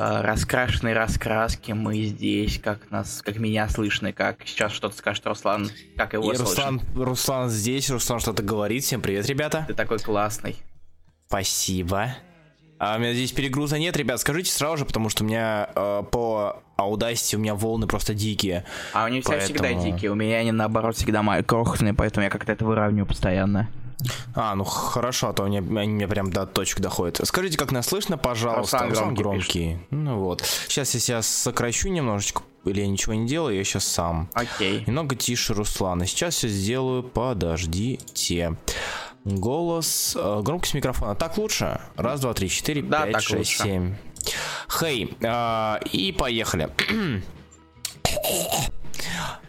Э, раскрашенные раскраски, мы здесь, как нас, как меня слышно, как сейчас что-то скажет Руслан, как его И слышно. Руслан, Руслан здесь, Руслан что-то говорит. Всем привет, ребята. Ты такой классный. Спасибо. А у меня здесь перегруза нет, ребят, скажите сразу же, потому что у меня э, по Audacity у меня волны просто дикие. А у них Поэтому- всегда дикие, у меня они наоборот всегда крохотные, поэтому я как-то это выравниваю постоянно. А, ну хорошо, а то они, они мне прям до точек доходят. Скажите, как нас слышно, пожалуйста. Руслан громкий громкий. Ну вот. Сейчас я себя сокращу немножечко, или я ничего не делаю, я сейчас сам. Окей. Немного тише Руслана. Сейчас все сделаю, подождите. Голос, э, громкость микрофона. Так лучше? Раз, два, три, четыре, Да, пять, шесть, лучше. семь. Хей, а, и поехали.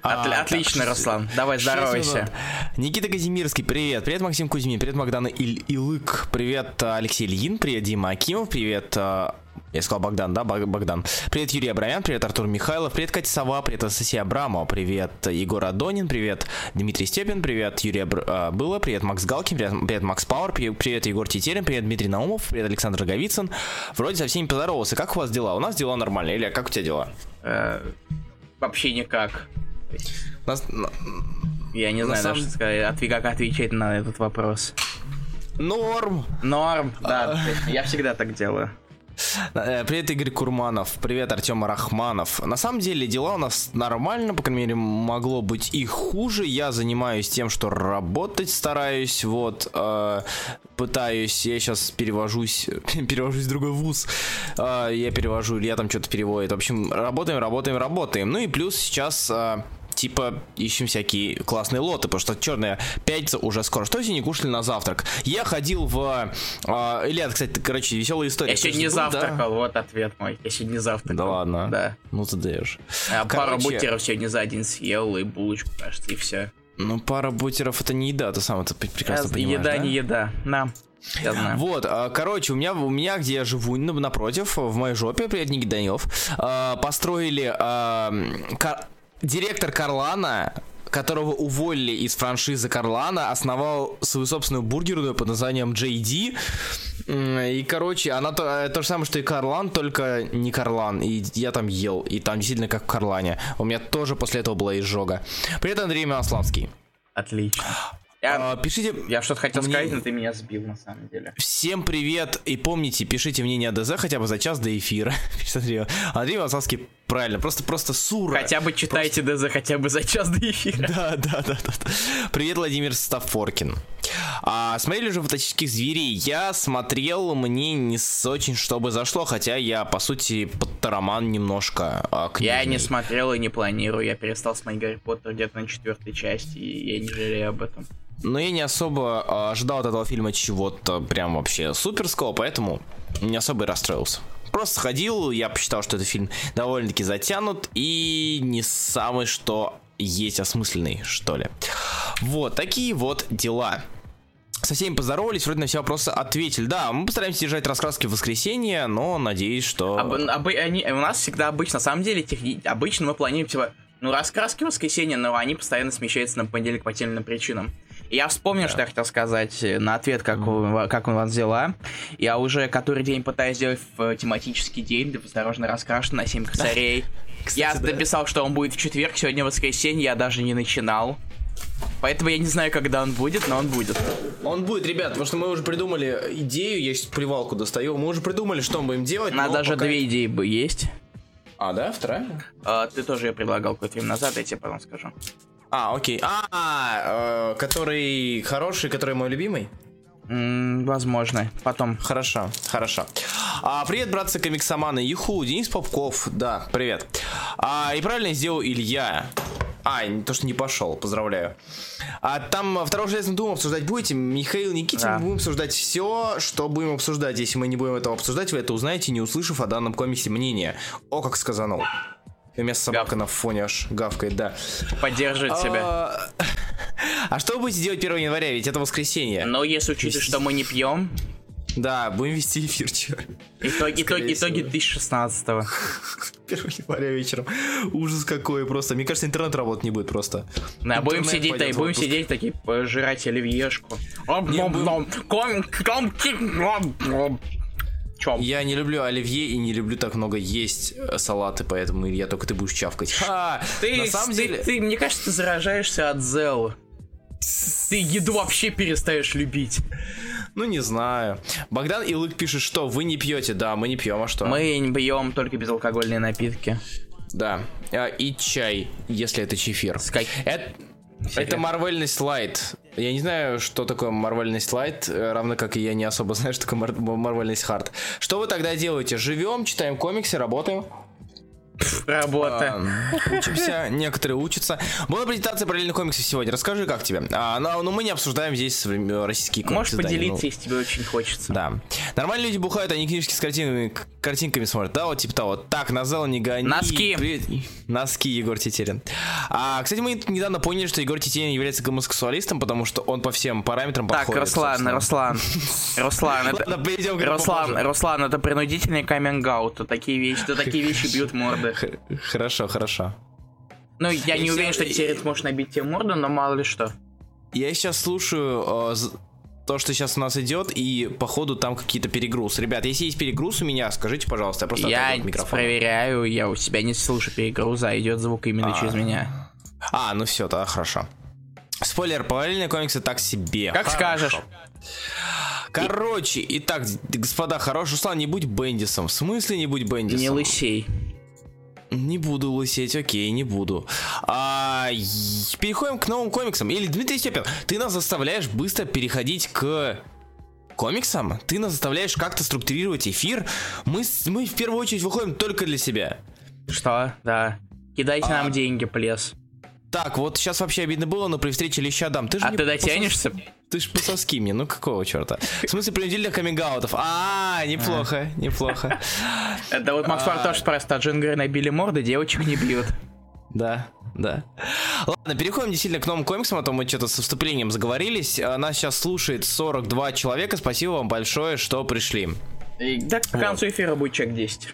А, Отли- так, отлично, шесть- Руслан. Давай, здоровайся. Никита Казимирский, привет. Привет, Максим Кузьмин. Привет, Богдан Ил- Илык. Привет, э, Алексей Ильин. Привет, Дима Акимов. Привет, э, я сказал Богдан, да, Бог- Богдан. Привет, Юрий Абрамян. Привет, Артур Михайлов. Привет, Катя Сова. Привет, Анастасия Абрамова. Привет, Егор Адонин. Привет, Дмитрий Степин. Привет, Юрий Абр... э, Было. Привет, Макс Галкин. Привет, привет, Макс Пауэр. Привет, привет, Егор Тетерин. Привет, Дмитрий Наумов. Привет, Александр Говицын. Вроде со всеми поздоровался. Как у вас дела? У нас дела нормальные. Или как у тебя дела? Вообще никак. У нас- н- Я не На знаю самом- даже, сказать, отве- как отвечать на этот вопрос. Норм. Норм, А. да, я всегда так делаю. Э, Привет, Игорь Курманов. Привет, Артем Рахманов. На самом деле дела у нас нормально, по крайней мере, могло быть и хуже. Я занимаюсь тем, что работать стараюсь, вот, э, пытаюсь, я сейчас перевожусь, перевожусь в другой вуз, Э, я перевожу, Илья там что-то переводит. В общем, работаем, работаем, работаем. Ну и плюс сейчас... э, Типа ищем всякие классные лоты, потому что черная пятница уже скоро. Что сегодня кушали на завтрак? Я ходил в... э, Илья, кстати, короче, веселая история. Я сегодня не был, да? завтракал, вот ответ мой. Я сегодня не завтракал. Да ладно? Да. Ну ты даешь. А Пару Короче, бутеров сегодня за один съел и булочку, кажется, и все. Ну пара бутеров это не еда, ты сам это пр- прекрасно понимаешь, еда да? не еда. На. Я знаю. Вот, а, короче, у меня, у меня, где я живу, напротив, в моей жопе, привет, Никита Данилов, а, построили директор Карлана, которого уволили из франшизы Карлана, основал свою собственную бургерную под названием JD. И, короче, она то, э, то же самое, что и Карлан, только не Карлан. И я там ел, и там действительно как в Карлане. У меня тоже после этого была изжога. Привет, Андрей Мирославский. Отлично. Я, А, пишите, я что-то хотел мне- сказать, но ты меня сбил на самом деле. Всем привет и помните, пишите мнение ДЗ хотя бы за час до эфира. Пишет Андрей, Васовский, правильно, просто просто сура. Хотя бы читайте ДЗ хотя бы за час до эфира. Да, да, да, да. да. Привет, Владимир Стафоркин. А, смотрели уже фантастических зверей? Я смотрел, мне не очень чтобы зашло, хотя я, по сути, под тароман немножко а, Я не смотрел и не планирую. Я перестал смотреть Гарри Поттер где-то на четвертой части, и я не жалею об этом. Но я не особо а, ожидал от этого фильма чего-то прям вообще суперского, поэтому не особо и расстроился. Просто сходил, я посчитал, что этот фильм довольно-таки затянут и не самый что есть осмысленный, что ли. Вот, такие вот дела. Со всеми поздоровались, вроде на все вопросы ответили. Да, мы постараемся держать раскраски в воскресенье, но надеюсь, что... Об- обы- они- у нас всегда обычно, на самом деле, техни- обычно мы планируем, типа, ну, раскраски в воскресенье, но они постоянно смещаются на понедельник по тем или иным причинам. Я вспомнил, что я хотел сказать э, на ответ, как, у, как у вас дела. Я уже который день пытаюсь сделать в тематический день, да осторожно раскрашен на 7 косарей. я да. написал, что он будет в четверг, сегодня воскресенье, я даже не начинал. Поэтому я не знаю, когда он будет, но он будет. Он будет, ребят, потому что мы уже придумали идею, я сейчас плевалку достаю, мы уже придумали, что мы будем делать. Надо но даже пока- две идеи бы есть. А, да, вторая? А, ты тоже ее предлагал какое-то время назад, я тебе потом скажу. А, окей. А, э, который хороший, который мой любимый? Возможно. Потом. Хорошо, хорошо. А, привет, братцы комиксоманы. Юху, Денис Попков. Да, привет. А, и правильно сделал Илья. А, не то, что не пошел, поздравляю. А там второй железный дум обсуждать будете? Михаил Никитин, Да. мы будем обсуждать все, что будем обсуждать. Если мы не будем этого обсуждать, вы это узнаете, не услышав о данном комиксе мнения. О, как сказанул. И у меня собака на фоне аж гавкает, да. Поддерживает себя. А, А что вы будете делать 1 января? Ведь это воскресенье. Но если учитывать, что мы не пьем, Да, будем вести эфир, чё. итоги, итоги, итоги 2016 1 января вечером. Ужас какой просто. Мне кажется, интернет работать не будет просто. Да, будем сидеть, да, и будем сидеть такие, пожирать оливьешку. Не, будем- Чем? Я не люблю оливье и не люблю так много есть э, салаты, поэтому я только ты будешь чавкать. Ха! Ты, на самом ты, деле... ты, мне кажется, ты заражаешься от Зел. Ты еду вообще перестаешь любить. Ну, не знаю. Богдан Илык пишет, что вы не пьете. Да, мы не пьем, а что? Мы не пьем только безалкогольные напитки. Да. А, И чай, если это чефир. С как- Это, это марвельность лайт. Я не знаю, что такое марвельность лайт, э, равно как и я не особо знаю, что такое мар- марвельность хард. Что вы тогда делаете? Живем, читаем комиксы, работаем? Работа. А, Учимся, некоторые учатся. Была презентация параллельных комиксов сегодня. Расскажи, как тебе? А, ну, ну, мы не обсуждаем здесь современ- российские комиксы. Можешь да, поделиться, ну, если тебе очень хочется. Да. Нормальные люди бухают, они книжки с картинками, смотрят, да, вот типа того. Так, на зал не гони. Носки. Привет. Носки, Егор Тетерин. А, кстати, мы недавно поняли, что Егор Тетерин является гомосексуалистом, потому что он по всем параметрам Так, подходит, Руслан, собственно. Руслан, Руслан, это... Руслан. Руслан, это принудительный каминг-аут. Такие вещи, да, такие вещи бьют морды. Хорошо, хорошо. Ну, я не И уверен, что ты сможешь набить тебе морду, но мало ли что. Я сейчас слушаю то, что сейчас у нас идет, и походу там какие-то перегруз. Ребят, если есть перегруз у меня, скажите, пожалуйста, я просто Я микрофона. проверяю, я у себя не слышу перегруза, а идет звук именно через меня. А, ну все, тогда хорошо. Спойлер, параллельные комиксы так себе. Как Хорошо. скажешь. Короче, итак, господа, хорош, Руслан, не будь Бендисом. В смысле не будь Бендисом? Не лысей. Не буду лысеть, окей, не буду. А, переходим к новым комиксам. Или, Дмитрий Степин, ты нас заставляешь быстро переходить к комиксам? Ты нас заставляешь как-то структурировать эфир? Мы, мы в первую очередь выходим только для себя. Что? Да. Кидайте А. нам деньги, плес. Так, вот сейчас вообще обидно было, но при встрече леща дам. Ты же А ты посос- дотянешься? Ты ж пососки мне, ну какого черта? В смысле, принудительных камингаутов. А, неплохо, неплохо. Да вот Макс А. Фар тоже спросит, а джингеры набили морды, девочек не бьют. Да, да. Ладно, переходим действительно к новым комиксам, а то мы что-то со вступлением заговорились. А, Нас сейчас слушает 42 человека. Спасибо вам большое, что пришли. Так, к концу эфира будет чек 10.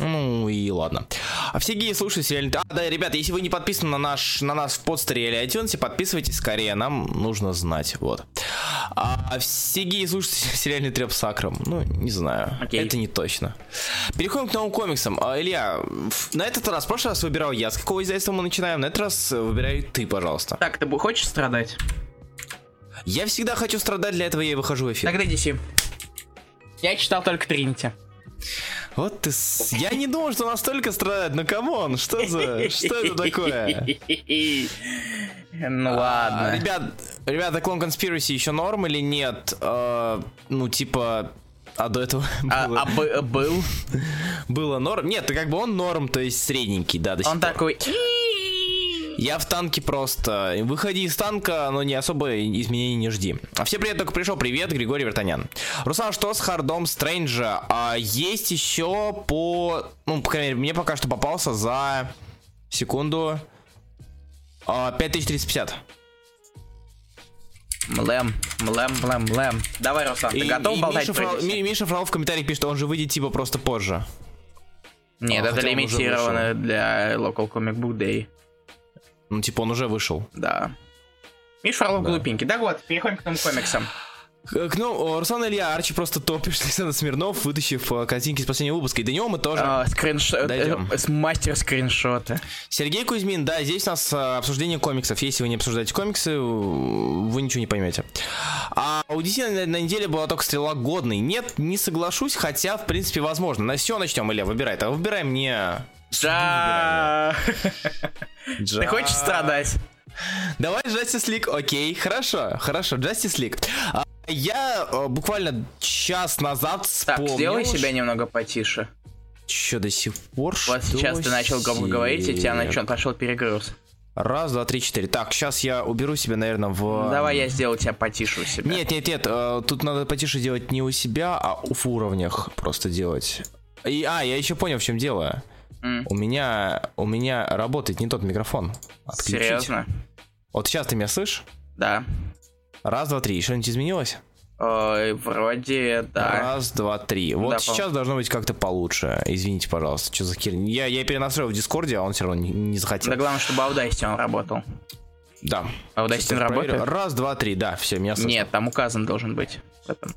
Ну и ладно. А все геи слушают сериальный... А, да, ребята, если вы не подписаны на, наш, на нас в подстере или iTunes, подписывайтесь скорее, нам нужно знать, вот. А все геи слушают сериальный треп с Акром. Ну, не знаю, Окей. это не точно. Переходим к новым комиксам. А, Илья, на этот раз, в прошлый раз выбирал я, с какого издательства мы начинаем, на этот раз э, выбирай ты, пожалуйста. Так, ты хочешь страдать? Я всегда хочу страдать, для этого я и выхожу в эфир. Тогда DC. Я читал только Trinity. Вот ты... с- Я не думал, что настолько страдать, ну come on, что за... Что это такое? Ну А, ладно. Ребят, ребята, Clone Conspiracy еще норм или нет? Э, ну, типа... А до этого А было, а бы- был? было норм? Нет, как бы он норм, то есть средненький, да, до сих Он такой... Я в танке просто. Выходи из танка, но не особо изменений не жди. А все привет, только пришел. Привет, Григорий Вертанян. Руслан, что с Хардом Стрэнджа? А есть еще по... Ну, по крайней мере, мне пока что попался за... Секунду. А, 5350. Млэм, млэм, млэм, млэм. Давай, Руслан, ты И- готов и болтать Миша, Фрол? Ми- Миша Фролов в комментариях пишет, что он же выйдет типа просто позже. Нет, А, это лимитировано для Local Comic Book Day. Ну, типа он уже вышел. Да. Миш Фролов Да. глупенький. Так вот, переходим к новым комиксам. К- Ну, Руслан Илья Арчи просто топишь Александр Смирнов, вытащив э, картинки из последнего выпуска. И до него мы тоже. А, скриншот. Дойдем. э, с- Мастер скриншота. Сергей Кузьмин, да, здесь у нас э, обсуждение комиксов. Если вы не обсуждаете комиксы, э, вы ничего не поймете. А у DC на, на неделе была только стрела годный. Нет, не соглашусь, хотя, в принципе, возможно. На все начнем, Илья, выбирай. Так, выбирай мне. Джа- Ты хочешь страдать? Давай Justice League, окей, хорошо, хорошо, Justice League. А, я э, буквально час назад Так, вспомнил... сделай себя немного потише. Че до сих пор? Вот сейчас ты начал громко говорить, и тебя начал, пошел перегруз. Раз, два, три, четыре. Так, сейчас я уберу себя, наверное, в... Давай я сделаю тебя потише у себя. Нет, нет, нет, э, тут надо потише делать не у себя, а в уровнях просто делать. И, а, я еще понял, в чем дело. У меня, у меня работает не тот микрофон. Отключить. Серьезно? Вот сейчас ты меня слышишь? Да. Раз, два, три. Что-нибудь изменилось? Ой, вроде да. Раз, два, три. Вот Да, сейчас должно быть как-то получше. Извините, пожалуйста, что за херня. Я, я перенастроил в Дискорде, а он все равно не, не захотел. Да главное, чтобы Audacity он работал. Да. Audacity Сейчас работает? Раз, два, три, да, все, меня слышно. Нет, там указан должен быть. в этом.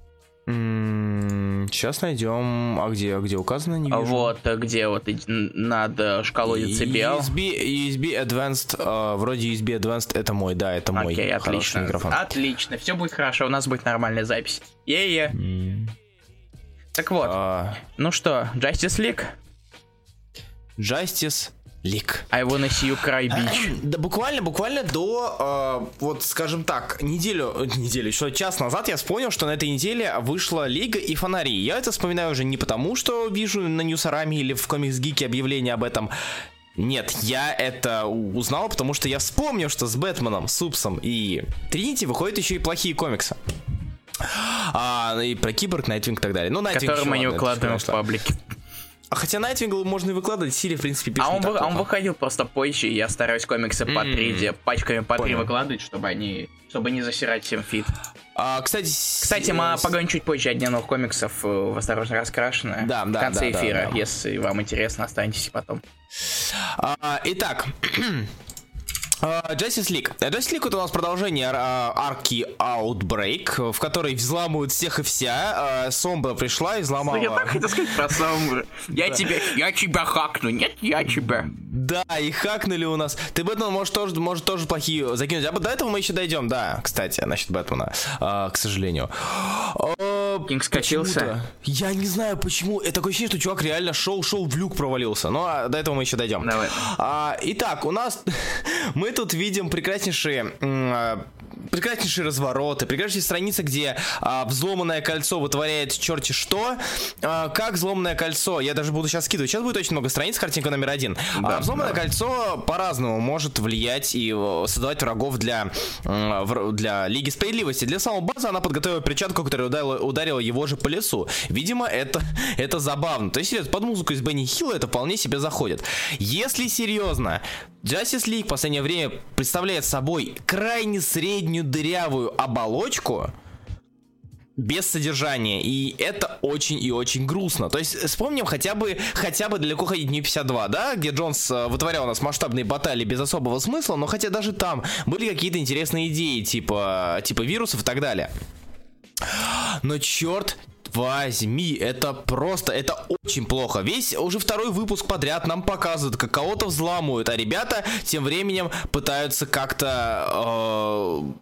Сейчас найдем. А где, а где указано? Не вижу. Вот, э, где вот над э, шкалой децибел. USB, USB Advanced, э, вроде USB Advanced, это мой, да, это мой Окей, отлично. микрофон. Отлично, все будет хорошо, у нас будет нормальная запись. Е-е. М, Так вот, а, ну что, Justice League? Justice League. I wanna see you cry, bitch. Да буквально, буквально до, э, вот скажем так, неделю, э, неделю, еще час назад я вспомнил, что на этой неделе вышла Лига и Фонари. Я это вспоминаю уже не потому, что вижу на Ньюсараме или в Комикс Гике объявление об этом. Нет, я это узнал, потому что я вспомнил, что с Бэтменом, Супсом и Тринити выходят еще и плохие комиксы. А, и про Киборг, Найтвинг и так далее. Ну, Найтвинг Который мы не выкладываем в паблике. А хотя Найтвинг можно и выкладывать, Сили, в принципе, пишет А он, вы- он выходил просто позже, и я стараюсь комиксы по три, де- пачками по три выкладывать, чтобы они, чтобы не засирать всем feed. А, кстати, Кстати, мы поговорим чуть позже о дневных комиксов э, в «Осторожно, раскрашенное» Да, в да, конце да, да, эфира. да. Если вам интересно, останьтесь потом. А, итак, Justice League. Justice League это у нас продолжение а, арки Outbreak, в которой взламывают всех и вся. А, Сомбра пришла и взломала... Ну, Я так хотел сказать про Сомбру. Я тебя, я тебя хакну. Нет, я тебя. Да, и хакнули у нас. Ты Бэтмен может тоже, может тоже плохие закинуть. А до этого мы еще дойдем, да, кстати, насчет Бэтмена, а, к сожалению. А, Кинг почему-то- Я не знаю почему. Это такое ощущение, что чувак реально шел, шел в люк провалился. Но а, до этого мы еще дойдем. Давай. А, итак, у нас мы тут видим прекраснейшие а, прекраснейшие развороты, прекраснейшие страницы, где а, взломанное кольцо вытворяет черти что. А, как взломанное кольцо, я даже буду сейчас скидывать. Сейчас будет очень много страниц, картинка номер один. Да, а, взломанное да. кольцо по-разному может влиять и э, создавать врагов для, для Лиги Справедливости. Для самого база она подготовила перчатку, которая ударила, ударила его же по лицу. Видимо, это, это забавно. То есть, под музыку из Бенни Хилла это вполне себе заходит. Если серьезно, Justice League в последнее время представляет собой крайне среднюю дырявую оболочку, без содержания, и это очень и очень грустно. То есть вспомним хотя бы, хотя бы далеко ходить не 52, да, где Джонс э, вытворял у нас масштабные баталии без особого смысла, но хотя даже там были какие-то интересные идеи, типа, типа вирусов и так далее. Но черт возьми, это просто, это очень плохо. Весь уже второй выпуск подряд нам показывают, как кого-то взламывают, а ребята тем временем пытаются как-то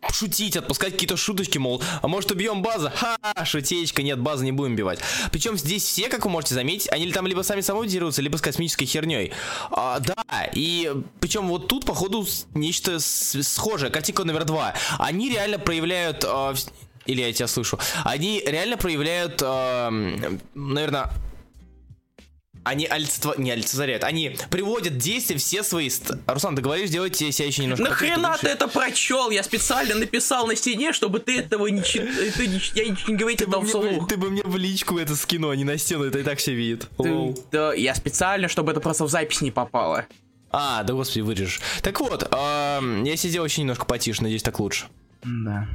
э, шутить, отпускать какие-то шуточки, мол, а может убьем база? Ха, шутечка, нет, базы не будем убивать. Причем здесь все, как вы можете заметить, они там либо сами собой дерутся, либо с космической херней. А, да, и причем вот тут, походу, нечто схожее. Картинка номер два. Они реально проявляют... э, или я тебя слышу. Они реально проявляют, наверное, они олицетво... не олицетворяют, они приводят в действие все свои... Руслан, ты говоришь, делайте себя еще немножко... Нахрена ты это прочел? Я специально написал на стене, чтобы ты этого не чит... ты. Я не этого мне, вслух. ты бы мне в личку это скинул, а не на стену, это и так все видит. Ты- Да, я специально, чтобы это просто в запись не попало. А, да господи, вырежешь. Так вот, эм, я сидел еще немножко потише, надеюсь, так лучше. Да.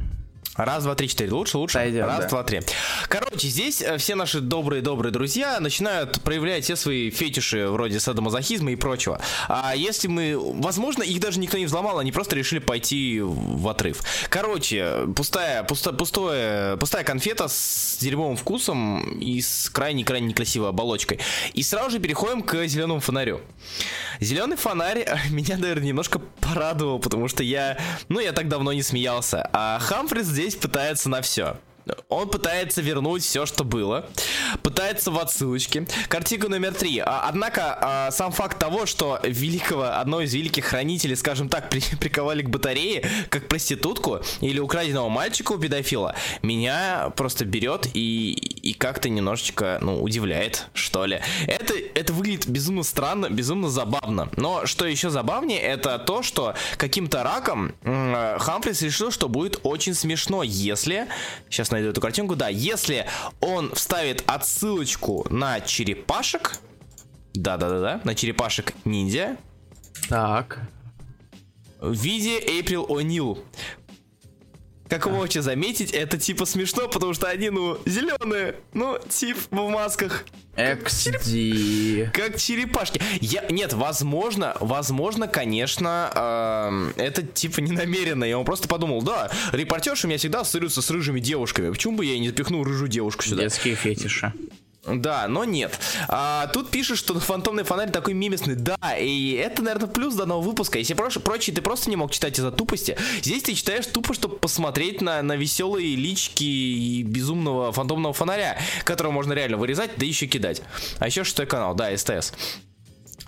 Раз, два, три, четыре. Лучше, лучше. Сойдет, Раз, да. два, три. Короче, здесь э, все наши добрые-добрые друзья начинают проявлять все свои фетиши вроде садомазохизма и прочего. А если мы... Возможно, их даже никто не взломал, они просто решили пойти в отрыв. Короче, пустая, пусто, пустое, пустая конфета с дерьмовым вкусом и с крайне-крайне некрасивой оболочкой. И сразу же переходим к зеленому фонарю. Зеленый фонарь э, меня, наверное, немножко порадовал, потому что я, ну, я так давно не смеялся. А Хамфрис здесь пытается на все. Он пытается вернуть все, что было, пытается в отсылочке. Картинка номер три. А, Однако а, сам факт того, что великого, одно из великих хранителей, скажем так, при- приковали к батарее, как проститутку или украденного мальчика у педофила, меня просто берет и, и как-то немножечко, ну, удивляет, что ли. Это, это выглядит безумно странно, безумно забавно. Но что еще забавнее, это то, что каким-то раком Хамфрис решил, что будет очень смешно, если... Сейчас найду эту картинку. Да, если он вставит отсылочку на черепашек... Да-да-да-да, на черепашек ниндзя Так. в виде Эйприл О'Нил. Как вы можете заметить, это типа смешно, потому что они, ну, зеленые, ну, тип в масках. XD. Как черепашки. Я, нет, возможно, возможно, конечно, эм, это типа не намеренно. И он просто подумал, да, репортерши у меня всегда ассоциируются с рыжими девушками. Почему бы я и не запихнул рыжую девушку сюда? Детские фетиши. Да, но нет. А, тут пишешь, что фантомный фонарь такой мимисный. Да, и это, наверное, плюс данного выпуска. Если прош, прочие ты просто не мог читать из-за тупости, здесь ты читаешь тупо, чтобы посмотреть на, на веселые лички и безумного фантомного фонаря, которого можно реально вырезать, да еще кидать. А еще шестой канал, да, СТС.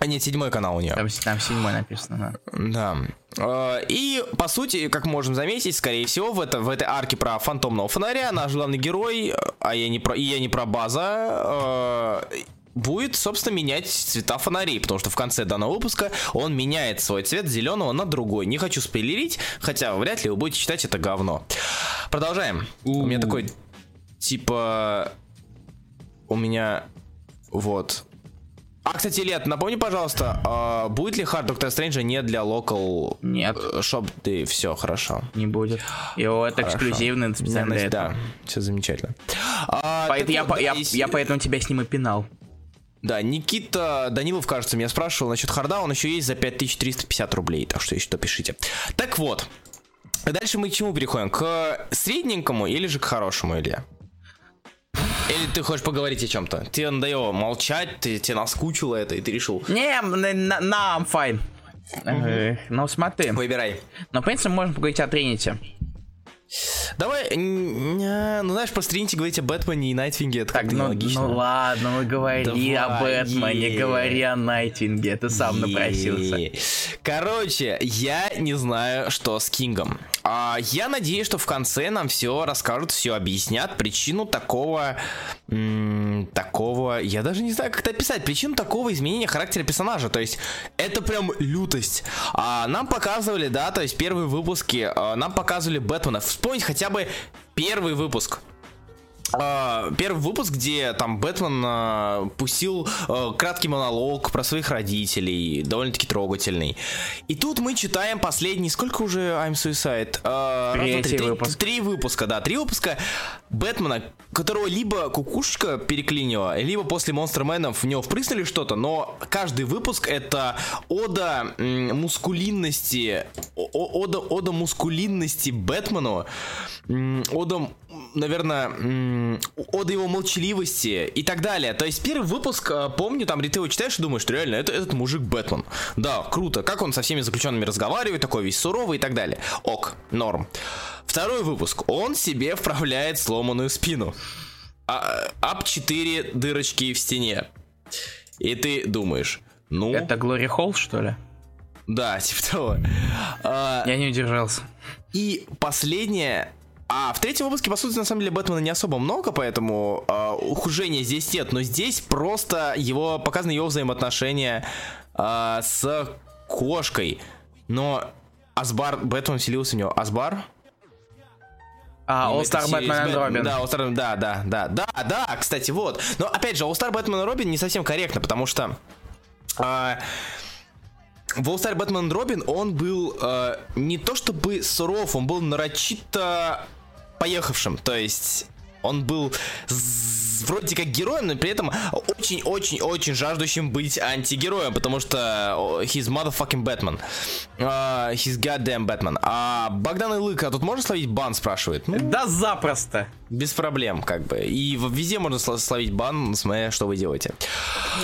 А нет, седьмой канал у нее. Там, там седьмой написано, да. Да. А, и, по сути, как можем заметить, скорее всего, в, это, в этой арке про фантомного фонаря наш главный герой, а я не про, и я не про база, э, будет, собственно, менять цвета фонарей, потому что в конце данного выпуска он меняет свой цвет зеленого на другой. Не хочу спойлерить, хотя вряд ли вы будете читать это говно. Продолжаем. У, -у, -у. у меня такой, типа, у меня, вот, а, кстати, Лет, напомни, пожалуйста, а будет ли Hard Doctor Strange не для local Нет. шоп? Ты все хорошо. Не будет. Его это хорошо. эксклюзивно, специально для Да, все замечательно. А, Поэтому я, вот, я, если... я поэтому тебя с ним и пинал. Да, Никита Данилов, кажется, меня спрашивал насчет харда, он еще есть за 5350 рублей, так что что, пишите. Так вот, дальше мы к чему переходим? К средненькому или же к хорошему, Илья? Или ты хочешь поговорить о чем-то? Тебе надоело молчать, ты, тебе наскучило это, и ты решил... Не, на, на, I'm fine. Угу. Ну, смотри. Выбирай. Но, в принципе, можно поговорить о Тринити. Давай, ну знаешь, по Тринити говорить о Бэтмене и Найтвинге, это как-то ну, Ну ладно, мы говори Давай, о Бэтмене, говори о Найтвинге, ты сам напросился. Короче, я не знаю, что с Кингом. А, я надеюсь, что в конце нам все расскажут, все объяснят, причину такого, такого, я даже не знаю, как это описать, причину такого изменения характера персонажа, то есть это прям лютость. А, нам показывали, да, то есть первые выпуски, а, нам показывали Бэтмена, вспомнить хотя бы первый выпуск. Uh, первый выпуск, где там Бэтмен uh, пустил uh, краткий монолог про своих родителей, довольно-таки трогательный. И тут мы читаем последний, сколько уже I'm Suicide? Uh, три, выпуск. три выпуска, да, три выпуска Бэтмена, которого либо кукушечка переклинила, либо после Монстерменов в него впрыснули что-то, но каждый выпуск это ода мускулинности, ода, ода мускулинности Бэтмену, ода наверное, ода его молчаливости и так далее. То есть первый выпуск, э, помню, там ты его читаешь и думаешь, что реально, это этот мужик Бэтмен. Да, круто. Как он со всеми заключенными разговаривает, такой весь суровый и так далее. Ок, норм. Второй выпуск. Он себе вправляет сломанную спину. А, ап 4 дырочки в стене. И ты думаешь, ну... Это Глори Холл, что ли? Да, типа того. А, Я не удержался. И последнее, а в третьем выпуске, по сути, на самом деле, Бэтмена не особо много, поэтому э, ухудшения здесь нет. Но здесь просто его показаны его взаимоотношения э, с кошкой. Но Асбар, Бэтмен вселился в него. Асбар? А, All Star Batman и Робин. Да, All Star, да, да, да, да, да, кстати, вот. Но опять же, All Star Batman и Робин не совсем корректно, потому что. Э, в All Star Batman Робин он был э, не то чтобы суров, он был нарочито поехавшим. То есть он был вроде как героем, но при этом очень-очень-очень жаждущим быть антигероем, потому что he's motherfucking Batman. Uh, he's goddamn Batman. А Богдан Илык, а тут можно словить бан, спрашивает? Ну, да запросто. Без проблем, как бы. И везде можно словить бан, смотря что вы делаете.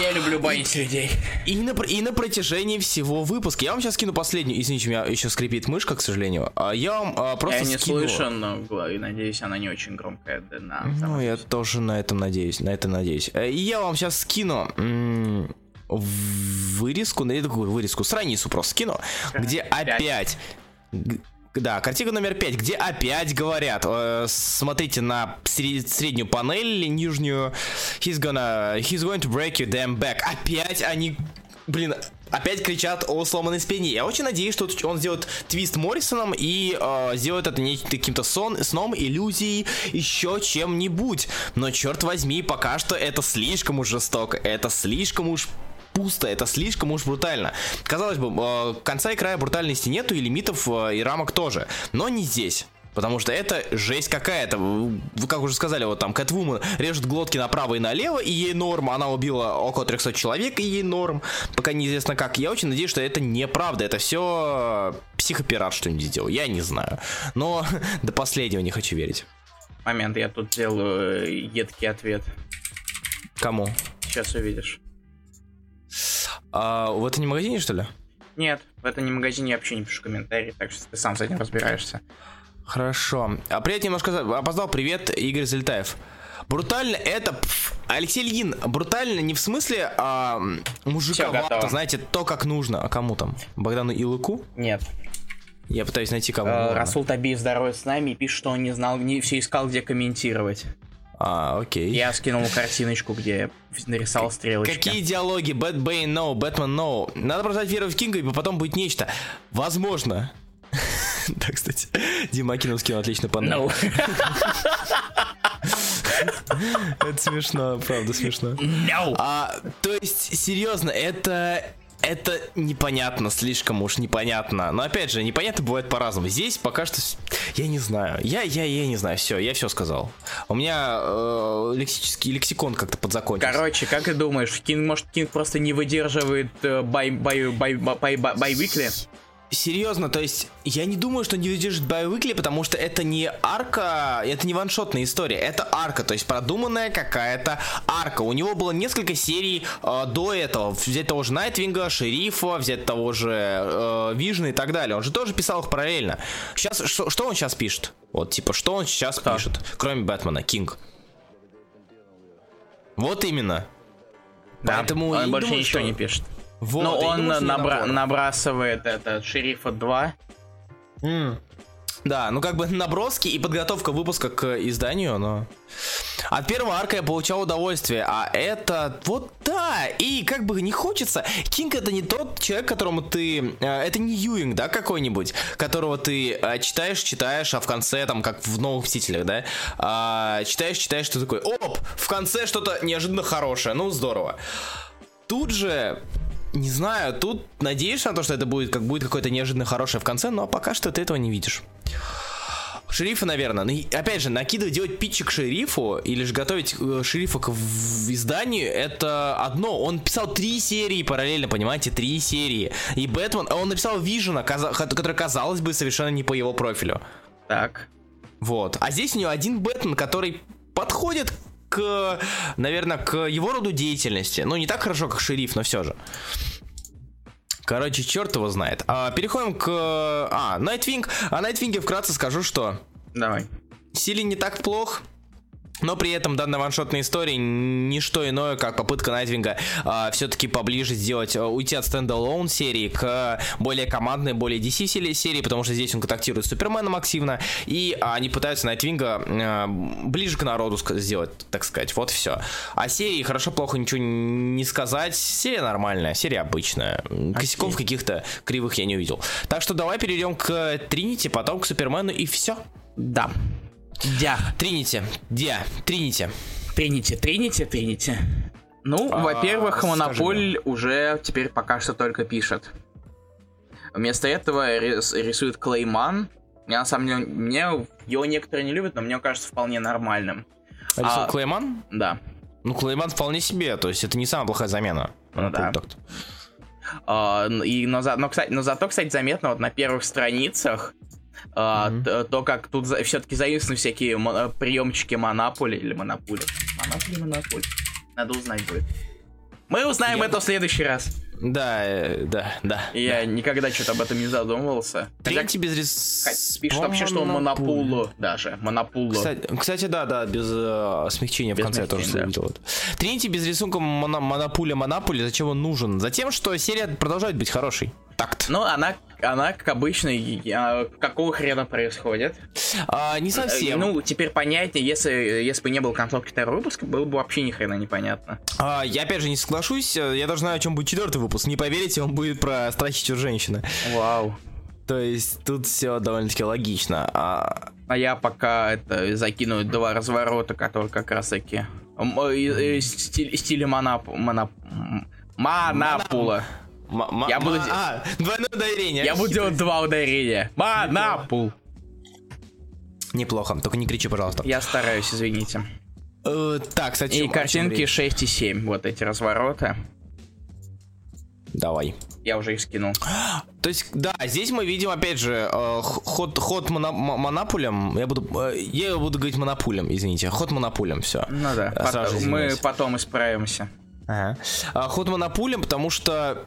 Я люблю банить людей. И на, и на протяжении всего выпуска. Я вам сейчас скину последнюю. Извините, у меня еще скрипит мышка, к сожалению. А я вам а, просто Я не скину... слышу, но надеюсь, она не очень громкая. Да, на, ну, я тоже на этом надеюсь. На это надеюсь. Э, и я вам сейчас скину вырезку, на такую вырезку, страницу просто скину, где опять да, картинка номер пять, где опять говорят, э, смотрите на среднюю панель, нижнюю, he's gonna, he's going to break your damn back. Опять они, блин, опять кричат о сломанной спине. Я очень надеюсь, что он сделает твист Моррисоном и э, сделает это не каким-то сон, сном, иллюзией, еще чем-нибудь. Но черт возьми, пока что это слишком уж жестоко, это слишком уж пусто, это слишком уж брутально. Казалось бы, э, конца и края брутальности нету, и лимитов э, и рамок тоже, но не здесь. Потому что это жесть какая-то. Вы как уже сказали, вот там Кэтвумен режет глотки направо и налево, и ей норм. Она убила около 300 человек, и ей норм. Пока неизвестно как. Я очень надеюсь, что это неправда. Это все психопират что-нибудь сделал. Я не знаю. Но до последнего не хочу верить. Момент, я тут делаю едкий ответ. Кому? Сейчас увидишь. А, в этом не магазине, что ли? Нет, в этом не магазине я вообще не пишу комментарии, так что ты сам с этим разбираешься. Хорошо. А привет, немножко опоздал. Привет, Игорь Залетаев. Брутально это... Алексей Ильин, брутально не в смысле а, мужиковато, знаете, то, как нужно. А кому там? Богдану Илыку? Нет. Я пытаюсь найти кого. Э, Расул Табиев здоровье с нами и пишет, что он не знал, не все искал, где комментировать. А, окей. Я скинул картиночку, где нарисовал стрелочки. Какие диалоги? Бэт Бэйн no, Бэтмен no. Надо продать веру в Кинга, и потом будет нечто. Возможно. Да, кстати, Дима Акинов скинул отлично по No. Это смешно, правда смешно. No. А, то есть, серьезно, это это непонятно, слишком уж непонятно. Но опять же, непонятно бывает по-разному. Здесь пока что я не знаю. Я, я, я не знаю. Все, я все сказал. У меня э, лексический лексикон как-то подзакончился. Короче, как ты думаешь, Кинг, может, Кинг просто не выдерживает э, bi, bi, bi, bi, bi, bi, weekly? Серьезно, то есть я не думаю, что не выдержит bi-weekly, потому что это не арка, это не ваншотная история, это арка, то есть продуманная какая-то арка. У него было несколько серий э, до этого, взять того же Найтвинга, Шерифа, взять того же э, Вижна и так далее. Он же тоже писал их параллельно. Сейчас, что, что он сейчас пишет? Вот, типа, что он сейчас Кто? пишет, кроме Бэтмена, Кинг? Вот именно. Да, Поэтому он больше думаю, ничего что... не пишет. Вот, Но он набра- набрасывает это шерифа 2. Mm. Да, ну как бы наброски и подготовка выпуска к изданию, но... От первого арка я получал удовольствие, а это вот да, и как бы не хочется. Кинг это не тот человек, которому ты... Э, это не Юинг, да, какой-нибудь, которого ты э, читаешь, читаешь, а в конце, там, как в Новых Мстителях, да, а, читаешь, читаешь, что такое, оп, в конце что-то неожиданно хорошее, ну здорово. Тут же не знаю, тут надеешься на то, что это будет как будет какое-то неожиданно хорошее в конце, но пока что ты этого не видишь. Шерифа, наверное. Ну, опять же, накидывать, делать питчик шерифу или же готовить э, шерифа к в изданию, это одно. Он писал три серии параллельно, понимаете, три серии. И Бэтмен, он написал Вижена, который, казалось бы, совершенно не по его профилю. Так. Вот. А здесь у него один Бэтмен, который подходит к, наверное, к его роду деятельности. Ну, не так хорошо, как шериф, но все же. Короче, черт его знает. А, переходим к... А, Найтвинг. О Найтвинге вкратце скажу, что... Давай. Сили не так плох. Но при этом данная ваншотная история не что иное, как попытка Найтвинга а, все-таки поближе сделать, а, уйти от standalone серии к более командной, более DC серии, потому что здесь он контактирует с Суперменом активно, и они пытаются Найтвинга а, ближе к народу сделать, так сказать, вот все. А серии хорошо-плохо ничего не сказать, серия нормальная, серия обычная, косяков каких-то кривых я не увидел. Так что давай перейдем к Тринити, потом к Супермену и все. Да. Дя. Тринити. Дя. Тринити. Тринити, Тринити, Тринити. Ну, а, во-первых, Монополь уже теперь пока что только пишет. Вместо этого рис рисует Клейман. Я на самом деле, мне его некоторые не любят, но мне кажется вполне нормальным. А, а Клейман? Да. Ну, Клейман вполне себе, то есть это не самая плохая замена. Ну, да. А, и, но, за, но, кстати, но зато, кстати, заметно вот на первых страницах mm-hmm. то, как тут за, все-таки заимствованы всякие мо- приемчики Монополи или Монополи. Монополи, Монополи. Надо узнать будет. Мы узнаем Я... это в следующий раз. Да, э, да, да. Я да. никогда что-то об этом не задумывался. Третий без рис... Пишет вообще, что монопулу даже. Монопулу. Кстати, кстати, да, да, без э, смягчения без в конце тоже да. видел. Тринити без рисунка моно монопуля монопули. Зачем он нужен? Затем, что серия продолжает быть хорошей. Такт. Ну, она, она как обычно, я, какого хрена происходит? А, не совсем. Ну, теперь понятнее, если, если бы не был концовки второго выпуска, было бы вообще ни хрена непонятно. А, я опять же не соглашусь, я даже знаю, о чем будет четвертый выпуск. Не поверите, он будет про страхи женщины. Вау. То есть тут все довольно-таки логично. А... а я пока это закину два разворота, которые как раз таки стиль, стиле монап... монап... Я буду... А, двойное ударение. Я буду делать два ударения. Манапул. Неплохо, только не кричи, пожалуйста. Я стараюсь, извините. Э, так, кстати. И картинки 6 и 7, вот эти развороты. Давай. Я уже их скинул. То есть, да, здесь мы видим, опять же, э, ход, ход моно, монопулем. Я буду, э, я буду говорить монопулем, извините. Ход монопулем, все. Ну да, потом, мы потом исправимся. Ага. А, ход Манапулем, потому что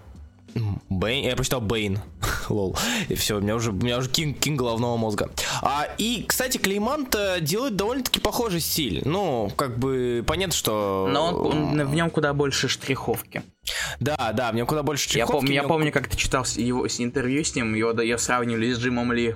Бэйн, я прочитал Бэйн, lol, и все, у меня уже, у меня уже кинг, кинг головного мозга. А, и, кстати, Клей Манн делает довольно-таки похожий стиль, ну, как бы, понятно, что... Но он, он, в нем куда больше штриховки. Да, да, в нем куда больше штриховки. Я, пом- я нем... помню, как ты читал его с интервью с ним, его, ее сравнивали с Джимом Ли.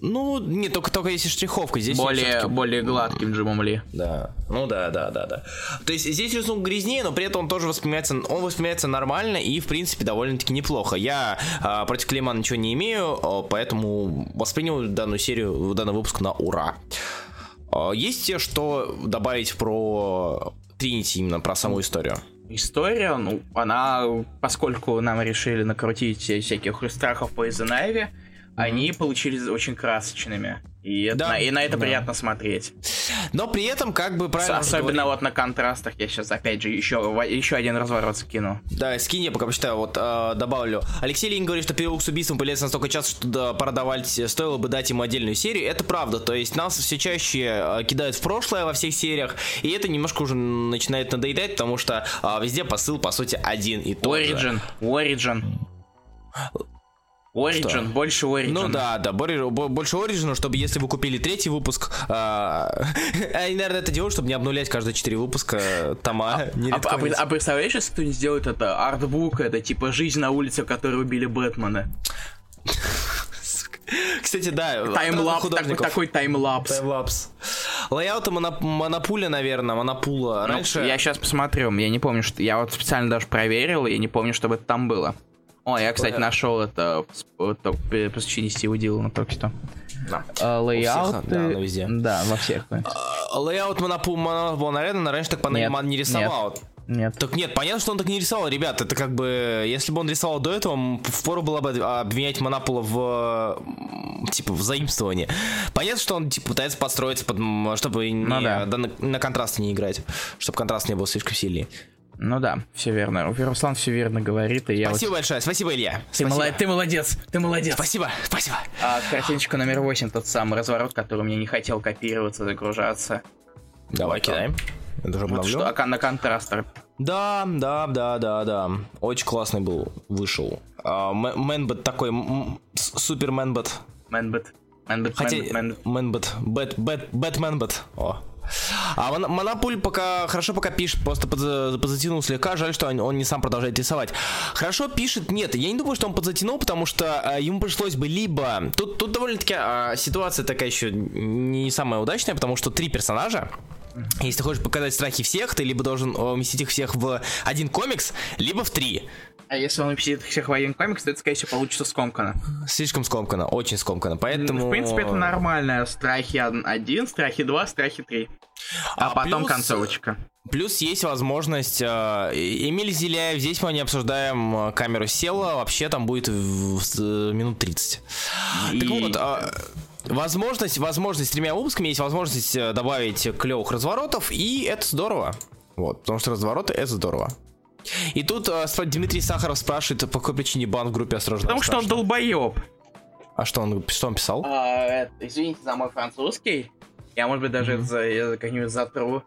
Ну, не только только если штриховка, здесь более более гладким Джимом Ли. Да. Ну да, да, да, да. То есть здесь рисунок грязнее, но при этом он тоже воспринимается, он воспринимается нормально и в принципе довольно-таки неплохо. Я а, против Клейма ничего не имею, а, поэтому воспринял данную серию, данный выпуск на ура. А, есть те, что добавить про Тринити именно про саму историю? История, ну, она, поскольку нам решили накрутить всяких страхов по Изенайве, они получились очень красочными. И, да, и на это да. приятно смотреть. Но при этом, как бы правильно. Особенно вот на контрастах. Я сейчас опять же еще, еще один разворот скину. Да, скинь, я пока почитаю, вот э, добавлю. Алексей Лин говорит, что переулок с убийством появляется настолько часто, что да, продавать стоило бы дать ему отдельную серию. Это правда. То есть нас все чаще э, кидают в прошлое во всех сериях. И это немножко уже начинает надоедать, потому что э, везде посыл, по сути, один и тот Origin. же. Origin. Origin, что? больше Origin. Ну да, да, больше Origin, чтобы если вы купили третий выпуск, а, они, наверное, это делают, чтобы не обнулять каждые четыре выпуска тома. А, а, а, а представляешь, если кто-нибудь сделает это, артбук, это типа жизнь на улице, в которой убили Бэтмена? Кстати, да. Timelapse, такой, такой timelapse. Timelapse. Layout'ы Манап- Манапуля, наверное, Манапула. Ну, Раньше... Я сейчас посмотрю, я не помню, что... Я вот специально даже проверил, я не помню, чтобы это там было. О, я, кстати, Layout. нашел это, посвящение Стива Диллона только что. Да. Uh, layout. Да, на везде. Да, во всех. Uh, layout Манапул Арена раньше так не рисовал. Нет. Нет. Так нет, понятно, что он так не рисовал, ребят. Это как бы, если бы он рисовал до этого, впору было бы обвинять Манапула в типа в заимствовании. Понятно, что он типа пытается подстроиться, под, чтобы ну, не, да. Да, на, на контраст не играть, чтобы контраст не был слишком сильный. Ну да, все верно. Руслан все верно говорит. И я спасибо вот... большое, спасибо, Илья. Ты, спасибо. Молод... ты молодец, ты молодец. Спасибо, спасибо. А картиночка номер 8, тот самый разворот, который мне не хотел копироваться, загружаться. Давай, вот кидаем. Это вот что, а на контрастер. Да, да, да, да, да. Очень классный был, вышел. Uh, Мэнбэт такой, супер Мэнбэт. Мэнбэт. Мэнбэт, Хотя, Мэнбэт, Бэт, Бэт, Бэтмэнбэт. О, а Манапуль пока хорошо пока пишет, просто подзатянул слегка. Жаль, что он, он не сам продолжает рисовать. Хорошо пишет, нет, я не думаю, что он подзатянул, потому что а, ему пришлось бы либо... Тут, тут довольно-таки а, ситуация такая еще не самая удачная, потому что три персонажа, если ты хочешь показать страхи всех, ты либо должен уместить их всех в один комикс, либо в три. А если он напишет всех в один комикс, то это, скорее всего, получится скомкано. Слишком скомкано, очень скомкано, поэтому... В принципе, это нормально. Страхи один, страхи два, страхи три. А, а потом плюс, концовочка. Плюс есть возможность... Э, Эмиль Зеляев, здесь мы не обсуждаем э, камеру села, вообще там будет в, в, минут 30. И... Так вот... Э, возможность, возможность с тремя выпусками есть возможность э, добавить клевых разворотов, и это здорово. Вот, потому что развороты это здорово. И тут э, Дмитрий Сахаров спрашивает, по какой причине бан в группе осторожно. Потому что он долбоеб. А что он, что он писал? А, это, извините за мой французский. Я, может быть, даже mm-hmm. это как-нибудь затру,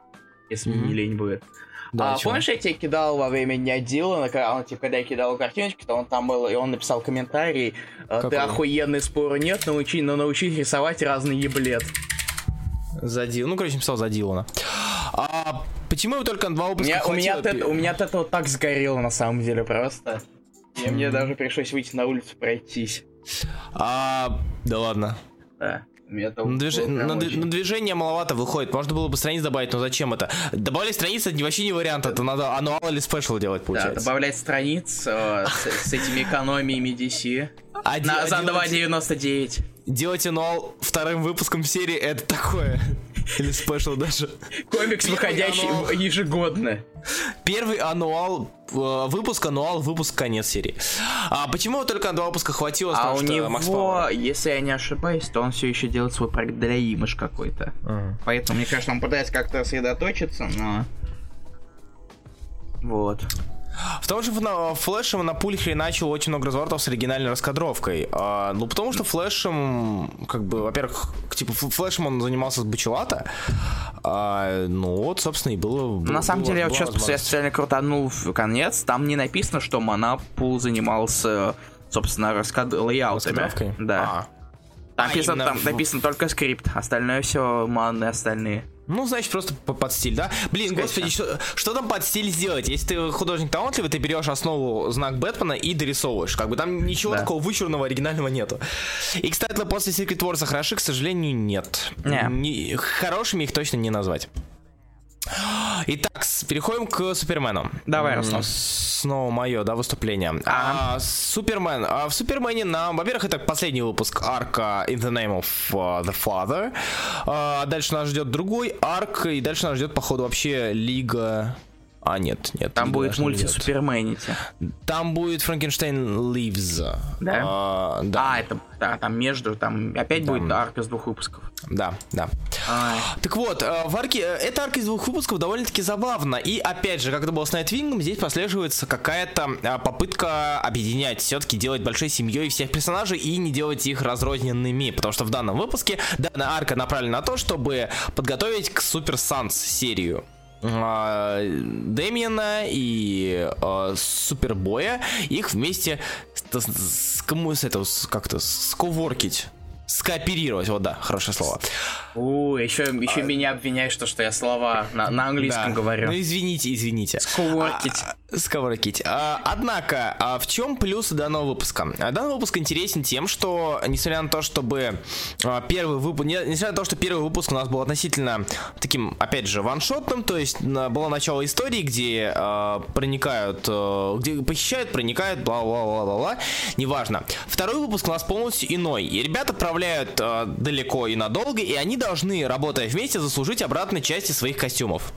если mm-hmm. не лень будет. Да, а, помнишь, я тебе кидал во время Дня Дилана, он, типа, когда я кидал картиночки, то он там был, и он написал комментарий, «Э, Какой? ты охуенный, спору нет, научи, но научись рисовать разный еблет. За Дилана, ну, короче, написал за Дилана. А почему вы только два выпуска меня, у, меня от, у меня от этого так сгорело, на самом деле, просто. И mm-hmm. мне даже пришлось выйти на улицу пройтись. А, да ладно. Да. Это на, движ... на, очень... на движение маловато выходит. Можно было бы страниц добавить, но зачем это? Добавлять страниц это вообще не вариант. Это надо annual или special делать, получается. Да, добавлять страниц э, с, с этими экономиями DC. Один, на, за 2.99. Делать annual вторым выпуском серии это такое. Или special даже. Комикс, выходящий annual... ежегодно. Первый annual, э, выпуск, annual, выпуск, конец серии. А почему только на два выпуска хватило? А у него, Макс если я не ошибаюсь, то он все еще делает свой проект для имыш какой-то. Uh-huh. Поэтому, мне кажется, он пытается как-то сосредоточиться, но... Вот. В том же Флэшем на пульхере начал очень много разворотов с оригинальной раскадровкой. А, ну, потому что Флэшем, как бы, во-первых, типа, Флэшем он занимался с Бачелата. А, ну, вот, собственно, и было... было на самом было, деле, я вот сейчас я специально крутанул в конец, там не написано, что Манапул занимался, собственно, раскад... лейаутами. Раскадровкой? Да. А. Там, А, написано, там в- написано только скрипт, остальное все маны остальные. Ну, значит, просто по- под стиль, да? Блин, Скорее господи, что, что там под стиль сделать? Если ты художник талантливый, ты берешь основу знак Бэтмена и дорисовываешь. Как бы там ничего Да. такого вычурного, оригинального нету. И, кстати, после Secret Wars хороши, к сожалению, нет. Не. Не- хорошими их точно не назвать. Итак, переходим к Супермену. Давай, Руслан. Снова мое, да, выступление. А, Супермен. А, в Супермене нам, во-первых, это последний выпуск арка In the Name of uh, the Father. А, дальше нас ждет другой арк, и дальше нас ждет, походу, вообще Лига... А, нет, нет. Там будет мульти. Суперменити. Там будет Франкенштейн Ливз. Да? А, да, А, это да, там между, там опять Там- будет арка из двух выпусков. да, да. Ай. Так вот, э, в арке, э, эта арка из двух выпусков довольно-таки забавна. И опять же, как это было с Найтвингом, здесь прослеживается какая-то э, попытка объединять, все-таки делать большой семьей всех персонажей и не делать их разрозненными. Потому что в данном выпуске данная арка направлена на то, чтобы подготовить к Супер Санс серию. А, Дэмиена и э, Супербоя их вместе с, с- с- с с- как-то сковоркить скооперировать вот да хорошее слово У, еще, еще меня обвиняешь, что, что я слова на, на английском А. Да. говорю. Ну извините, извините. Сковоркить. А, Сковоркить. А, однако, а в чем плюсы данного выпуска? А, Данный выпуск интересен тем, что, несмотря на то, чтобы а, первый выпуск, несмотря на то, что первый выпуск у нас был относительно таким, опять же, ваншотным, то есть было начало истории, где а, проникают, а, где похищают, проникают, бла-бла-бла-бла-бла, неважно. Второй выпуск у нас полностью иной, и ребят отправляют а, далеко и надолго, и они должны, работая вместе, заслужить обратной части своих костюмов.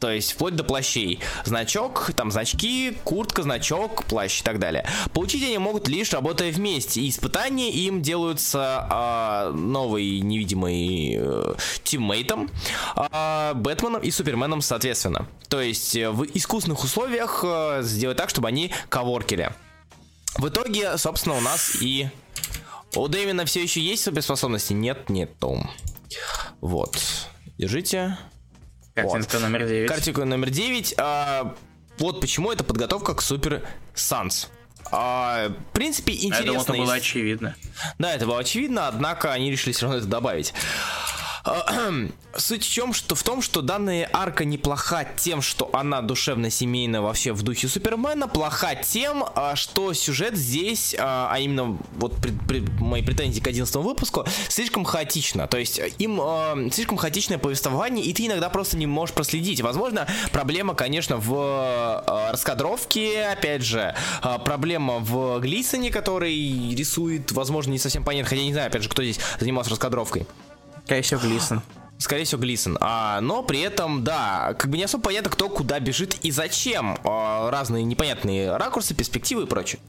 То есть вплоть до плащей. Значок, там значки, куртка, значок, плащ и так далее. Получить они могут лишь работая вместе. И испытания им делаются а, новый невидимый э, тиммейтом, а, Бэтменом и Суперменом соответственно. То есть э, в искусственных условиях э, сделать так, чтобы они коворкили. В итоге, собственно, у нас и... У Дэвина все еще есть суперспособности? Нет, нету. Вот. Держите. Картинка номер 9. Картинка номер 9. а, вот почему это подготовка к Супер Санс. А, в принципе, Я думал, интересно. это было очевидно. Да, это было очевидно, однако они решили все равно это добавить. А, Суть в чем, что в том, что данная арка неплоха тем, что она душевно семейная вообще в духе Супермена, плоха тем, а, что сюжет здесь, а а именно вот пред- пред- мои претензии к 11 выпуску, слишком хаотично. То есть э, им а, слишком хаотичное повествование, и ты иногда просто не можешь проследить. Возможно, проблема, конечно, в а, раскадровке, опять же, а, проблема в Глисоне, который рисует, возможно, не совсем понятно, хотя не знаю, опять же, кто здесь занимался раскадровкой. Скорее всего, Глисон. Скорее всего, Глисон. А, но при этом, да, как бы не особо понятно, кто куда бежит и зачем. А, разные непонятные ракурсы, перспективы и прочее.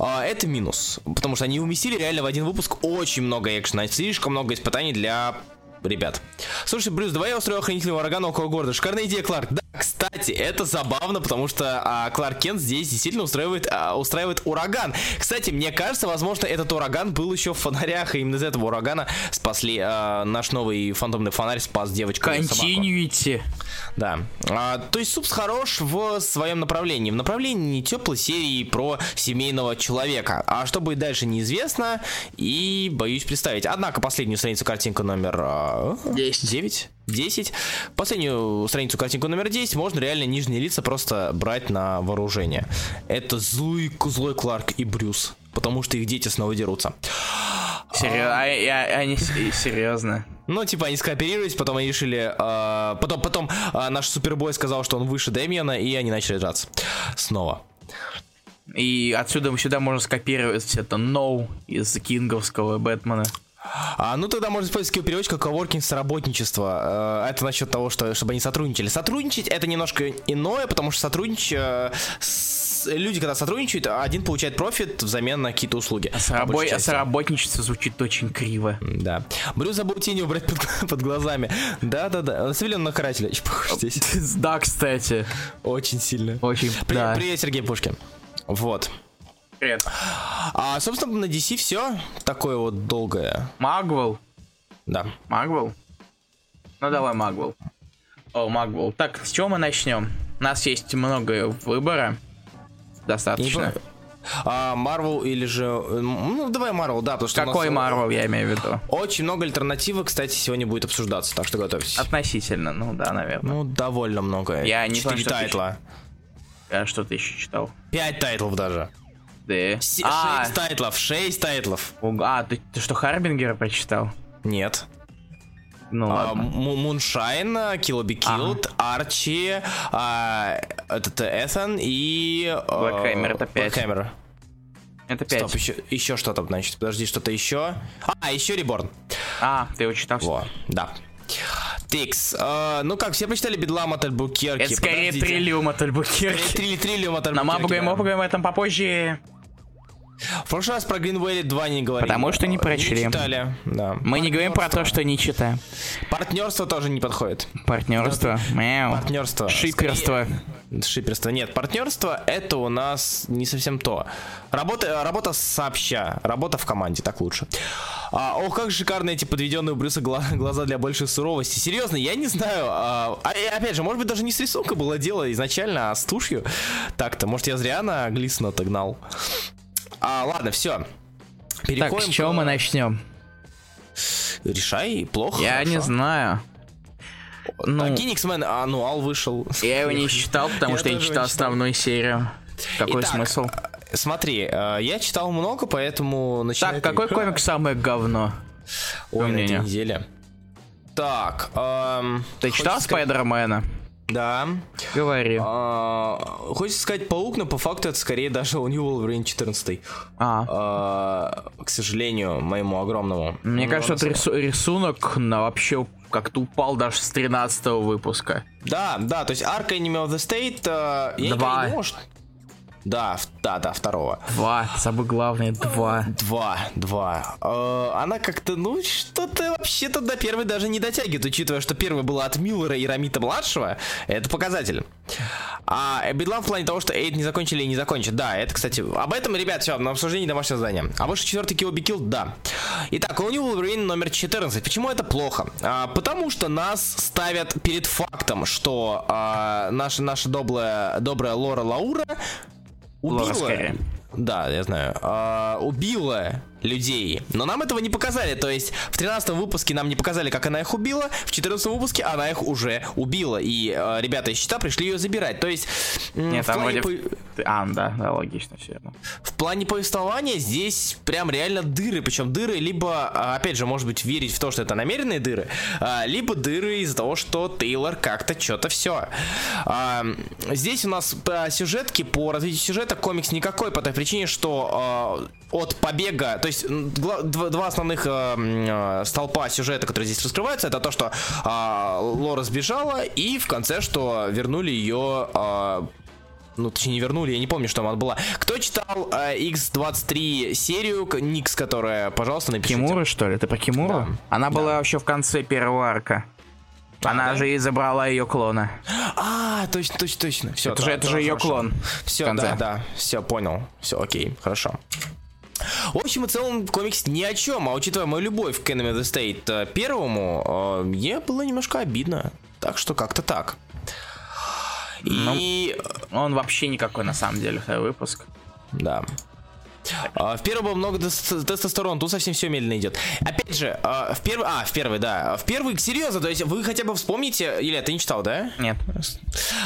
А, это минус. Потому что они уместили реально в один выпуск очень много экшена, слишком много испытаний для ребят. Слушай, Брюс, давай я устрою охранительного урагана около города. Шикарная идея, Кларк. Да, кстати, это забавно, потому что а, Кларк Кент здесь действительно устраивает, а, устраивает ураган. Кстати, мне кажется, возможно, этот ураган был еще в фонарях, и именно из этого урагана спасли а, наш новый фантомный фонарь спас девочку. и собаку. Континьюити. Да. А, то есть Супс хорош в своем направлении. В направлении теплой серии про семейного человека. А что будет дальше, неизвестно. И боюсь представить. Однако последнюю страницу картинка номер а, Десять. 9. 10. Последнюю страницу картинку номер 10 можно реально нижние лица просто брать на вооружение. Это злой, злой Кларк и Брюс. Потому что их дети снова дерутся. Серьезно? Они с- серьезно. Ну, типа, они скооперировались, потом они решили... а, потом потом а, наш супербой сказал, что он выше Дэмиана, и они начали драться. Снова. И отсюда сюда можно скопировать это No из кинговского Бэтмена. А, ну тогда можно использовать переводчика коворкинг с работничества. Э, это насчет того, что чтобы они сотрудничали. Сотрудничать это немножко иное, потому что сотрудничать э, люди, когда сотрудничают, один получает профит взамен на какие-то услуги. А, сорабо... а соработничество звучит очень криво. Да. Брю забыл тени убрать под, под глазами. Да-да-да. На цивилион на карателя еще похож здесь. Да, кстати. Очень сильно. Очень. Привет, да. привет Сергей Пушкин. Вот. Привет. А, собственно, на DC все такое вот долгое. Магвел. Да. Магвел? Ну давай Магвел. О, Магвел. Так, с чего мы начнем? У нас есть много выбора. Достаточно. А, Марвел или же... Ну, давай Марвел, да, потому что... Какой Марвел, я имею в виду? Очень много альтернативы, кстати, сегодня будет обсуждаться, так что готовьтесь. Относительно, ну да, наверное. Ну, довольно много. Я не Четыре тайтла. А что ты еще читал? Пять тайтлов даже. Да. С- а. Шесть тайтлов, шесть тайтлов. А, ты, ты что, Harbinger а прочитал? Нет. Ну а, ладно. Moonshine, Kill Be Killed, ага. Archie, а, этот Ether и... Black Hammer, это 5. Black Hammer. Это 5. Стоп, еще, еще что-то, значит, подожди, что-то еще. А, еще Reborn. А, ты его читал? Во, да. Тикс. Uh, ну как, все прочитали Бедлам от Альбукерки? Это скорее Подождите. Триллиум от Альбукерки. Скорее Триллиум от Альбукерки. Но мы поговорим, мы поговорим об этом попозже. В прошлый раз про Greenway 2 не говорили. Потому что не прочли. Не читали, да. Мы не говорим про то, что не читаем. Партнерство тоже не подходит. Партнерство? Мяу. Партнерство. Шиперство. Скорее... Шиперство. Нет, партнерство это у нас не совсем то. Работа, работа сообща, работа в команде, так лучше. А, ох, как шикарно эти подведенные у Брюса глаза для большей суровости. Серьезно, я не знаю. А, а, опять же, может быть, даже не с рисунком было дело изначально, а с тушью. Так-то, может, я зря на Глисона отогнал. А, ладно, все. Переходим так, с чего к... мы начнем? Решай, плохо. Я хорошо. не знаю. Ну, а Кингсмен, а, ну, Ал вышел. Я его не читал, потому что я не читал основную серию. Какой Итак, смысл? Смотри, я читал много, поэтому начинаю... Так, какой комик самое говно? Ой, на этой неделе. Так, эм, Ты читал Спайдермена? Да. Говори. А, хочется сказать паук, но по факту это скорее даже у него Wolverine 14. А. а. К сожалению, моему огромному. Мне кажется, этот рису- рисунок на вообще как-то упал даже с 13 выпуска. Да, да, то есть Ark Enemy of the State... Э, я Два. Не думал, что... Да, да, да, второго. Два, самое главное, два. Два, два. Э, она как-то, ну, что-то вообще-то до первой даже не дотягивает, учитывая, что первая была от Миллера и Рамита младшего. Это показатель. А Бедлам в плане того, что Эйд не закончили и не закончат. Да, это, кстати, об этом, ребят, все, на обсуждении домашнего задания. А выше четвертый Be Killed, да. Итак, у него Wolverine номер 14. Почему это плохо? А, потому что нас ставят перед фактом, что а, наша, наша добрая, добрая Лора Лаура убила... Лора да, я знаю. А, убила людей. Но нам этого не показали. То есть в 13 выпуске нам не показали, как она их убила. В 14 выпуске она их уже убила. И э, ребята из щита пришли ее забирать. То есть... Нет, там вроде... По... А, да, да, логично все это. В плане повествования здесь прям реально дыры. Причем дыры либо, а, опять же, может быть, верить в то, что это намеренные дыры, а, либо дыры из-за того, что Тейлор как-то что-то все. А, здесь у нас по сюжетке, по развитию сюжета комикс никакой по той причине, что от побега, то есть два основных э, э, столпа сюжета, которые здесь раскрываются, это то, что э, Лора сбежала, и в конце, что вернули ее э, ну, точнее, не вернули, я не помню, что она была. Кто читал э, X23 серию, Никс, которая, пожалуйста, напишите. Кимура, что ли? Это про Кимуру? Да. Она да. была вообще в конце первого арка. А, она да? же и забрала ее клона. А, точно, точно, точно. Все, это да, же, это же ее клон. Все, да, да, все, понял. Все, окей, хорошо. В общем и целом, комикс ни о чем, а учитывая мою любовь к Enemy of the State э, первому, э, мне было немножко обидно. Так что как-то так. И... Ну, он вообще никакой на самом деле, второй выпуск. Да. А, в первом было много тестостерона, тут совсем все медленно идет. Опять же, а, в первый, а, в первый, да, в первый, серьезно, то есть вы хотя бы вспомните, или ты не читал, да? Нет.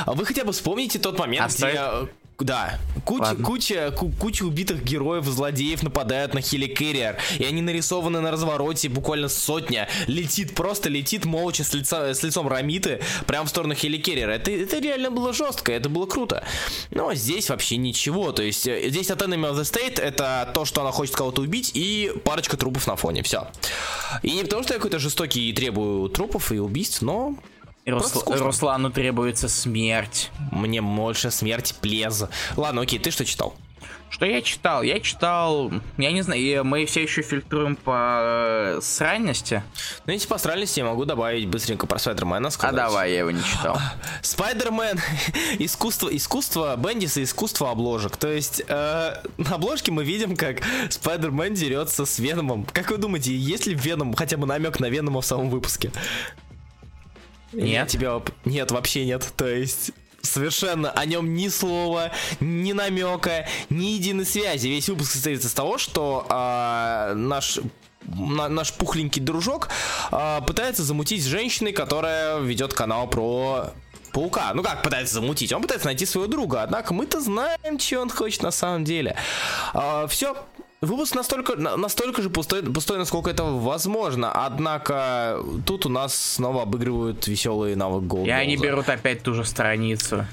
Вы хотя бы вспомните тот момент, а где... Стоит Да, куча, куча, ку, куча убитых героев, злодеев нападают на Хеликерриер, и они нарисованы на развороте, буквально сотня, летит, просто летит молча с, лица, с лицом Рамиты прямо в сторону Хеликерриера. Это, это реально было жестко, это было круто. Но здесь вообще ничего, то есть э, здесь от Enemy of the State это то, что она хочет кого-то убить, и парочка трупов на фоне, все. И не потому, что я какой-то жестокий и требую трупов и убийств, но Русл... Руслану требуется смерть. Мне больше смерть плез. Ладно, окей, ты что читал? Что я читал? Я читал, я не знаю, мы все еще фильтруем по э, сральности. Ну, если по сральности, я могу добавить быстренько про Спайдермена сказать. А давай, я его не читал. Спайдермен, искусство, искусство Бендиса, искусство обложек. То есть, э, на обложке мы видим, как Спайдермен дерется с Веномом. Как вы думаете, есть ли Веном хотя бы намек на Венома в самом выпуске? Нет. Тебя... Нет, вообще нет. То есть совершенно о нем ни слова, ни намека, ни единой связи. Весь выпуск состоит из того, что а, наш на, наш пухленький дружок а, пытается замутить с женщиной, которая ведет канал про паука. Ну как пытается замутить? Он пытается найти своего друга. Однако мы-то знаем, что он хочет на самом деле. А, все, Выпуск настолько, настолько же пустой, пустой, насколько это возможно. Однако тут у нас снова обыгрывают веселые навык Голд. И они берут опять ту же страницу.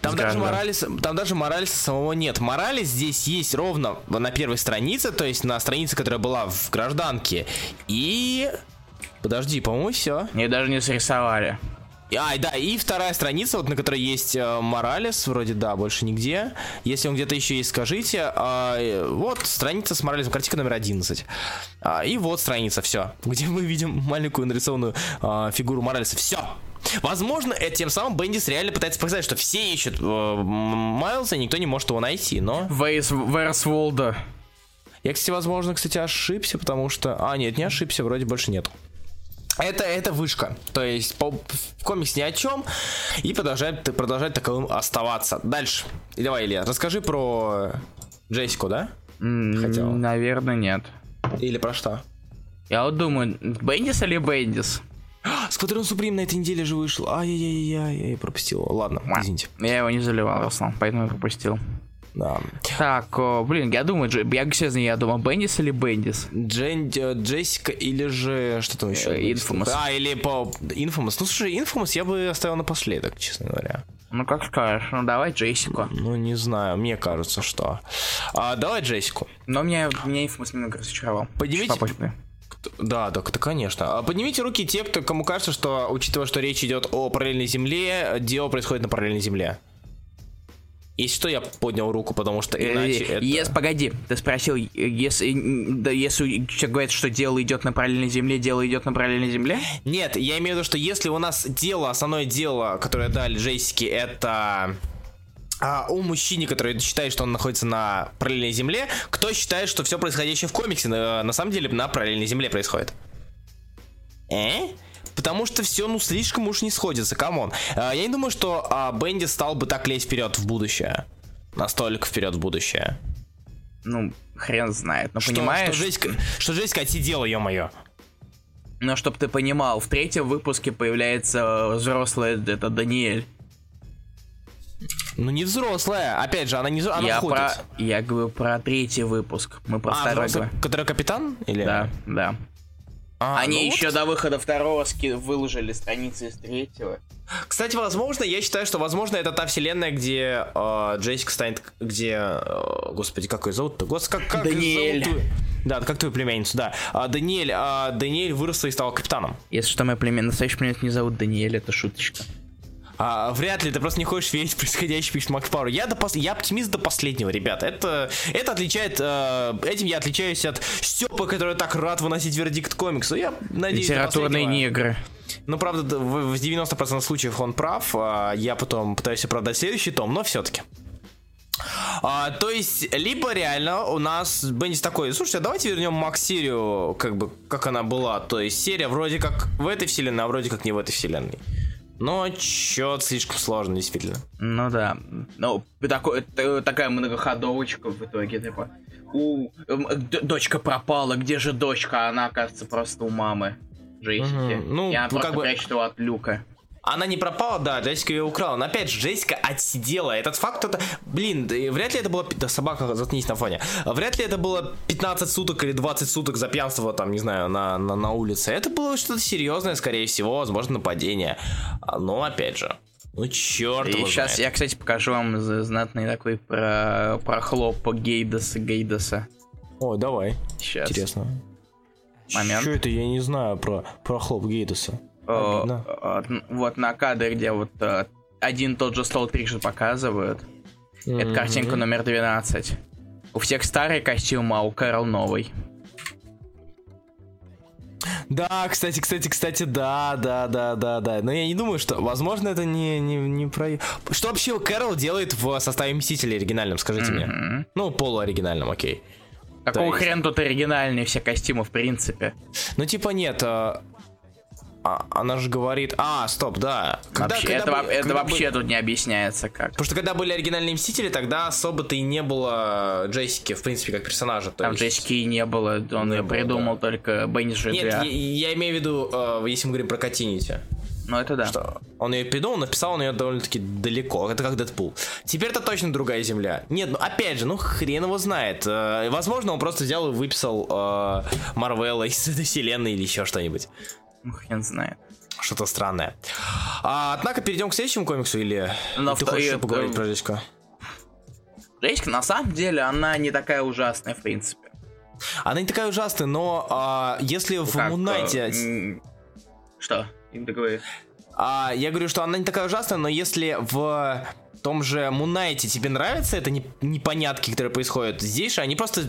Там даже, Моралис, там даже Моралиса самого нет. Моралис здесь есть ровно на первой странице, то есть на странице, которая была в гражданке. И... Подожди, по-моему, все. Мне даже не срисовали. А, да, и вторая страница, вот на которой есть э, Моралес, вроде да, больше нигде. Если он где-то еще есть, скажите. А, вот страница с Моралесом, картинка номер 11. А, и вот страница, все, где мы видим маленькую нарисованную а, фигуру Моралеса. Все, Возможно, это тем самым Бендис реально пытается показать, что все ищут э, Майлза, и никто не может его найти, но... Where's Волда? Я, кстати, возможно, кстати, ошибся, потому что... А, нет, не ошибся, вроде больше нет. Это, это вышка. То есть по, комикс ни о чем. И продолжает, продолжает таковым оставаться. Дальше. И давай, Илья, расскажи про Джессику, да? Хотел. Наверное, нет. Или про что? Я вот думаю, Бендис или Бендис? Сквадрон Суприм на этой неделе же вышел. Ай-яй-яй-яй, я пропустил. Ладно, извините. Я его не заливал, Руслан, поэтому пропустил. Да. Так, о, блин, я думаю, я серьезно, я думал, Бендис или Бендис? Джен, Джессика или же что там еще? Инфомас. А, или по Инфомас. Ну, слушай, Инфомас я бы оставил напоследок, честно говоря. Ну, как скажешь. Ну, давай Джессику. Ну, не знаю, мне кажется, что. А, давай Джессику. Но меня, меня Инфомас немного разочаровал. Поднимите... Да, да, да, конечно. А поднимите руки те, кто, кому кажется, что, учитывая, что речь идет о параллельной земле, дело происходит на параллельной земле. Если что, я поднял руку, потому что э, иначе это... Yes, погоди, ты спросил, если, да, если человек говорит, что дело идет на параллельной земле, дело идет на параллельной земле? Нет, я имею в виду, что если у нас дело, основное дело, которое дали Джессике, это а у мужчины, который считает, что он находится на параллельной земле, кто считает, что все происходящее в комиксе на, на самом деле на параллельной земле происходит? Э? Потому что все, ну, слишком уж не сходится, come on. А, я не думаю, что а, Бендис стал бы так лезть вперед в будущее. Настолько вперед в будущее. Ну, хрен знает. Но что, понимаешь... Что Джессика, что Джессика отсидела, ё-моё. Но чтоб ты понимал, в третьем выпуске появляется взрослая, это Даниэль. Ну не взрослая, опять же, она не она я Про, я говорю про третий выпуск. Мы про а, второй. Который капитан? Или? Да, да. А, Они ну еще вот... до выхода второго ски выложили страницы из третьего. Кстати, возможно, я считаю, что, возможно, это та вселенная, где э, Джессика станет, где, э, господи, как ее зовут-то? Гос, как, как Даниэль. Зовут? Да, как твою племянницу, да. А, Даниэль, а, Даниэль выросла и стала капитаном. Если что, моя племянница, настоящая племянница не зовут Даниэль, это шуточка. А, вряд ли, ты просто не хочешь верить в происходящее, пишет Макс Пауэр. Я, до пос... я оптимист до последнего, ребята. Это, это отличает... Э, этим я отличаюсь от Степа, который так рад выносить вердикт комиксу. Я надеюсь, Литературные негры. Ну, правда, в 90% случаев он прав. А я потом пытаюсь оправдать следующий том, но все-таки. А, то есть, либо реально у нас Беннис такой, слушайте, а давайте вернем Макс-серию, как бы, как она была. То есть, серия вроде как в этой вселенной, а вроде как не в этой вселенной. Но счет слишком сложный, действительно. Ну да. Ну, такой, такая многоходовочка в итоге, типа. У, дочка пропала, где же дочка? Она, кажется, просто у мамы Джессики. Угу. Ну, И она просто как бы... прячет его от люка. Она не пропала, да, Джессика ее украла. Но опять же, Джессика отсидела. Этот факт, это, блин, вряд ли это было... Да, собака, заткнись на фоне. Вряд ли это было 15 суток или 20 суток за пьянство, там, не знаю, на, на, на улице. Это было что-то серьезное, скорее всего, возможно, нападение. Но, опять же, ну, черт И сейчас знает. я, кстати, покажу вам знатный такой про, про хлоп Гейдаса Гейдаса. Ой, давай. Сейчас. Интересно. Момент. Что это? Я не знаю про, про хлоп Гейдаса. О, вот на кадре, где вот э, один тот же стол трижды показывают. Mm-hmm. Это картинка номер 12. У всех старый костюм, а у Кэрол новый. Да, кстати, кстати, кстати, да, да, да, да, да. Но я не думаю, что, возможно, это не, не, не про... Что вообще Кэрол делает в составе Мстителей оригинальном, скажите mm-hmm. мне? Ну, полуоригинальном, окей. Какого есть... хрена тут оригинальные все костюмы, в принципе? Ну, типа, нет, а, а, она же говорит... А, стоп, да. Когда, вообще, когда это, были, это когда вообще были... тут не объясняется как. Потому что когда были оригинальные Мстители, тогда особо-то и не было Джессики, в принципе, как персонажа. Там есть... Джессики и не было, он не придумал было, да. только Бенни Нет, я, я имею в виду, э, если мы говорим про Катинити. Ну, это да. Что он ее придумал, написал он ее довольно-таки далеко. Это как Дэдпул. Теперь это точно другая земля. Нет, ну опять же, ну хрен его знает. Э, возможно, он просто взял и выписал э, Марвела из этой вселенной или еще что-нибудь. Ну, хрен знает. Что-то странное. А, однако перейдем к следующему комиксу или Но ты хочешь еще поговорить про Джессику? Джессика, на самом деле, она не такая ужасная, в принципе. Она не такая ужасная, но а, если в как, Мунайте... Э, что? Договори. А, я говорю, что она не такая ужасная, но если в том же Мунайте тебе нравятся это не, непонятки, которые происходят, здесь же они просто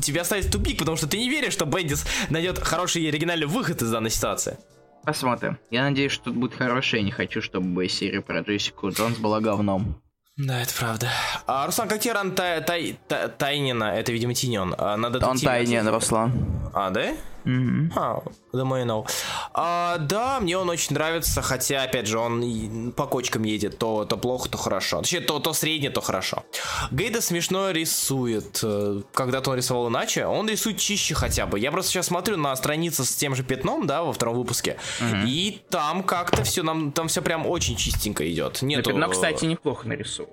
тебя ставят в тупик, потому что ты не веришь, что Бендис найдет хороший и оригинальный выход из данной ситуации. Посмотрим. Я надеюсь, что тут будет хорошее. Я не хочу, чтобы серия про Джессику Джонс была говном. Да, это правда. А, Руслан, как тебе ран тай, тай, тай, Тайнина? Это, видимо, Тиньон. А, надо Он Тайнин, Руслан. А, да? Mm-hmm. А, думаю, know. А, да, мне он очень нравится, хотя, опять же, он по кочкам едет, то, то плохо, то хорошо. Точнее, то, то среднее, то хорошо. Гейда смешно рисует. Э, когда-то он рисовал иначе, он рисует чище хотя бы. Я просто сейчас смотрю на страницу с тем же пятном, да, во втором выпуске, mm-hmm. и там как-то все, нам там все прям очень чистенько идет. Нету... пятно, кстати, неплохо нарисован.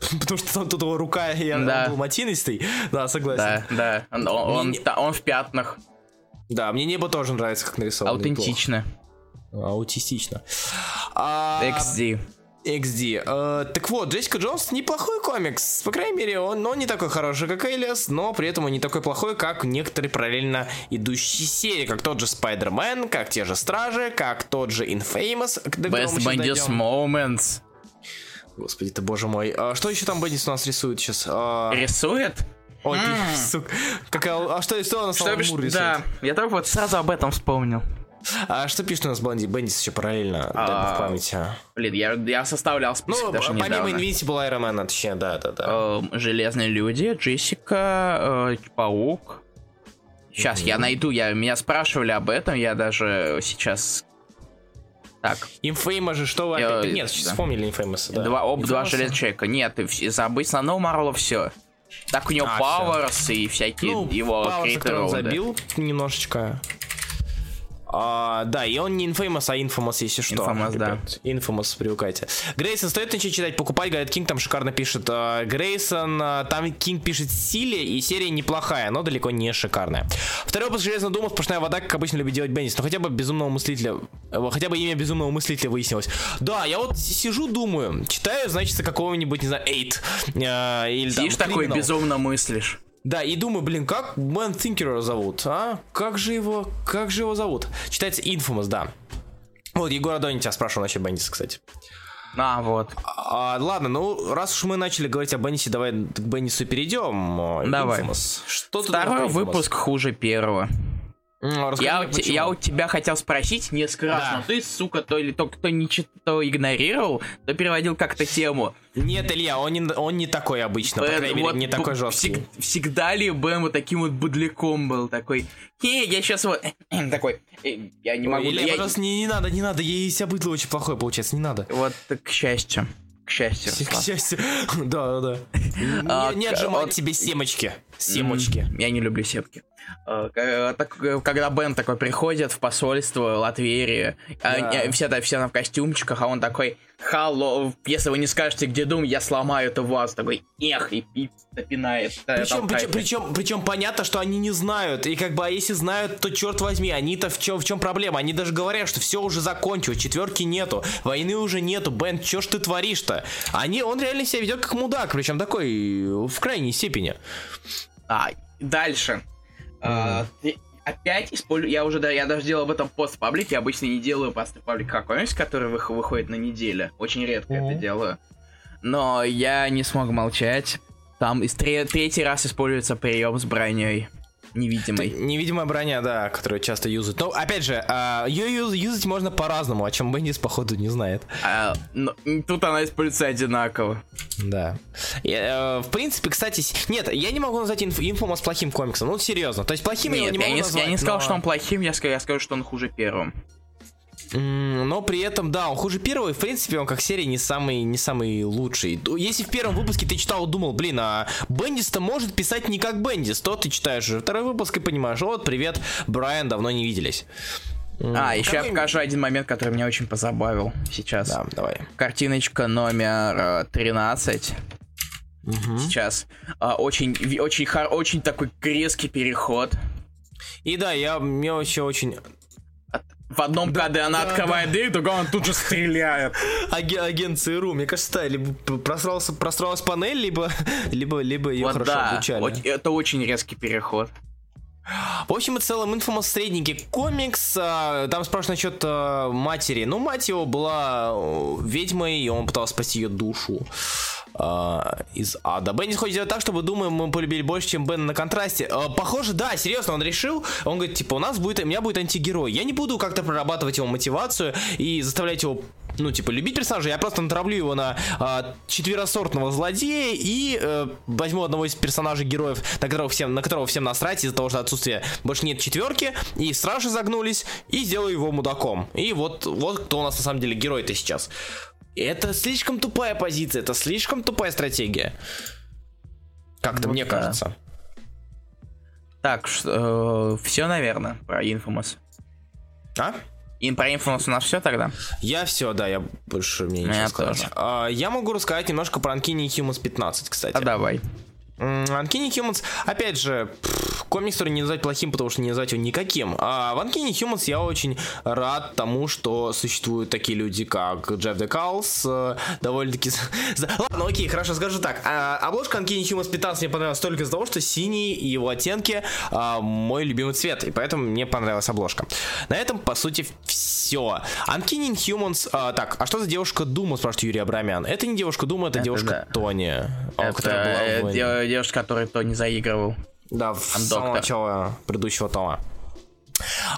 Потому что там тут его рука и да. был матинистый. Да, согласен. Да, да. Он, он, он, он в пятнах. Да, мне небо тоже нравится, как нарисовано. Аутентично. Неплохо. Аутистично. А... XD. XD. Uh, так вот, Джессика Джонс неплохой комикс. По крайней мере, он, он не такой хороший, как Элиас, но при этом он не такой плохой, как некоторые параллельно идущие серии, как тот же Спайдермен, как те же Стражи, как тот же Infamous. Best Bandits Moments. Господи ты, боже мой. А, что еще там Бендис у нас рисует сейчас? А... Рисует? Ой, ты, сука. Какая... А что, что у нас что Мур Да, я только вот сразу об этом вспомнил. А что пишет у нас Бенди? Бендис еще параллельно, а, в памяти. Блин, я, я составлял список ну, даже помимо недавно. Invincible Iron Man, точнее, да, да, да. Э, Железные люди, Джессика, э, Паук. Сейчас, я найду, я, меня спрашивали об этом, я даже сейчас... Так. Infamous же что вы... Я, Нет, да. вспомнили Infamous, да. Два, об, два железных человека. Нет, забыть на No Marvel все. Так у него а, Пауэрс и всякие ну, его критеры. забил немножечко. А, да, и он не Infamous, а Infamous, если что. Infamous, да. Infamous, привыкайте. Грейсон стоит начать читать, покупать, говорит, Кинг там шикарно пишет. А, Грейсон, а, там Кинг пишет силе, и серия неплохая, но далеко не шикарная. Второй выпуск Железного Дума, сплошная вода, как обычно любит делать Беннис. Но хотя бы безумного мыслителя, э, хотя бы имя безумного мыслителя выяснилось. Да, я вот сижу, думаю, читаю, значит, какого-нибудь, не знаю, Эйт. Э, или Сидишь там, такой, безумно мыслишь. Да, и думаю, блин, как Мэн Тинкера зовут, а? Как же его, как же его зовут? Читается Infamous, да. Вот, Егор Адонин тебя спрашивал насчет Бендиса, кстати. А, вот. А, ладно, ну, раз уж мы начали говорить о Беннисе, давай к Беннису перейдем. Давай. Infamous. Что Второй выпуск хуже первого. Расскажи, я, я у тебя хотел спросить несколько раз, да. но ты, сука, то или то, кто не то игнорировал, то переводил как-то тему. Нет, Илья, он не, он не такой обычно, Б, по крайней вот, мере, не такой жесткий. Всег, всегда ли Бэм вот таким вот будляком был, такой, не, я сейчас вот, такой, «Э, я не могу... Илья, я... пожалуйста, не, не надо, не надо, ей себя быдло очень плохое получается, не надо. Вот, к счастью. К счастью. К счастью. Да, да, да. Не, а, не отжимать тебе семочки. Семочки. Я не люблю семки. Э, э, когда Бен такой приходит в посольство Латверии, а, да. все, все там в костюмчиках, а он такой, Халло, если вы не скажете, где дом, я сломаю это вас. Такой, эх, и, и напинает. Причем, причем, причем, причем понятно, что они не знают. И как бы, а если знают, то черт возьми, они-то в чем, в чем проблема? Они даже говорят, что все уже закончилось, четверки нету, войны уже нету, Бен, что ж ты творишь-то? Они, он реально себя ведет как мудак, причем такой в крайней степени. А, дальше. А, опять использую, я уже, да, я даже делал об этом пост в паблике, я обычно не делаю посты в паблик какой-нибудь, который выходит на неделю, очень редко это делаю. Но я не смог молчать, там из третий раз используется прием с броней. Невидимой. Невидимая броня, да, которую часто юзают. Но, опять же, а, ее юзать можно по-разному, о чем Бендис, походу, не знает. А, но, тут она используется одинаково. Да. Я, э, в принципе, кстати, нет, я не могу назвать инф, Инфомас плохим комиксом. Ну, серьезно. То есть плохим нет, я не могу я не, назвать, я не сказал, но... что он плохим, я скажу, я скажу, что он хуже первым. Но при этом, да, он хуже первого, и в принципе он как серия не самый, не самый лучший. Если в первом выпуске ты читал, думал, блин, а Бендис-то может писать не как Бендис, то ты читаешь второй выпуск и понимаешь, вот, привет, Брайан, давно не виделись. А, еще Какой... я покажу один момент, который меня очень позабавил сейчас. Да, давай. Картиночка номер 13. Угу. Сейчас. А, очень, очень, очень такой резкий переход. И да, я мне вообще очень в одном да, кадре она да, открывает да. дверь, в другом он тут же стреляет. Аген, агент ЦРУ, мне кажется, да, либо просрался, просралась панель, либо, либо, либо ее вот хорошо да, обучали. Это очень резкий переход. В общем и целом, Infamous средненький комикс. А, там спрашивают насчет а, матери. Ну, мать его была э, ведьмой, и он пытался спасти ее душу э, из ада. Бенни хочет сделать так, чтобы, думаю, мы полюбили больше, чем Бен на контрасте. Э, похоже, да, серьезно, он решил. Он говорит, типа, у нас будет, у меня будет антигерой. Я не буду как-то прорабатывать его мотивацию и заставлять его ну, типа, любить персонажа, я просто натравлю его на э, четверосортного злодея и э, возьму одного из персонажей героев, на которого всем, на которого всем насрать из-за того, что отсутствие больше нет четверки, и стражи загнулись, и сделаю его мудаком. И вот, вот кто у нас на самом деле герой-то сейчас. Это слишком тупая позиция, это слишком тупая стратегия. Как-то ну, мне да. кажется. Так, э, все, наверное, про Infamous. А? И про Infamous у нас все тогда? Я все, да, я больше мне ничего я сказать. А, я могу рассказать немножко про Uncanny Humans 15, кстати. А давай. Uncanny Humans, опять же, комикс, который не назвать плохим, потому что не назвать его никаким. А в Uncanny Humans я очень рад тому, что существуют такие люди, как Джефф Декалс, э, довольно-таки... Ладно, окей, хорошо, скажу так. А, обложка Uncanny Humans 15 мне понравилась только из-за того, что синий и его оттенки а, мой любимый цвет, и поэтому мне понравилась обложка. На этом, по сути, все. Uncanny Humans... А, так, а что за девушка Дума, спрашивает Юрий Абрамян? Это не девушка Дума, это, это девушка да. Тони. Это, которая была в девушка, которая то не заигрывал. Да, в самого начала предыдущего тома.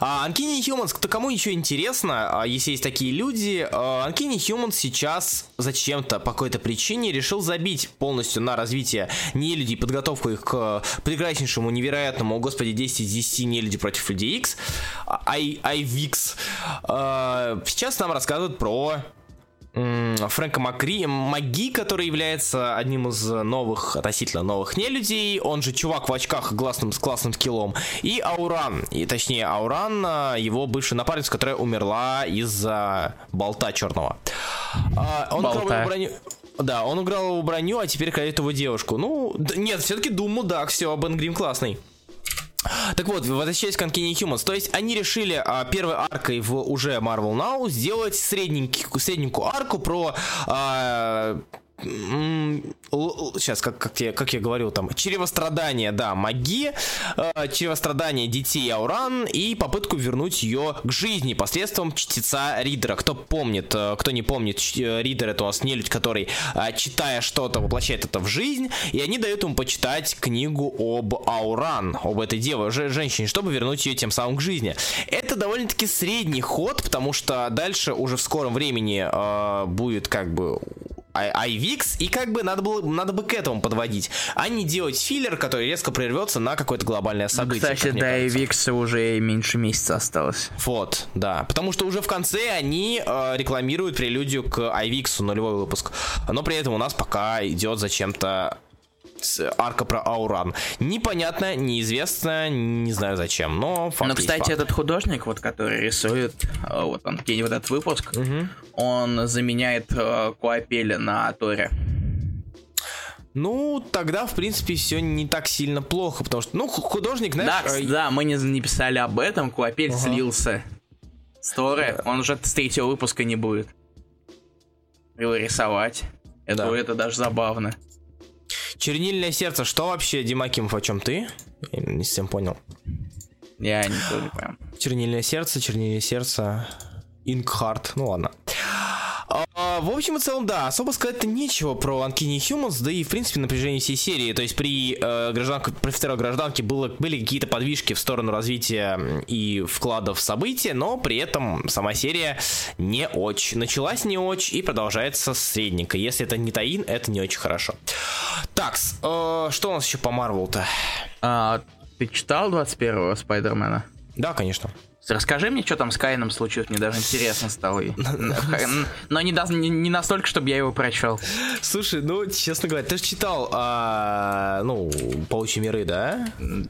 А Uncanny Humans, кто кому еще интересно, а, если есть такие люди, а, Uncanny Humans сейчас зачем-то по какой-то причине решил забить полностью на развитие нелюдей, подготовку их к прекраснейшему, невероятному, о господи, 10 из 10 нелюдей против людей X, IVX. А, сейчас нам рассказывают про Фрэнка Макри, Маги, который является одним из новых, относительно новых нелюдей, он же чувак в очках гласным, с классным скиллом, и Ауран, и точнее Ауран, а, его бывшая напарница, которая умерла из-за болта черного. А, он Болта. броню... Да, он играл его броню, а теперь крадет его девушку. Ну, нет, все-таки Дум мудак, все, Бен Грим классный. Так вот, возвращаясь к Uncanny Humans, то есть они решили а, первой аркой в уже Marvel Now сделать средненькую, средненькую арку про а, сейчас, как, как, я, как я говорил, там, чревострадание, да, маги, э, чревострадание детей Ауран и попытку вернуть ее к жизни посредством чтеца Ридера. Кто помнит, э, кто не помнит, э, Ридер это у нас нелюдь, который, э, читая что-то, воплощает это в жизнь, и они дают ему почитать книгу об Ауран, об этой деве, женщине, чтобы вернуть ее тем самым к жизни. Это довольно-таки средний ход, потому что дальше уже в скором времени э, будет как бы iVix, и как бы надо было, надо бы к этому подводить, а не делать филлер, который резко прервется на какое-то глобальное событие. Ну, кстати, до iVix уже меньше месяца осталось. Вот, да, потому что уже в конце они э, рекламируют прелюдию к iVix, нулевой выпуск, но при этом у нас пока идет зачем-то арка про Ауран. Непонятно, неизвестно, не знаю зачем, но факт Но, кстати, факт. этот художник, вот, который рисует, э, вот он, где вот этот выпуск, угу. он заменяет э, Куапеля на Торе. Ну, тогда, в принципе, все не так сильно плохо, потому что, ну, художник, знаешь... Да, э... да мы не, не писали об этом, Куапель ага. слился с Торе, да. он уже с третьего выпуска не будет его рисовать. Это, да. это даже забавно. Чернильное сердце, что вообще, Дима Кимов, о чем ты? Я не совсем понял. Я не понял. Чернильное сердце, чернильное сердце, Инкхарт, ну ладно. А, в общем и целом, да, особо сказать-то нечего про Uncanny Humans, да и, в принципе, напряжение всей серии. То есть при, э, гражданке, при второй гражданке было, были какие-то подвижки в сторону развития и вкладов в события, но при этом сама серия не очень. Началась не очень и продолжается средненько. Если это не Таин, это не очень хорошо. Так, э, что у нас еще по Марвел-то? А, ты читал 21-го Спайдермена? Да, конечно. Расскажи мне, что там с Кайном случилось, мне даже интересно стало. Но не, не настолько, чтобы я его прочел. Слушай, ну, честно говоря, ты же читал, а, ну, «Паучьи миры», да?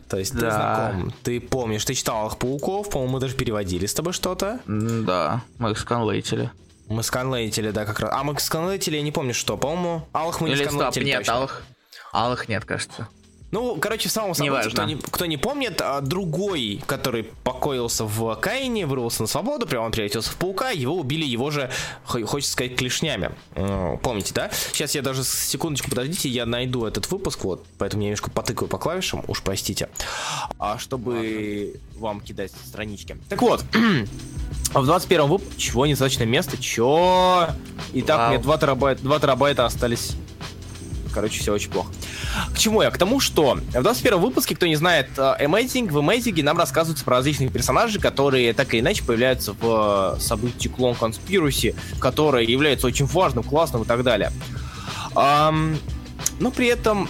То есть да. ты знаком, ты помнишь, ты читал «Алых пауков», по-моему, мы даже переводили с тобой что-то. Да, мы их сканлейтили. Мы сканлейтили, да, как раз. А мы сканлейтили, я не помню, что, по-моему, «Алых» мы не сканлейтили нет, «Алых». «Алых» нет, кажется. Ну, короче, в самом событии, кто не, кто не помнит, а другой, который покоился в Каине, вырвался на свободу, прямо он превратился в паука, его убили его же, хочется сказать, клешнями. Помните, да? Сейчас я даже секундочку, подождите, я найду этот выпуск, вот, поэтому я немножко потыкаю по клавишам, уж простите, а чтобы Ладно. вам кидать странички. Так вот, в 21 выпуске, чего недостаточно места, чё? Итак, Вау. мне 2 терабайта, 2 терабайта остались короче, все очень плохо. К чему я? К тому, что в 21 выпуске, кто не знает, э, Amazing, в Amazing нам рассказываются про различных персонажей, которые так или иначе появляются в э, событии Clone Conspiracy, которое является очень важным, классным и так далее. Но при этом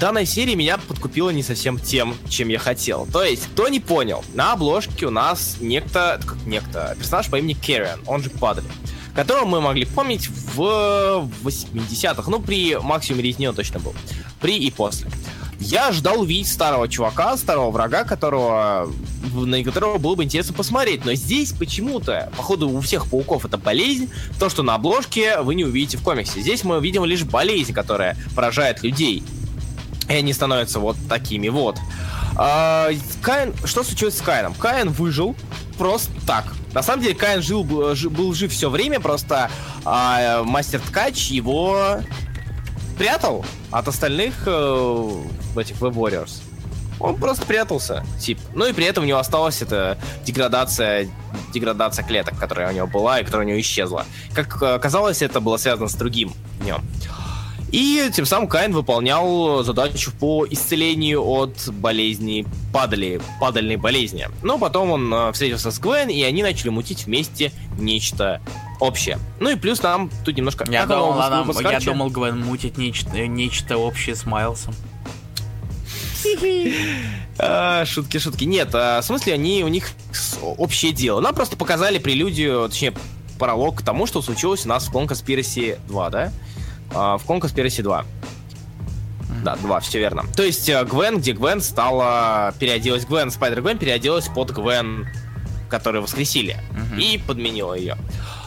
данная серия меня подкупила не совсем тем, чем я хотел. То есть, кто не понял, на обложке у нас некто, как некто, персонаж по имени Керриан, он же Падали которого мы могли помнить в 80-х. Ну, при максимуме резни он точно был. При и после. Я ждал увидеть старого чувака, старого врага, которого, на которого было бы интересно посмотреть. Но здесь почему-то, походу, у всех пауков это болезнь. То, что на обложке вы не увидите в комиксе. Здесь мы видим лишь болезнь, которая поражает людей. И они становятся вот такими вот. А, Каин, что случилось с Каином? Каин выжил просто так. На самом деле Каин жил, был жив все время, просто а, мастер ткач его прятал от остальных э, этих Web Warriors. Он просто прятался, тип. Ну и при этом у него осталась эта деградация, деградация клеток, которая у него была и которая у него исчезла. Как оказалось, это было связано с другим днем. И тем самым Каин выполнял задачу по исцелению от болезни падали, падальной болезни. Но потом он э, встретился с Гвен, и они начали мутить вместе нечто общее. Ну и плюс нам тут немножко... Я, думал, нам, я думал, Гвен мутит нечто, нечто общее с Майлсом. А, шутки, шутки. Нет, а, в смысле, они у них общее дело. Нам просто показали прелюдию, точнее, пролог к тому, что случилось у нас в Clone Conspiracy 2, да? А, в Conquest Conspiracy 2. Да, 2, все верно. То есть э, Гвен, где Гвен стала... Переоделась Гвен, Спайдер Гвен переоделась под Гвен, которую воскресили. Uh-huh. И подменила ее.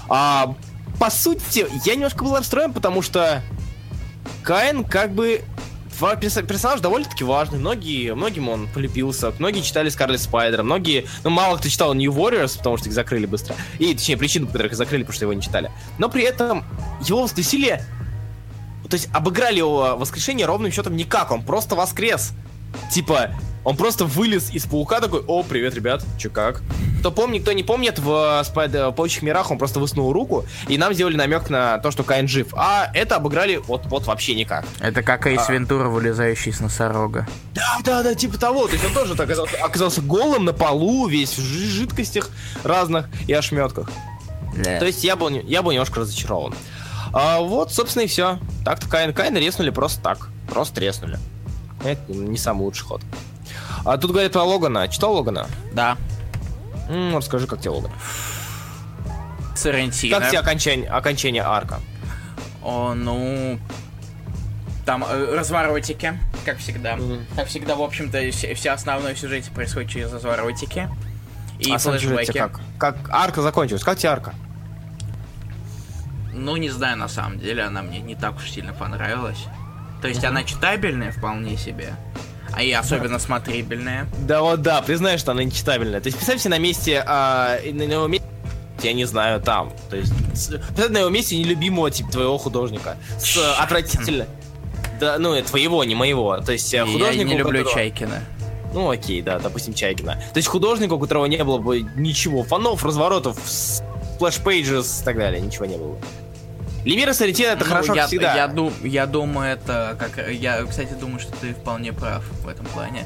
А, по сути, я немножко был расстроен, потому что Каин как бы персонаж довольно-таки важный. Многие, многим он полюбился. Многие читали Скарлет Спайдера. Многие, ну, мало кто читал New Warriors, потому что их закрыли быстро. И, точнее, причину, по которой их закрыли, потому что его не читали. Но при этом его воскресили то есть обыграли его воскрешение ровным счетом никак, он просто воскрес. Типа, он просто вылез из паука такой, о, привет, ребят, че как? Кто помнит, кто не помнит, в Спайд... Паучих мирах он просто высунул руку, и нам сделали намек на то, что Каин жив. А это обыграли вот, вот вообще никак. Это как Эйс а... Вентура, вылезающий из носорога. Да, да, да, типа того. То есть он тоже оказался, оказался голым на полу, весь в жидкостях разных и ошметках. Да. То есть я был, я был немножко разочарован. А, вот, собственно, и все. Так-то Кайн резнули просто так. Просто резнули. Это не самый лучший ход. А тут говорят про Логана. Читал Логана? Да. М-м, расскажи, как тебе Логан. Сарантино. Как тебе окончание, окончание арка? О, ну... Там э, разворотики. как всегда. Как всегда, в общем-то, все, все основное сюжете происходит через разворотики. И а флешбеки. как? Как арка закончилась? Как тебе арка? Ну, не знаю, на самом деле, она мне не так уж сильно понравилась. То есть она читабельная вполне себе. А и особенно смотрибельная. Да вот да, признаю, что она нечитабельная. То есть представьте на месте, а, на его месте, я не знаю, там. То есть представьте на его месте нелюбимого типа твоего художника. С отвратительно. Да, ну, э, твоего, не моего. То есть э, Я художник, не люблю которого- Чайкина. Ну окей, да, допустим, Чайкина. То есть художника, у которого не было бы ничего, фонов, разворотов, splash pages и так далее, ничего не было. Лемира Соррентино это Ну, хорошо я, всегда. Я, ду- я думаю, это как... Я, кстати, думаю, что ты вполне прав в этом плане.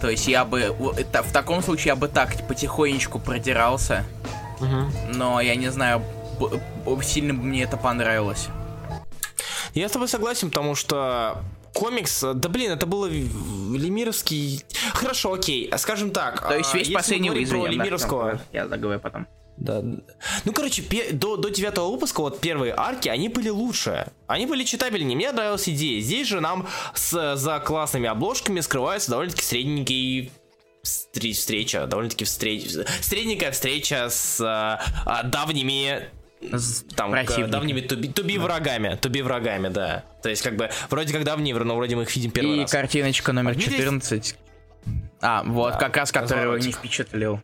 То есть я бы... в таком случае я бы так потихонечку продирался. Мгм. Но я не знаю, б- б- сильно бы мне это понравилось. Я с тобой согласен, потому что комикс, да блин, это было лемировский... Хорошо, окей, скажем так. То есть а, весь последний говорим про лемировского... Я договорю потом. Да. Ну, короче, до, до девятого выпуска, вот первые арки, они были лучше. Они были читабельнее. Мне нравилась идея. Здесь же нам с, за классными обложками скрывается довольно-таки средненький встр- встреча, довольно-таки встреч... средненькая встреча с а, а, давними С там противником. давними туби, туби врагами, туби врагами, да. То есть как бы вроде как давние, но вроде мы их видим первый И раз. картиночка номер А мне здесь- 14. А, вот, Да, как раз, который не впечатлил.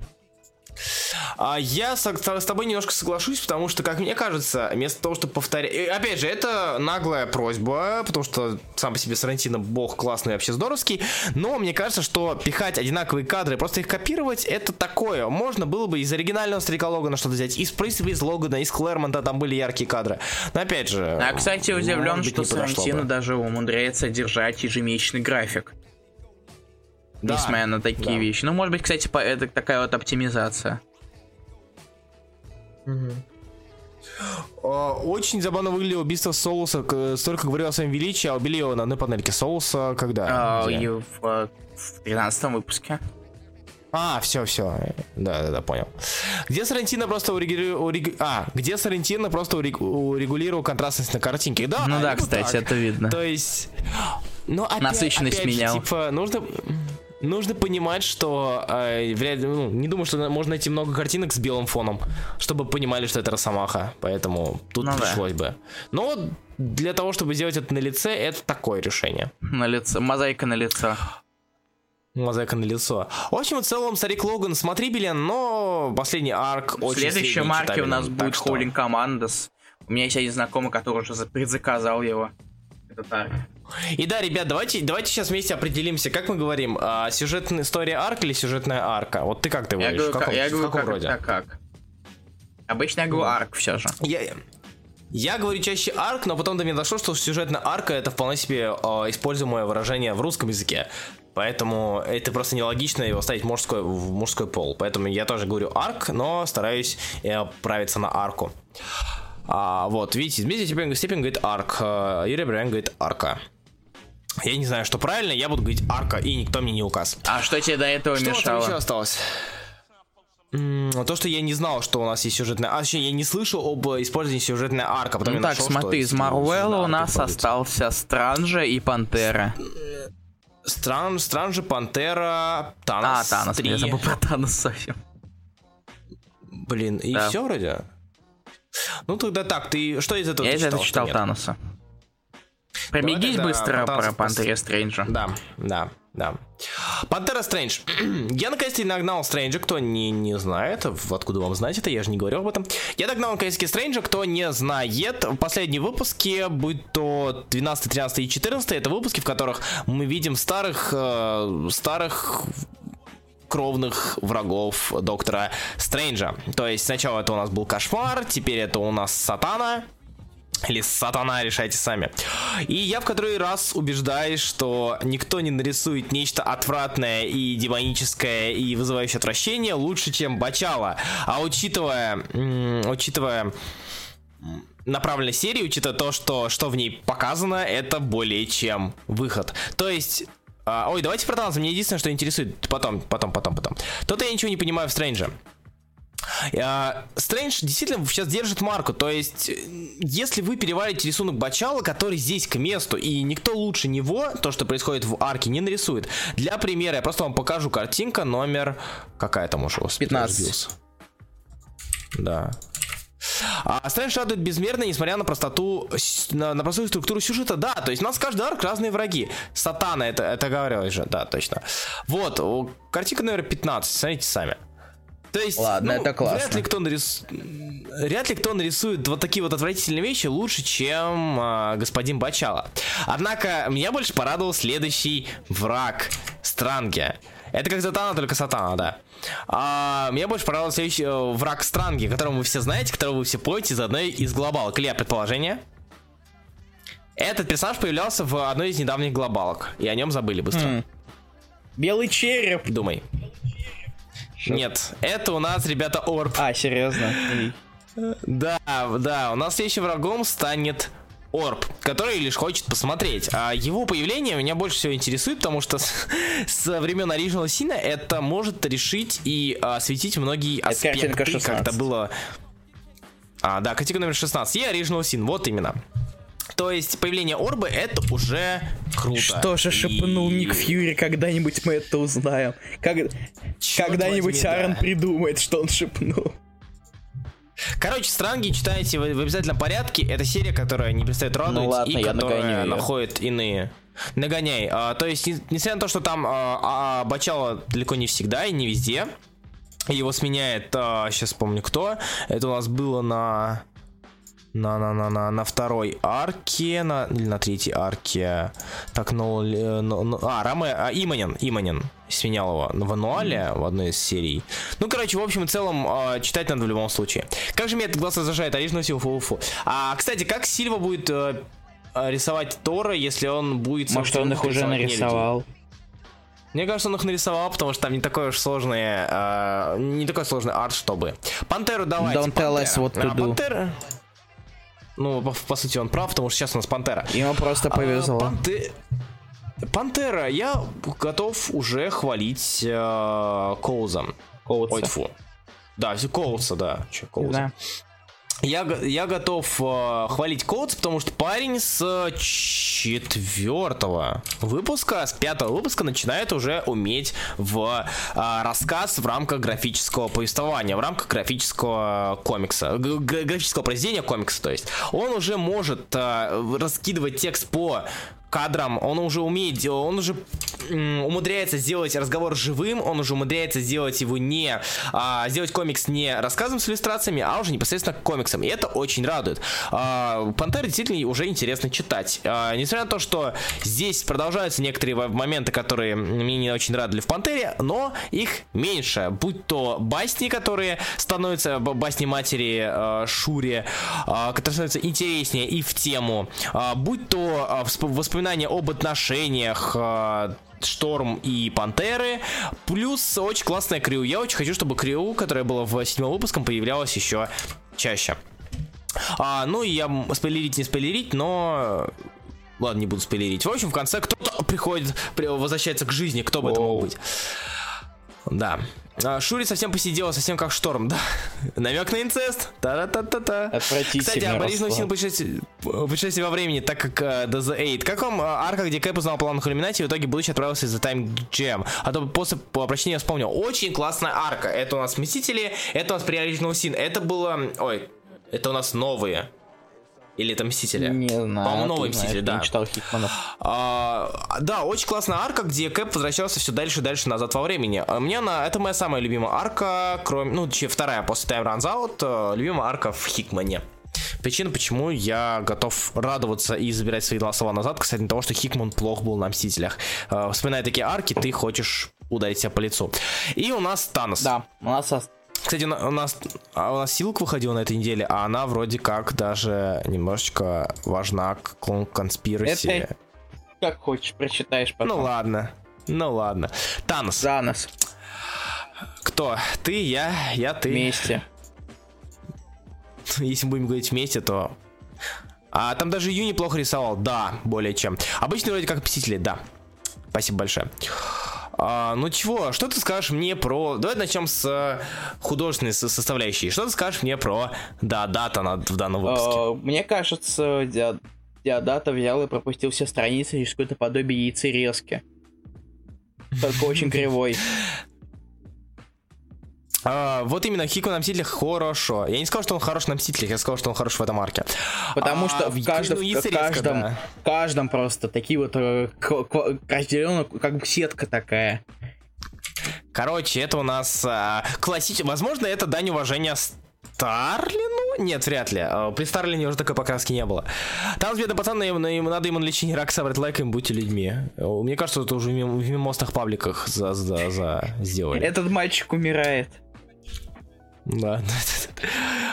А я с, с тобой немножко соглашусь, потому что, как мне кажется, вместо того, чтобы повторять... Опять же, это наглая просьба, потому что сам по себе Сарантино бог классный, вообще здоровский, но мне кажется, что пихать одинаковые кадры, просто их копировать, это такое. Можно было бы из оригинального Старика Логана что-то взять, из, в принципе, из Логана, из Клэрмонта там были яркие кадры. Но опять же... А, кстати, удивлен, быть, что Сарантино даже умудряется держать ежемесячный график. Да, несмотря на такие да. вещи. Ну, может быть, кстати, это такая вот оптимизация. А, Очень забавно выглядело убийство Соуса. Столько говорил о своем величии, а убили его на одной панельке. Соуса когда? А, и в, э, в 13 выпуске. А, все, все. Да, да, да, понял. Где Сарантино просто урегулировал... А, где Сарантино просто урег- урегулировал контрастность на картинке. Да, ну да, кстати, так. это видно. То есть... Ну, опять, Насыщенность опять менял. типа, нужно... Нужно понимать, что э, вряд ну, не думаю, что можно найти много картинок с белым фоном, чтобы понимали, что это Росомаха. Поэтому тут Ну да. пришлось бы. Но для того, чтобы сделать это на лице, это такое решение. На лицо, мозаика на лицо. Мозаика на лицо. В общем, в целом, Старик Логан смотрибелен, но последний арк В очень следующем средний, марке у нас будет что- Холлинг Командос. У меня есть один знакомый, который уже за- предзаказал его. Этот арк. И да, ребят, давайте, давайте сейчас вместе определимся, как мы говорим, а, сюжетная история арк или сюжетная арка? Вот ты как ты Я говоришь? говорю, в каком, как, я в говорю каком как, роде? это как. Обычно я говорю арк все же. Я, я говорю чаще арк, но потом до меня дошло, что сюжетная арка это вполне себе а, используемое выражение в русском языке. Поэтому это просто нелогично его ставить в мужской, в мужской пол. Поэтому я тоже говорю арк, но стараюсь э, правиться на арку. А, вот, видите, Дмитрий Степин, Степин говорит арк, а, Юрий Брян говорит арка. Я не знаю, что правильно, я буду говорить арка, и никто мне не указ. А что тебе до этого Что мешало? еще осталось? То, что я не знал, что у нас есть сюжетная арка, точнее, я не слышал об использовании сюжетной арка. Потом Ну я так, нашел, что смотри, из Марвела у нас остался Странжа и Пантера. Стран, Странжи, Пантера, Танос. А, Танос, 3. я забыл про Танос совсем. Блин, и Да. все вроде? Ну тогда так, ты что из этого Я ты из этого что читал нет? Таноса. Пробегись тогда быстро про Пантере Стрэнджа. Да, да, да. Пантера Стрэндж. я наконец-то нагнал Стрэнджа, кто не, не знает. Откуда вам знать это? Я же не говорил об этом. Я догнал наконец-таки Стрэнджа, кто не знает. В последние выпуски, будь то 12, 13 и 14, это выпуски, в которых мы видим старых, э, старых кровных врагов доктора Стрэнджа. То есть сначала это у нас был кошмар, теперь это у нас сатана. Или сатана, решайте сами. И я в который раз убеждаюсь, что никто не нарисует нечто отвратное и демоническое и вызывающее отвращение лучше, чем Бачала. А учитывая, учитывая направленность серии, учитывая то, что, что в ней показано, это более чем выход. То есть а, ой, давайте про Танос. Мне единственное, что интересует. Потом, потом, потом, потом. То-то я ничего не понимаю в Стрэнджа. Стрэндж действительно сейчас держит марку, то есть, если вы переварите рисунок Бачала, который здесь к месту, и никто лучше него, то, что происходит в арке, не нарисует. Для примера, я просто вам покажу картинка номер... Какая там уже? 15. Да. А Стрэндж радует безмерно, несмотря на простоту, на, на простую структуру сюжета. Да, то есть у нас каждый арк разные враги. Сатана, это, это говорилось же, да, точно. Вот, картинка номер 15, смотрите сами. То есть, Ладно, ну, это классно. Вряд ли, кто нарис... вряд ли кто нарисует вот такие вот отвратительные вещи лучше, чем э, господин Бачала. Однако, меня больше порадовал следующий враг Странги. Это как Затана, только Сатана, да. А, меня больше понравился следующий э, враг Странги, которого вы все знаете, которого вы все помните из одной из глобалок. Илья, предположение? Этот персонаж появлялся в одной из недавних глобалок, и о нем забыли быстро. Mm. Белый череп. Думай. Шо? Нет, это у нас, ребята, Орб. А, серьезно? Да, да, у нас следующим врагом станет Орб, который лишь хочет посмотреть. А его появление меня больше всего интересует, потому что с, с времен Original Sin это может решить и а, осветить многие это аспекты, как это было. А, да, картинка номер 16. И Original Sin, вот именно. То есть появление Орбы это уже круто. Что же шепнул и... Ник Фьюри, когда-нибудь мы это узнаем. Как... Когда-нибудь Аарон да. придумает, что он шепнул. Короче, Странги читайте в, в обязательном порядке. Это серия, которая не перестает радовать ну, ладно, и которая находит иные. Нагоняй. А, то есть, несмотря на то, что там а, а, Бачало далеко не всегда и не везде, его сменяет, а, сейчас помню кто, это у нас было на на, на, на, на, на второй арке, на, или на третьей арке. Так, ну, ну, ну а, Раме, а, Иманин, Иманин сменял его в mm-hmm. в одной из серий. Ну, короче, в общем и целом, э, читать надо в любом случае. Как же мне этот глаз раздражает, Оригинал Силва фу, фу. А, кстати, как Сильва будет э, рисовать Тора, если он будет... Может, он их уже нарисовал? Мне кажется, он их нарисовал, потому что там не такой уж сложный, э, не такой сложный арт, чтобы. Пантеру давайте. Don't tell us what to do. Пантера... Ну, по, по сути, он прав, потому что сейчас у нас Пантера. Ему просто повезло. А, Панте... Пантера, я готов уже хвалить э, Коуза. Коуца. Ой, фу. Да, Коуца, да. Че, Коуца. Я, я готов э, хвалить Коутс, потому что парень с четвертого выпуска, с пятого выпуска начинает уже уметь в э, рассказ в рамках графического повествования, в рамках графического комикса, графического произведения комикса, то есть. Он уже может э, раскидывать текст по кадрам, он уже умеет, он уже умудряется сделать разговор живым, он уже умудряется сделать его не, а, сделать комикс не рассказом с иллюстрациями, а уже непосредственно комиксом, и это очень радует. А, Пантер действительно уже интересно читать. А, несмотря на то, что здесь продолжаются некоторые моменты, которые мне не очень радовали в Пантере, но их меньше, будь то басни, которые становятся, басни матери а, Шури, а, которые становятся интереснее и в тему, а, будь то а, воспоминания воспоминания об отношениях э, Шторм и Пантеры, плюс очень классная Крю. Я очень хочу, чтобы Крю, которая была в седьмом выпуском, появлялась еще чаще. А, ну, я спойлерить не спойлерить, но Ладно, не буду спойлерить. В общем, в конце кто-то приходит, возвращается к жизни, кто бы Оу. это мог быть. Да. А, Шури совсем посидела, совсем как шторм, да. Намек на инцест. Та-та-та-та-та. Кстати, об Оригинал Син путешествие во времени, так как uh, The The Eight. Как вам uh, арка, где Кэп узнал план Иллюминати и в итоге будучи отправился из The Time Jam? А то после обращения я вспомнил. Очень классная арка. Это у нас Мстители, это у нас при Оригинал Син. Это было... Ой, это у нас новые. Или это Мстители? Не знаю. По-моему, новые Мстители, да. Не читал Хикманов. А, да, очень классная арка, где Кэп возвращался все дальше и дальше назад во времени. А мне она, это моя самая любимая арка, кроме, ну, вторая после Time Runs Out, э, любимая арка в Хикмане. Причина, почему я готов радоваться и забирать свои слова назад, кстати, того, что Хикман плох был на Мстителях. Э, вспоминая такие арки, ты хочешь ударить себя по лицу. И у нас Танос. Да, у нас кстати, у нас, а у нас Силк выходила на этой неделе, а она вроде как даже немножечко важна к конспираси. Это как хочешь, прочитаешь потом. Ну ладно, ну ладно. Танос. Танос. Кто? Ты, я, я, ты. Вместе. Если будем говорить вместе, то... А там даже Юни плохо рисовал, да, более чем. Обычно вроде как Мстители, да. Спасибо большое. А, ну чего, что ты скажешь мне про... Давай начнем с э, художественной составляющей. Что ты скажешь мне про Диодата в данном выпуске? Uh, мне кажется, Диодата взял и пропустил все страницы через какое-то подобие яйцерезки. Только очень кривой. А, вот именно Хико на Мстителях хорошо. Я не сказал, что он хорош на Мстителях, я сказал, что он хорош в этом арке. Потому а, что в каждом, ну, в каждом, да. каждом просто такие вот э, разделено, как сетка такая. Короче, это у нас а, классический... Возможно, это дань уважения Старлину? Нет, вряд ли. А, при Старлине уже такой покраски не было. Там бедный пацан, ему, ему надо ему на лечение рака собрать лайком, будьте людьми. Мне кажется, это уже в мимостных пабликах за, за, за сделали. Этот мальчик умирает. Да.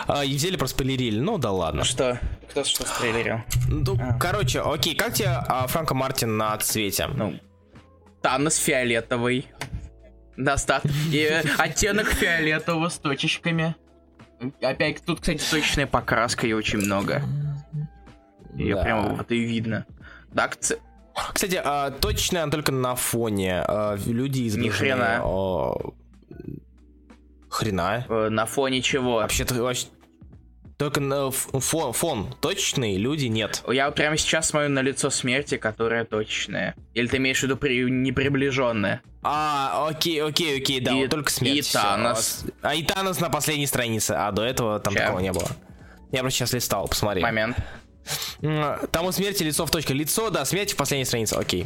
а, и взяли просто спойлерили. Ну да ладно. Что? Кто что спойлерил? Ну, а. короче, окей, как тебе а, Франко Мартин на цвете? Ну, Танос фиолетовый. Достаточно. И оттенок фиолетового с точечками. Опять, тут, кстати, точечная покраска, ее очень много. Ее да. прямо вот и видно. Да. Кстати, а, точечная только на фоне. А, люди изображены... Ни хрена. Хрена. Э, на фоне чего? Вообще-то вообще... Только на фон, фон точный, люди нет. Я вот прямо сейчас смотрю на лицо смерти, которое точное. Или ты имеешь в виду при... неприближенное? А, окей, окей, окей, да, и, вот только смерть. И Танос. А и Танос на последней странице, а до этого там Чем? такого не было. Я просто сейчас листал, посмотри. Момент. Там у смерти лицо в точке. Лицо, да, смерть в последней странице, окей.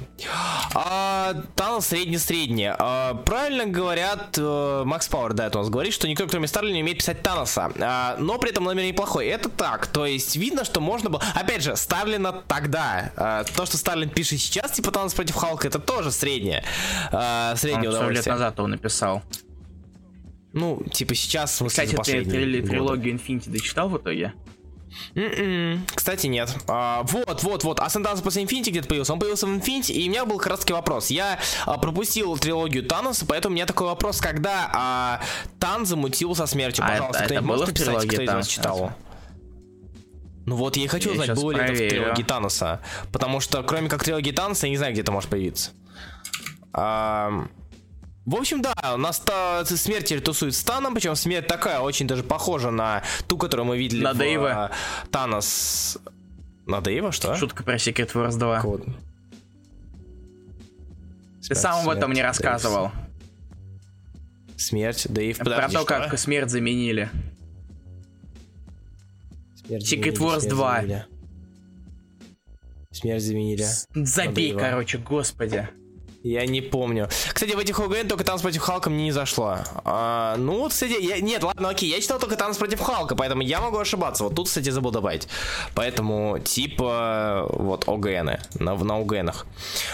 А, Танос средне-средне. А, правильно говорят, э, Макс Пауэр, да, это у нас говорит, что никто, кроме Старлина, не умеет писать Таноса. А, но при этом номер неплохой. Это так, то есть видно, что можно было... Опять же, Старлина тогда. А, то, что Старлин пишет сейчас, типа Танос против Халка, это тоже среднее. А, среднее он лет назад он написал. Ну, типа сейчас, в смысле, Кстати, ты трилогию Infinity дочитал в итоге? Mm-mm. Кстати, нет. А, вот, вот, вот. А Сантанос после Infinity где-то появился. Он появился в Infinity, и у меня был как раз таки вопрос. Я а, пропустил трилогию Таноса, поэтому у меня такой вопрос, когда а, Тан замутил со смертью. А Пожалуйста, это, это было в трилогии кто из вас читал? Ну вот, я и хочу я узнать, было ли это в трилогии Таноса. Потому что, кроме как трилогии Таноса, я не знаю, где это может появиться. А, в общем, да, у нас та, смерть тусует с Таном, причем смерть такая, очень даже похожа на ту, которую мы видели на в Дэйва. Танос. На Дэйва, что? Шутка про Secret Wars 2. Код. Ты сам об этом не рассказывал. Смерть, Дэйв. Подожди, про то, как смерть заменили. Смерть Secret заменили, Wars 2. Заменили. Смерть заменили. Забей, короче, господи. Я не помню. Кстати, в этих ОГН только Танос против Халка мне не зашло. А, ну кстати, я... нет, ладно, окей, я читал только Танос против Халка, поэтому я могу ошибаться. Вот тут, кстати, забыл добавить. Поэтому, типа, вот ОГН, на, на ОГНах.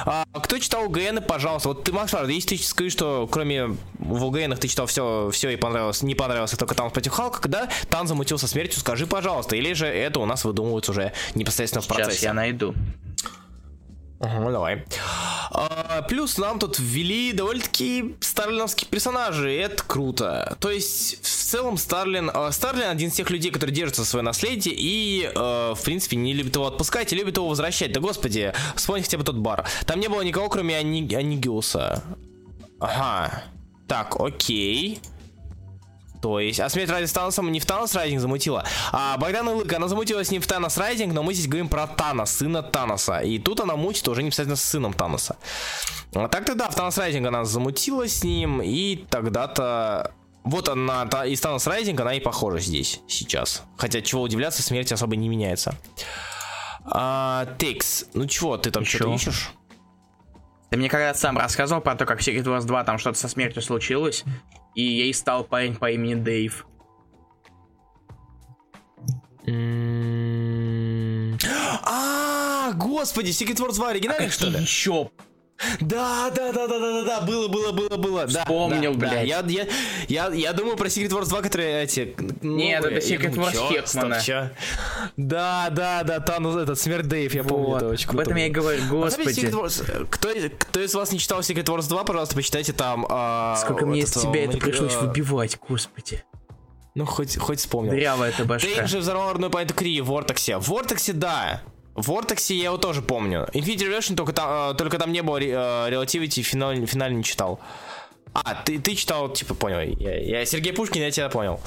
А, кто читал ОГН, пожалуйста, вот ты, Макс, если ты скажешь, что кроме в ОГНах ты читал все, все и понравилось, не понравилось только Танос против Халка, когда Тан замутился смертью, скажи, пожалуйста, или же это у нас выдумывается уже непосредственно в процессе. Сейчас я найду. Ага, давай. А, плюс нам тут ввели довольно-таки старлиновские персонажи, и это круто. То есть, в целом, Старлин... А, Старлин один из тех людей, который держится за свое наследие и, а, в принципе, не любит его отпускать и любит его возвращать. Да господи, вспомни хотя бы тот бар. Там не было никого, кроме Ани... Анигиуса. Ага. Так, окей. То есть, а смерть ради с Таносом не в Танос Райдинг замутила, а Богдана Лыка, она замутилась не в Танос Райдинг, но мы здесь говорим про Танос, сына Таноса. И тут она мутит уже непосредственно с сыном Таноса. А так-то да, в Танос Райдинг она замутилась с ним, и тогда-то вот она, та, из Танос Райдинг, она и похожа здесь, сейчас. Хотя, чего удивляться, смерть особо не меняется. А, Текс, ну чего, ты там что-то ищешь? Ты мне когда-то сам рассказывал про то, как в Secret Wars 2 там что-то со смертью случилось, и ей стал парень по имени Дэйв. А, господи, Secret Wars 2 оригинальный, что ли? Еще да, да, да, да, да, да, да, было, было, было, было. Вспомнил, да, блядь. Да. Я, я, я, я думаю про Secret Wars 2, которые эти. Ну, Нет, это Secret Wars чё, Хекмана. Стоп, Да, да, да, Танус, этот Смерть Дэйв, я вот. помню, это очень круто. Об этом я и говорю, господи. Wars, кто, кто из вас не читал Secret Wars 2, пожалуйста, почитайте там. А, Сколько мне из тебя это пришлось выбивать, господи. Ну, хоть, хоть вспомнил. Дрява это башка. Ты же взорвал родную планету Кри в Вортексе. В Вортексе, да. В Vortex я его тоже помню. Infinity Revolution только там, э, только там не было Relativity, финаль, финаль не читал. А, ты, ты читал, типа, понял. Я, я Сергей Пушкин, я тебя понял.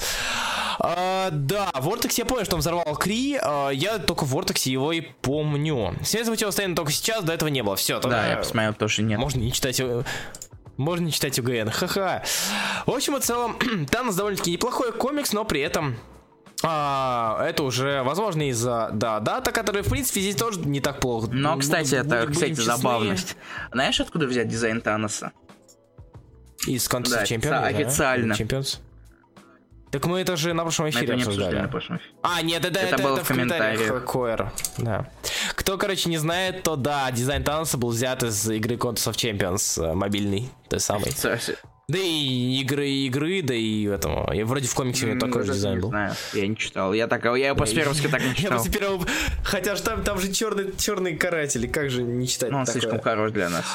А, да, Vortex я понял, что он взорвал Кри. А, я только в Vortex его и помню. Связывать его постоянно только сейчас, до этого не было. Все, Да, я посмотрел, тоже нет. Можно не читать. Можно не читать УГН, ха-ха. В общем и целом, Танос довольно-таки неплохой комикс, но при этом а, это уже, возможно, из-за да, дата, которая, в принципе, здесь тоже не так плохо. Но, кстати, будем, это, будем, кстати, будем забавность. Знаешь, откуда взять дизайн Таноса? Из Contest да, Champions, официально. Да? Champions? Так мы это же на прошлом эфире это обсуждали. На прошлом эфире. А, нет, это, это, это было это в комментариях. Коэр. Да. Кто, короче, не знает, то да, дизайн Таноса был взят из игры Contest of Champions э, мобильный, той самой. Да и игры, игры, да и этому. Я вроде в комиксе у меня такой же дизайн был. Знаю, я не читал. Я так, я по первски так не читал. Я первого, хотя же там, там же черный, черный каратель, как же не читать Ну, он такое? слишком хорош для нас.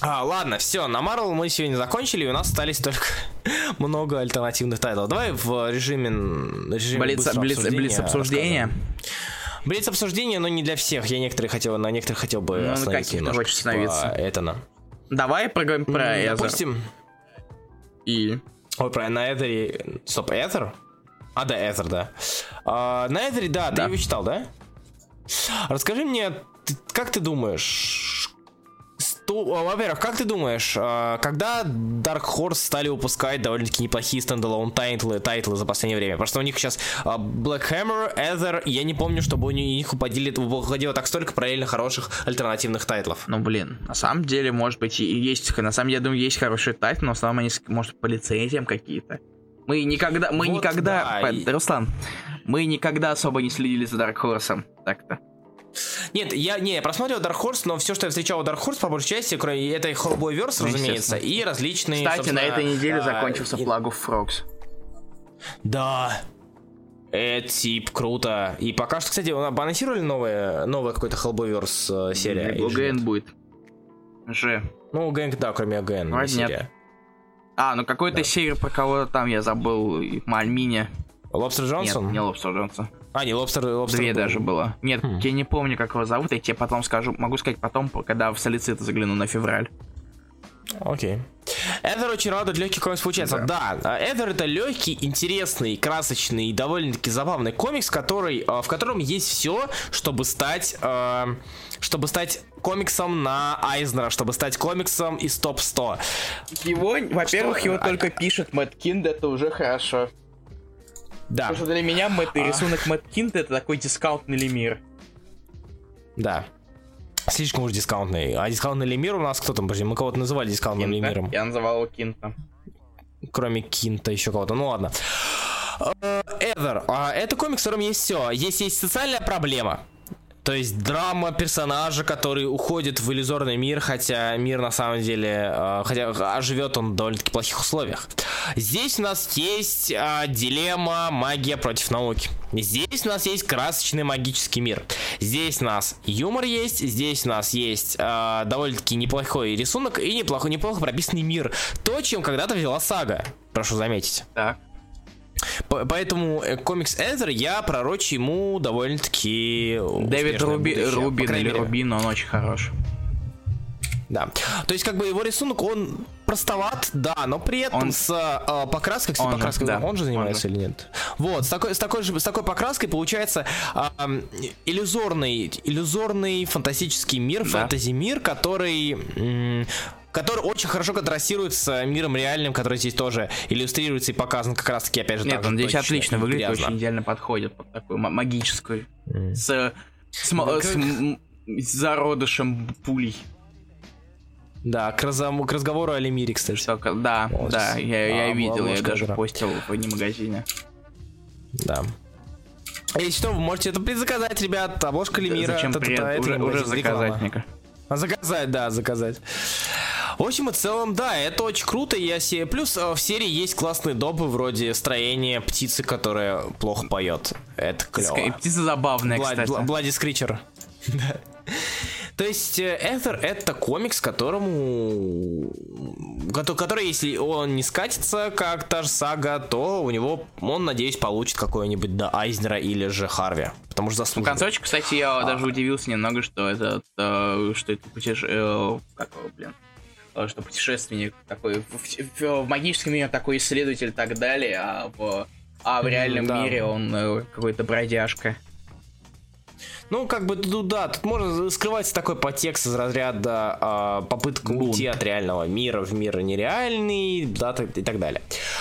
А, ладно, все, на Marvel мы сегодня закончили, и у нас остались только много альтернативных тайтлов. Давай в режиме, режиме блиц, блиц, обсуждения. Блиц обсуждения. Блиц обсуждения, но не для всех. Я некоторые хотел, на некоторых хотел бы ну, остановиться немножко. Хочешь типа, остановиться. Это на. Давай поговорим про Ether. Допустим. И? Ой, про на Ether е... Стоп, Ether? А, да, Ether, да. А, на Ether е, да, да, ты его читал, да? Расскажи мне, ты, как ты думаешь, то, во-первых, как ты думаешь, а, когда Dark Horse стали выпускать довольно-таки неплохие standalone тайтлы, тайтлы за последнее время? Просто у них сейчас а, Black Hammer, Ether, я не помню, чтобы у них выходили, выходило так столько параллельно хороших альтернативных тайтлов. Ну, блин, на самом деле, может быть, и есть, на самом деле, я думаю, есть хорошие тайтлы, но в основном они, может, по лицензиям какие-то. Мы никогда, мы вот никогда, да. Руслан, мы никогда особо не следили за Dark Horse, так-то. Нет, я не я просмотрел Dark Horse, но все, что я встречал у Dark Horse, по большей части, кроме этой Hellboy Verse, ну, разумеется, и различные. Кстати, на этой неделе а, закончился и... флаг of Frogs. Да. Это тип круто. И пока что, кстати, анонсировали новое, новое какой-то Hellboyverse э, серия. ГН будет. Ж. Ну, ГН, да, кроме. Вроде нет. А, ну какой-то да. серия про кого-то там, я забыл, Мальмине. Лобстер Джонсон? Нет, не Лобстер Джонсон. А, не, Лобстер, Лобстер Две был. даже было. Нет, хм. я не помню, как его зовут, я тебе потом скажу. Могу сказать потом, когда в солицит загляну на февраль. Окей. Эдер очень радует легкий комикс получается. Да, да Эдер это легкий, интересный, красочный довольно-таки забавный комикс, который, э, в котором есть все, чтобы стать, э, чтобы стать комиксом на Айзнера, чтобы стать комиксом из топ 100. Его, во-первых, его а, только пишет Мэтт Кинд, это уже хорошо. Да. Потому что для меня Мэтт, а... рисунок Мэтт Кинт это такой дискаунтный лемир. Да. Слишком уж дискаунтный. А дискаунтный лемир у нас кто там? Подожди, мы кого-то называли дискаунтным Кинта? лемиром. Я называл его Кинта. Кроме Кинта еще кого-то. Ну ладно. Эвер. Uh, это комикс, в котором есть все. Есть, есть социальная проблема. То есть драма персонажа, который уходит в иллюзорный мир, хотя мир на самом деле, э, хотя а живет он в довольно-таки плохих условиях. Здесь у нас есть э, дилемма магия против науки. Здесь у нас есть красочный магический мир. Здесь у нас юмор есть, здесь у нас есть э, довольно-таки неплохой рисунок и неплохо, неплохо прописанный мир. То, чем когда-то взяла сага, прошу заметить. Так. Поэтому э, комикс Эзер я пророчу ему довольно-таки Дэвид Руби, Рубин или Рубин, он очень хорош. Да. То есть, как бы его рисунок, он простоват, да, но при этом он... с э, покраской, с покраской, же, да. он же занимается он же. или нет? Вот, с такой, с такой же, с такой покраской получается э, иллюзорный, иллюзорный фантастический мир, да. фэнтези-мир, который э, который очень хорошо контрастирует с миром реальным, который здесь тоже иллюстрируется и показан как раз таки, опять же, Нет, он здесь отлично выглядит, грязно. очень идеально подходит под такую магическую, mm. с, с, ну, с, с зародышем пулей. Да, к, раз, к разговору о Лемире, кстати. Что, да, вот. да, я, я а, видел, я даже игра. постил в магазине. Да. Если что, вы можете это предзаказать, ребят, обложка Лемира. Зачем пред? Уже, уже заказать, Ника. Заказать, да, заказать. В общем и целом, да, это очень круто. Я себе... Плюс э, в серии есть классные допы вроде строения птицы, которая плохо поет. Это клево. Птица забавная, Бла- кстати. Блади Скричер. То есть Этher это комикс, которому который, если он не скатится, как та же сага, то у него, он, надеюсь, получит какой-нибудь да Айзнера или же Харви. Потому что заслуженно. Концовочка, кстати, я а. даже удивился немного, что это, э, что это путеше... Э, как его, блин? Э, что путешественник такой в, в, в магическом мире такой исследователь и так далее, а в, а в реальном да. мире он какой-то бродяжка. Ну, как бы, ну да, тут можно скрывать такой подтекст из разряда э, попытка Бунт. уйти от реального мира в мир нереальный, да, и так далее.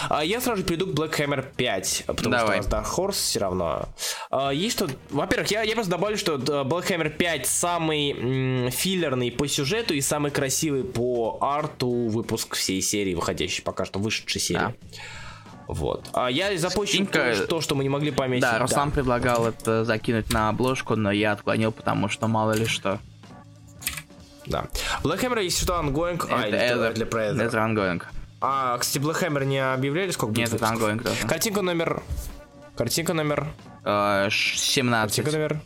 А я сразу перейду к Black Hammer 5, потому Давай. что у нас Dark Horse все равно. А, есть что... Во-первых, я, я просто добавлю, что Black Hammer 5 самый м, филлерный по сюжету и самый красивый по арту выпуск всей серии, выходящей пока что, вышедшей серии. Да. Вот. А я запущу Скинька... то, что мы не могли пометить. Да, Руслан да. предлагал это закинуть на обложку, но я отклонил, потому что мало ли что. Да. Black Hammer, если что, ongoing. Это, а, это, для это, это ongoing. А, кстати, Black Hammer не объявляли, сколько будет? Нет, это ongoing тоже. Картинка номер... Картинка номер... Uh, 17. Картинка номер...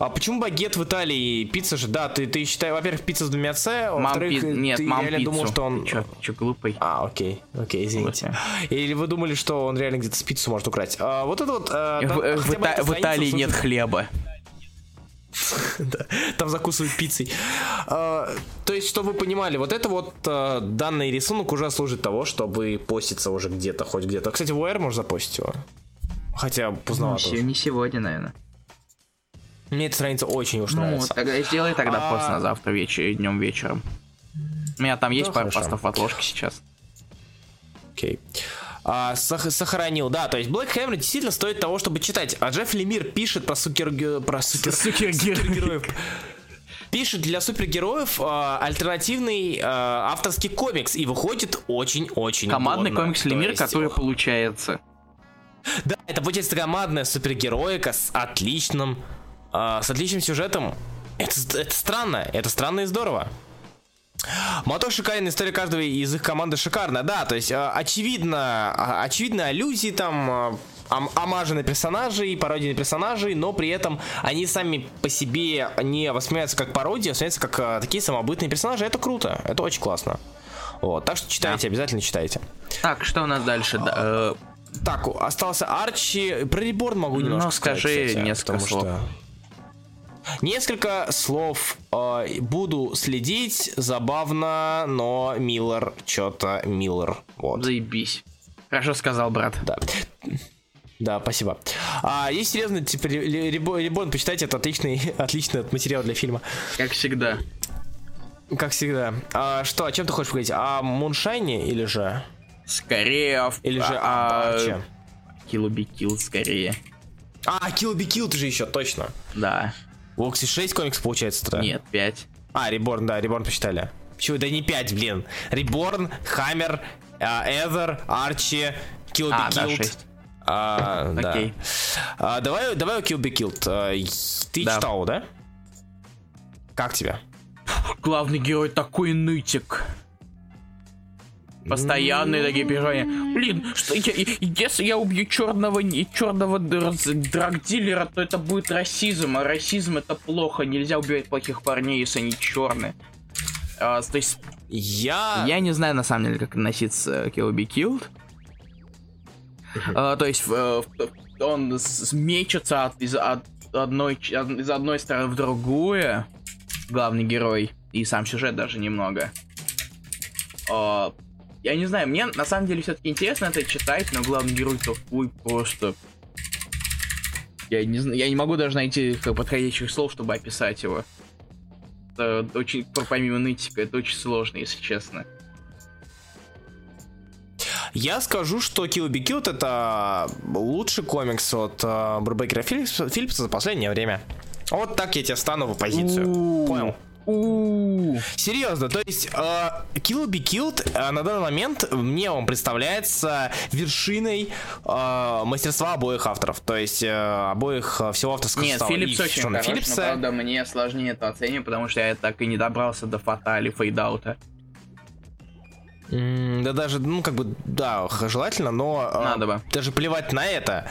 А почему багет в Италии? Пицца же, да, ты, ты считаешь, во-первых, пицца с двумя С, во-вторых, пи... Нет, ты мам реально пиццу. думал, что он... Чё, чё глупый? А, окей, окей, извините. Или вы думали, что он реально где-то с пиццу может украсть? А, вот это вот... А, там, в, в, Ита... в Италии нет хлеба. да, там закусывают пиццей. А, то есть, чтобы вы понимали, вот это вот а, данный рисунок уже служит того, чтобы поститься уже где-то, хоть где-то. Кстати, в OR можно запостить его. Хотя поздновато. Ну, не сегодня, наверное. Мне эта страница очень уж ну, нравится. Тогда сделай тогда а... пост на завтра вечер, днем вечером. У меня там есть да, пару постов в отложке сейчас. Окей. А, сох- сохранил, да, то есть Black Hammer действительно стоит того, чтобы читать. А Джефф Лемир пишет про супер... про супер... супергероев. Пишет для супергероев э, альтернативный э, авторский комикс и выходит очень-очень Командный годно. комикс Лемир, который получается. Да, это получается командная супергероика с отличным а, с отличным сюжетом. Это, это странно, это странно и здорово. Мотор шикарный, история каждого из их команды шикарная, да, то есть а, очевидно, а, очевидно аллюзии там, а, омажи на персонажей, пародии на персонажей, но при этом они сами по себе не воспринимаются как пародии, а воспринимаются как такие самобытные персонажи, это круто, это очень классно. Вот, так что читайте, да. обязательно читайте. Так, что у нас дальше? А, так, остался Арчи, про Реборн могу немножко Ну, скажи сказать, кстати, несколько слов. Что... Несколько слов. Э, буду следить. Забавно, но Миллер, что-то Миллер. Вот. Заебись. Хорошо сказал, брат. Да. Да, спасибо. А есть серьезно, типа, Ребон, почитайте, это отличный, отличный материал для фильма. Как всегда. Как всегда. А, что, о чем ты хочешь поговорить? О Муншайне или же? Скорее. Или же о. Kill be Kill скорее. А, Kill be Kill ты же еще, точно. Да. В Окси 6 комикс получается тогда? Нет, 5. А, Реборн, да, Реборн посчитали. Чего, да не 5, блин. Реборн, Хаммер, Эвер, Арчи, Kill Be Killed. А, да. Окей. А, давай, давай Kill Be Killed. А, ты да. читал, да? Как тебе? Главный герой такой нытик. Постоянные такие переживания. Блин, что я, если я убью черного черного драгдилера, то это будет расизм, а расизм это плохо. Нельзя убивать плохих парней, если они черные. А, то есть я я не знаю на самом деле, как относиться к Kill Be Killed. А, то есть э, он мечется от, из, от одной из одной стороны в другую, главный герой и сам сюжет даже немного. Я не знаю, мне на самом деле все-таки интересно это читать, но главный герой такой просто... Я не, знаю, я не могу даже найти подходящих слов, чтобы описать его. Это очень, помимо нытика, это очень сложно, если честно. Я скажу, что Kill Be Killed это лучший комикс от uh, Брубекера Филлипса за последнее время. Вот так я тебе стану в оппозицию. Понял? Серьезно, то есть uh, Kill Be Killed uh, на данный момент мне он представляется вершиной uh, мастерства обоих авторов, то есть uh, обоих всего авторского Нет, состава. Филлипс очень хорош, Филлипса... но правда мне сложнее это оценивать, потому что я так и не добрался до Фатали Фейдаута. Mm, да даже, ну как бы, да, желательно, но Надо бы. даже плевать на это.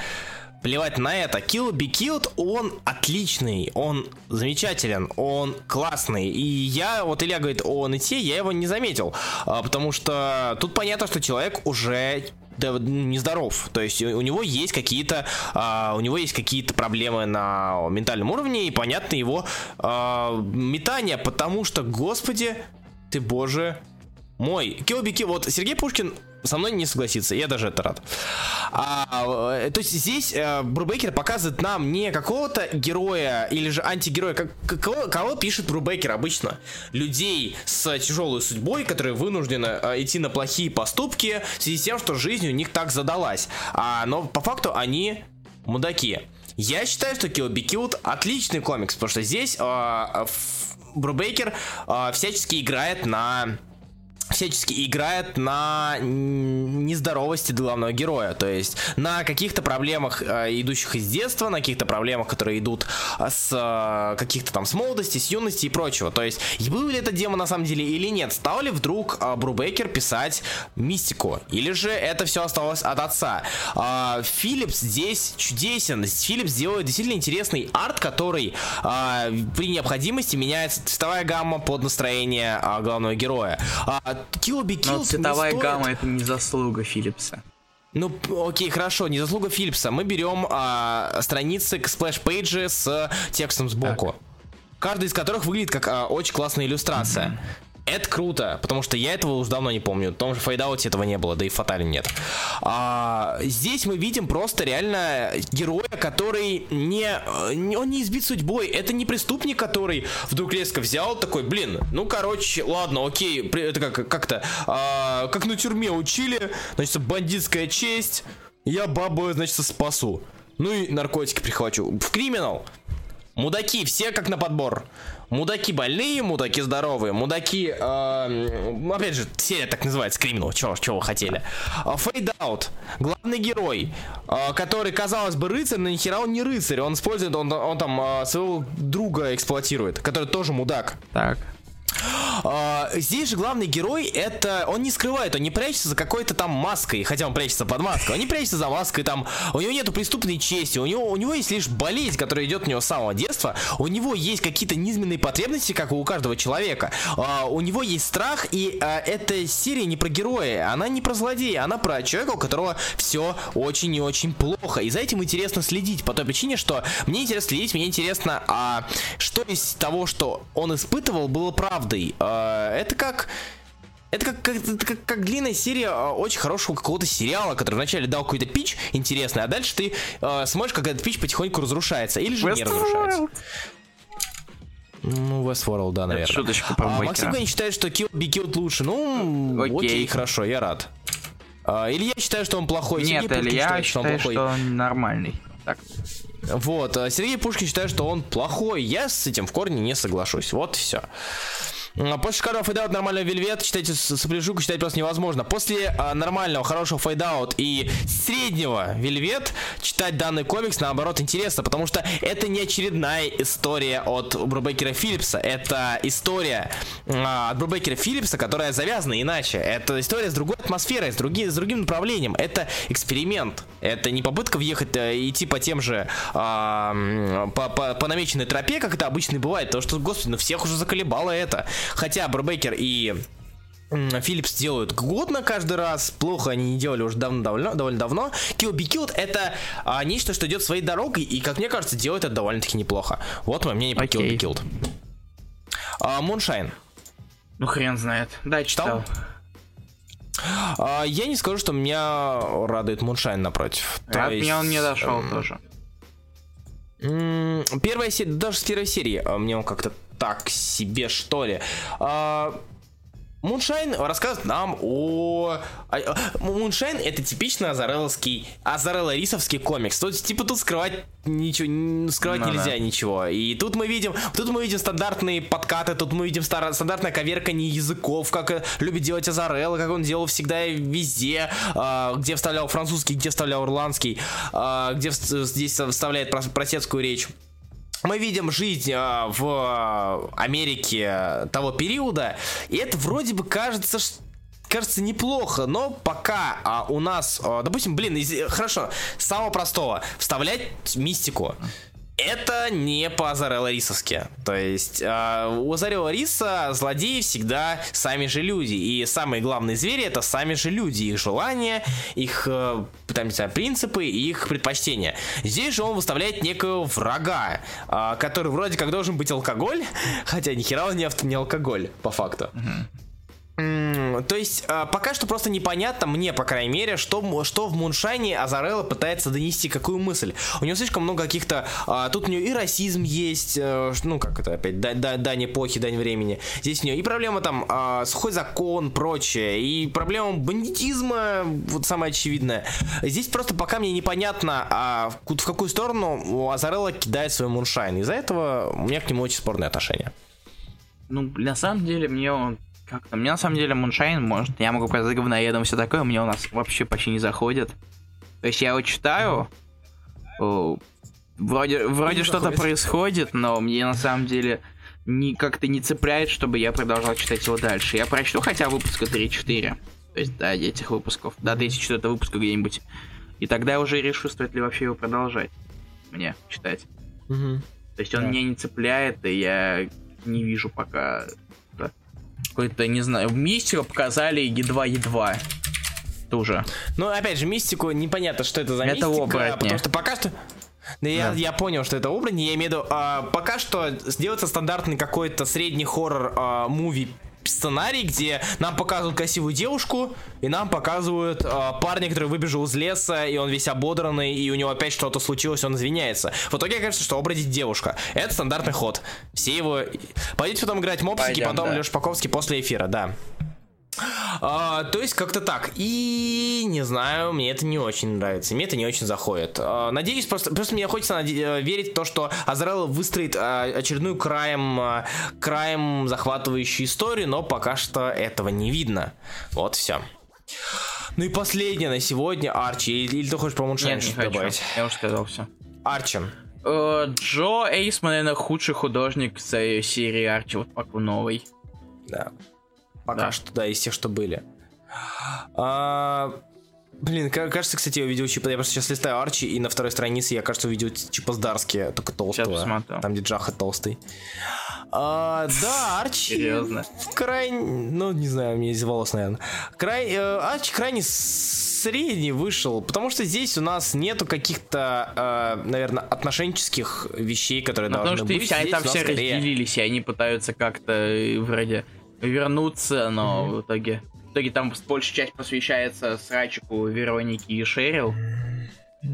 Плевать на это. Kill Be Killed, он отличный, он замечателен, он классный. И я, вот Илья говорит о нете, я его не заметил. А, потому что тут понятно, что человек уже да, нездоров. То есть у него есть какие-то а, у него есть какие-то проблемы на ментальном уровне и понятно его а, метание, потому что, господи, ты боже мой. Килбики, вот Сергей Пушкин со мной не согласится, я даже это рад. А, э, то есть здесь э, Брубекер показывает нам не какого-то героя или же антигероя, как, кого, кого пишет Брубекер обычно? Людей с тяжелой судьбой, которые вынуждены э, идти на плохие поступки в связи с тем, что жизнь у них так задалась. А, но по факту они мудаки. Я считаю, что Kill Be Killed отличный комикс, потому что здесь э, Брубейкер э, всячески играет на всячески играет на нездоровости главного героя, то есть на каких-то проблемах, э, идущих из детства, на каких-то проблемах, которые идут э, с э, каких-то там с молодости, с юности и прочего. То есть, был ли это демон на самом деле или нет? Стал ли вдруг Брубейкер писать мистику? Или же это все осталось от отца? Филлипс здесь чудесен. Филлипс делает действительно интересный арт, который при необходимости меняется цветовая гамма под настроение главного героя. Kill Be Killed Но цветовая стоит... гамма это не заслуга Филлипса. Ну, окей, хорошо, не заслуга Филлипса. Мы берем а, страницы splash page и с текстом сбоку. Так. Каждый из которых выглядит как а, очень классная иллюстрация. Mm-hmm. Это круто, потому что я этого уже давно не помню. В том же Fade Out е этого не было, да и в Fatale нет. А, здесь мы видим просто реально героя, который не, не... Он не избит судьбой. Это не преступник, который вдруг резко взял такой, блин, ну, короче, ладно, окей. Это как, как-то... А, как на тюрьме учили. Значит, бандитская честь. Я бабу, значит, спасу. Ну и наркотики прихвачу. В криминал. Мудаки, все как на подбор. Мудаки больные, мудаки здоровые, мудаки... Э, опять же, серия так называется, криминал, чего, чего вы хотели. Фейдаут, главный герой, э, который, казалось бы, рыцарь, но нихера он не рыцарь. Он использует, он, он там э, своего друга эксплуатирует, который тоже мудак. Так. А, здесь же главный герой, это он не скрывает, он не прячется за какой-то там маской, хотя он прячется под маской, он не прячется за маской, там, у него нету преступной чести, у него, у него есть лишь болезнь, которая идет у него с самого детства, у него есть какие-то низменные потребности, как у каждого человека, а, у него есть страх, и а, эта серия не про героя, она не про злодея, она про человека, у которого все очень и очень плохо, и за этим интересно следить, по той причине, что мне интересно следить, мне интересно, а что из того, что он испытывал, было правдой, а, это как... Это как, как, это как, как длинная серия а, очень хорошего какого-то сериала, который вначале дал какой-то пич интересный, а дальше ты э, смотришь, как этот пич потихоньку разрушается. Или же West не разрушается. Ну, Westworld, да, наверное. Это шуточка про а, Максим не считает, что Kill Be Killed лучше. Ну, окей, окей хорошо, я рад. А, или я считаю, что он плохой. Нет, Сергей или я считает, что он плохой. что он нормальный. Так. Вот, Сергей Пушкин считает, что он плохой. Я с этим в корне не соглашусь. Вот все. После шикарного Fade Out нормального вельвет читайте сопляжуку читать просто невозможно. После а, нормального, хорошего Fade Out и среднего вельвет читать данный комикс наоборот интересно, потому что это не очередная история от Брубекера Филлипса. Это история а, от Брубекера Филлипса, которая завязана иначе. Это история с другой атмосферой, с, други, с другим направлением. Это эксперимент. Это не попытка въехать, а, идти по тем же а, по, по, по намеченной тропе, как это обычно бывает. Потому что, господи, ну всех уже заколебало это. Хотя Брубейкер и Philips делают годно каждый раз. Плохо они не делали уже давно, довольно, довольно давно. Kill Be Killed это а, нечто, что идет своей дорогой, и, как мне кажется, делает это довольно-таки неплохо. Вот мое мнение про Kill Be Killed. А, Moonshine. Ну, хрен знает. Да, читал. А, я не скажу, что меня радует Moonshine напротив. То От есть, меня он не дошел эм... тоже. Первая серия, даже с первой серии а, мне он как-то так себе, что ли. А, Moonshine рассказывает нам о... Moonshine это типично азареловский, азарело-рисовский комикс. Тут, типа, тут скрывать ничего, скрывать ну, нельзя да. ничего. И тут мы видим, тут мы видим стандартные подкаты, тут мы видим стар, стандартное коверкание языков, как любит делать Азарелло, как он делал всегда и везде, а, где вставлял французский, где вставлял ирландский, а, где здесь вставляет просецкую речь мы видим жизнь а, в Америке того периода, и это вроде бы кажется, кажется, неплохо, но пока а, у нас, а, допустим, блин, из, хорошо, самого простого, вставлять мистику. Это не по Азарелла Рисовски. То есть э, у Азарелла Риса злодеи всегда сами же люди. И самые главные звери это сами же люди. Их желания, их э, там, не знаю, принципы и их предпочтения. Здесь же он выставляет некого врага, э, который вроде как должен быть алкоголь, хотя ни хера он не, не алкоголь, по факту. Uh-huh. То есть, а, пока что просто непонятно, мне, по крайней мере, что, что в Муншайне Азарелла пытается донести, какую мысль. У него слишком много каких-то... А, тут у него и расизм есть, э, ну, как это опять, да, да, дань эпохи, дань времени. Здесь у него и проблема там, а, сухой закон, прочее, и проблема бандитизма, вот самое очевидное. Здесь просто пока мне непонятно, в, какую сторону Азарелла кидает свой Moonshine. Из-за этого у меня к нему очень спорное отношение. Ну, на самом деле, мне он как-то. Мне на самом деле Moonshine, может, я могу показать говноедом все такое, мне у нас вообще почти не заходит. То есть я его читаю, вроде, вроде что-то происходит, но мне на самом деле не, как-то не цепляет, чтобы я продолжал читать его дальше. Я прочту хотя выпуска 3-4. То есть, да, этих выпусков. До 34 выпуска где-нибудь. И тогда я уже решу, стоит ли вообще его продолжать. Мне читать. Угу. То есть он да. меня не цепляет, и я не вижу пока какой-то, не знаю, мистику показали едва-едва. Тоже. Ну, опять же, мистику непонятно, что это за это мистика. Оборотни. Потому что пока что... Да, Я, я понял, что это оборотни. Я имею в виду, а, пока что сделается стандартный какой-то средний хоррор а, муви сценарий, где нам показывают красивую девушку, и нам показывают э, парня, который выбежал из леса, и он весь ободранный, и у него опять что-то случилось, он извиняется. В итоге кажется, что обратить девушка. Это стандартный ход. Все его... Пойдите потом играть мопсики, потом да. Леша Паковский после эфира, да. А, то есть как-то так. И не знаю, мне это не очень нравится. Мне это не очень заходит. А, надеюсь, просто, просто мне хочется наде- э, верить в то, что Азраэл выстроит а, очередную краем, а, краем захватывающую историю, но пока что этого не видно. Вот все. Ну и последнее на сегодня, Арчи. Или, или ты хочешь про Муншайн не добавить? Я уже сказал все. Арчи. Uh, Джо Эйсман, наверное, худший художник с серии Арчи, вот пока новый. Да. Пока да. что, да, из тех, что были. А, блин, кажется, кстати, я увидел Чипа. Я просто сейчас листаю Арчи, и на второй странице я, кажется, увидел Чипа Здарски, только толстого. Там, где Джаха толстый. А, да, Арчи. Серьезно. Крайне, ну, не знаю, меня из волос, наверное. Край, э, Арчи крайне средний вышел, потому что здесь у нас нету каких-то, э, наверное, отношенческих вещей, которые ну, должны потому быть. Потому что там все скорее... разделились, и они пытаются как-то э, вроде вернуться, но mm-hmm. в итоге в итоге там большая часть посвящается срачику Вероники и Шерил.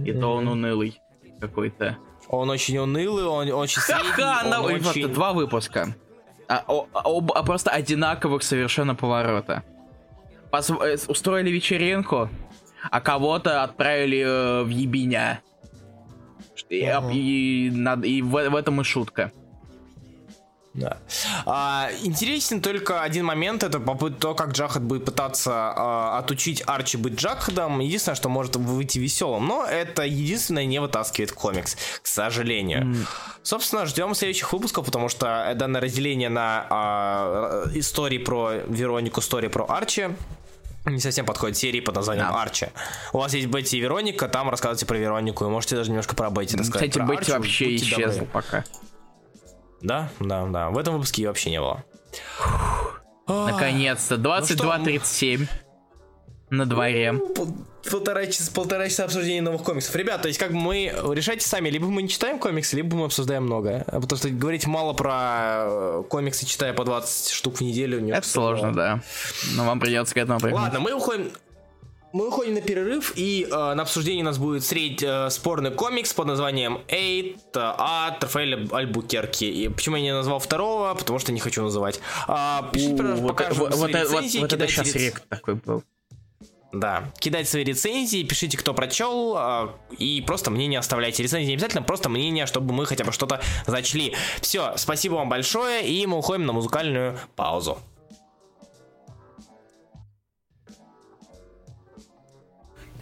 И то он унылый какой-то. Он очень унылый, он очень средний, Ха-ха, он на... очень... Два выпуска. А, о, об, а просто одинаковых совершенно поворота. Поз... Э, устроили вечеринку, а кого-то отправили э, в ебеня. И, uh-huh. и, и, и в, в этом и шутка. Да. А, интересен только один момент, это то, как Джахад будет пытаться а, отучить Арчи быть Джахадом. Единственное, что может выйти веселым, но это единственное не вытаскивает комикс, к сожалению. Mm. Собственно, ждем следующих выпусков, потому что данное разделение на а, истории про Веронику, истории про Арчи не совсем подходит серии под названием да. Арчи. У вас есть Бетти и Вероника, там рассказывайте про Веронику, и можете даже немножко про Бетти рассказать. Кстати, Бетти вообще исчезла пока. Да, да, да. В этом выпуске ее вообще не было. Наконец-то. 22.37 ну на дворе. Ну, полтора часа, полтора часа обсуждения новых комиксов. Ребят, то есть как бы мы решайте сами, либо мы не читаем комиксы, либо мы обсуждаем много. Потому что говорить мало про э, комиксы, читая по 20 штук в неделю. Не Это сложно, да. Но вам придется к этому привыкнуть. Ладно, мы уходим мы уходим на перерыв, и э, на обсуждении у нас будет средь э, спорный комикс под названием Эйт э, от Рафаэля Альбукерки. И почему я не назвал второго? Потому что не хочу называть. А, пишите, У, вот, вот, вот, рецензии, вот, вот это сейчас рек такой был. Да, кидайте свои рецензии, пишите, кто прочел, э, и просто мнение оставляйте. Рецензии не обязательно, просто мнение, чтобы мы хотя бы что-то зачли. Все, спасибо вам большое, и мы уходим на музыкальную паузу.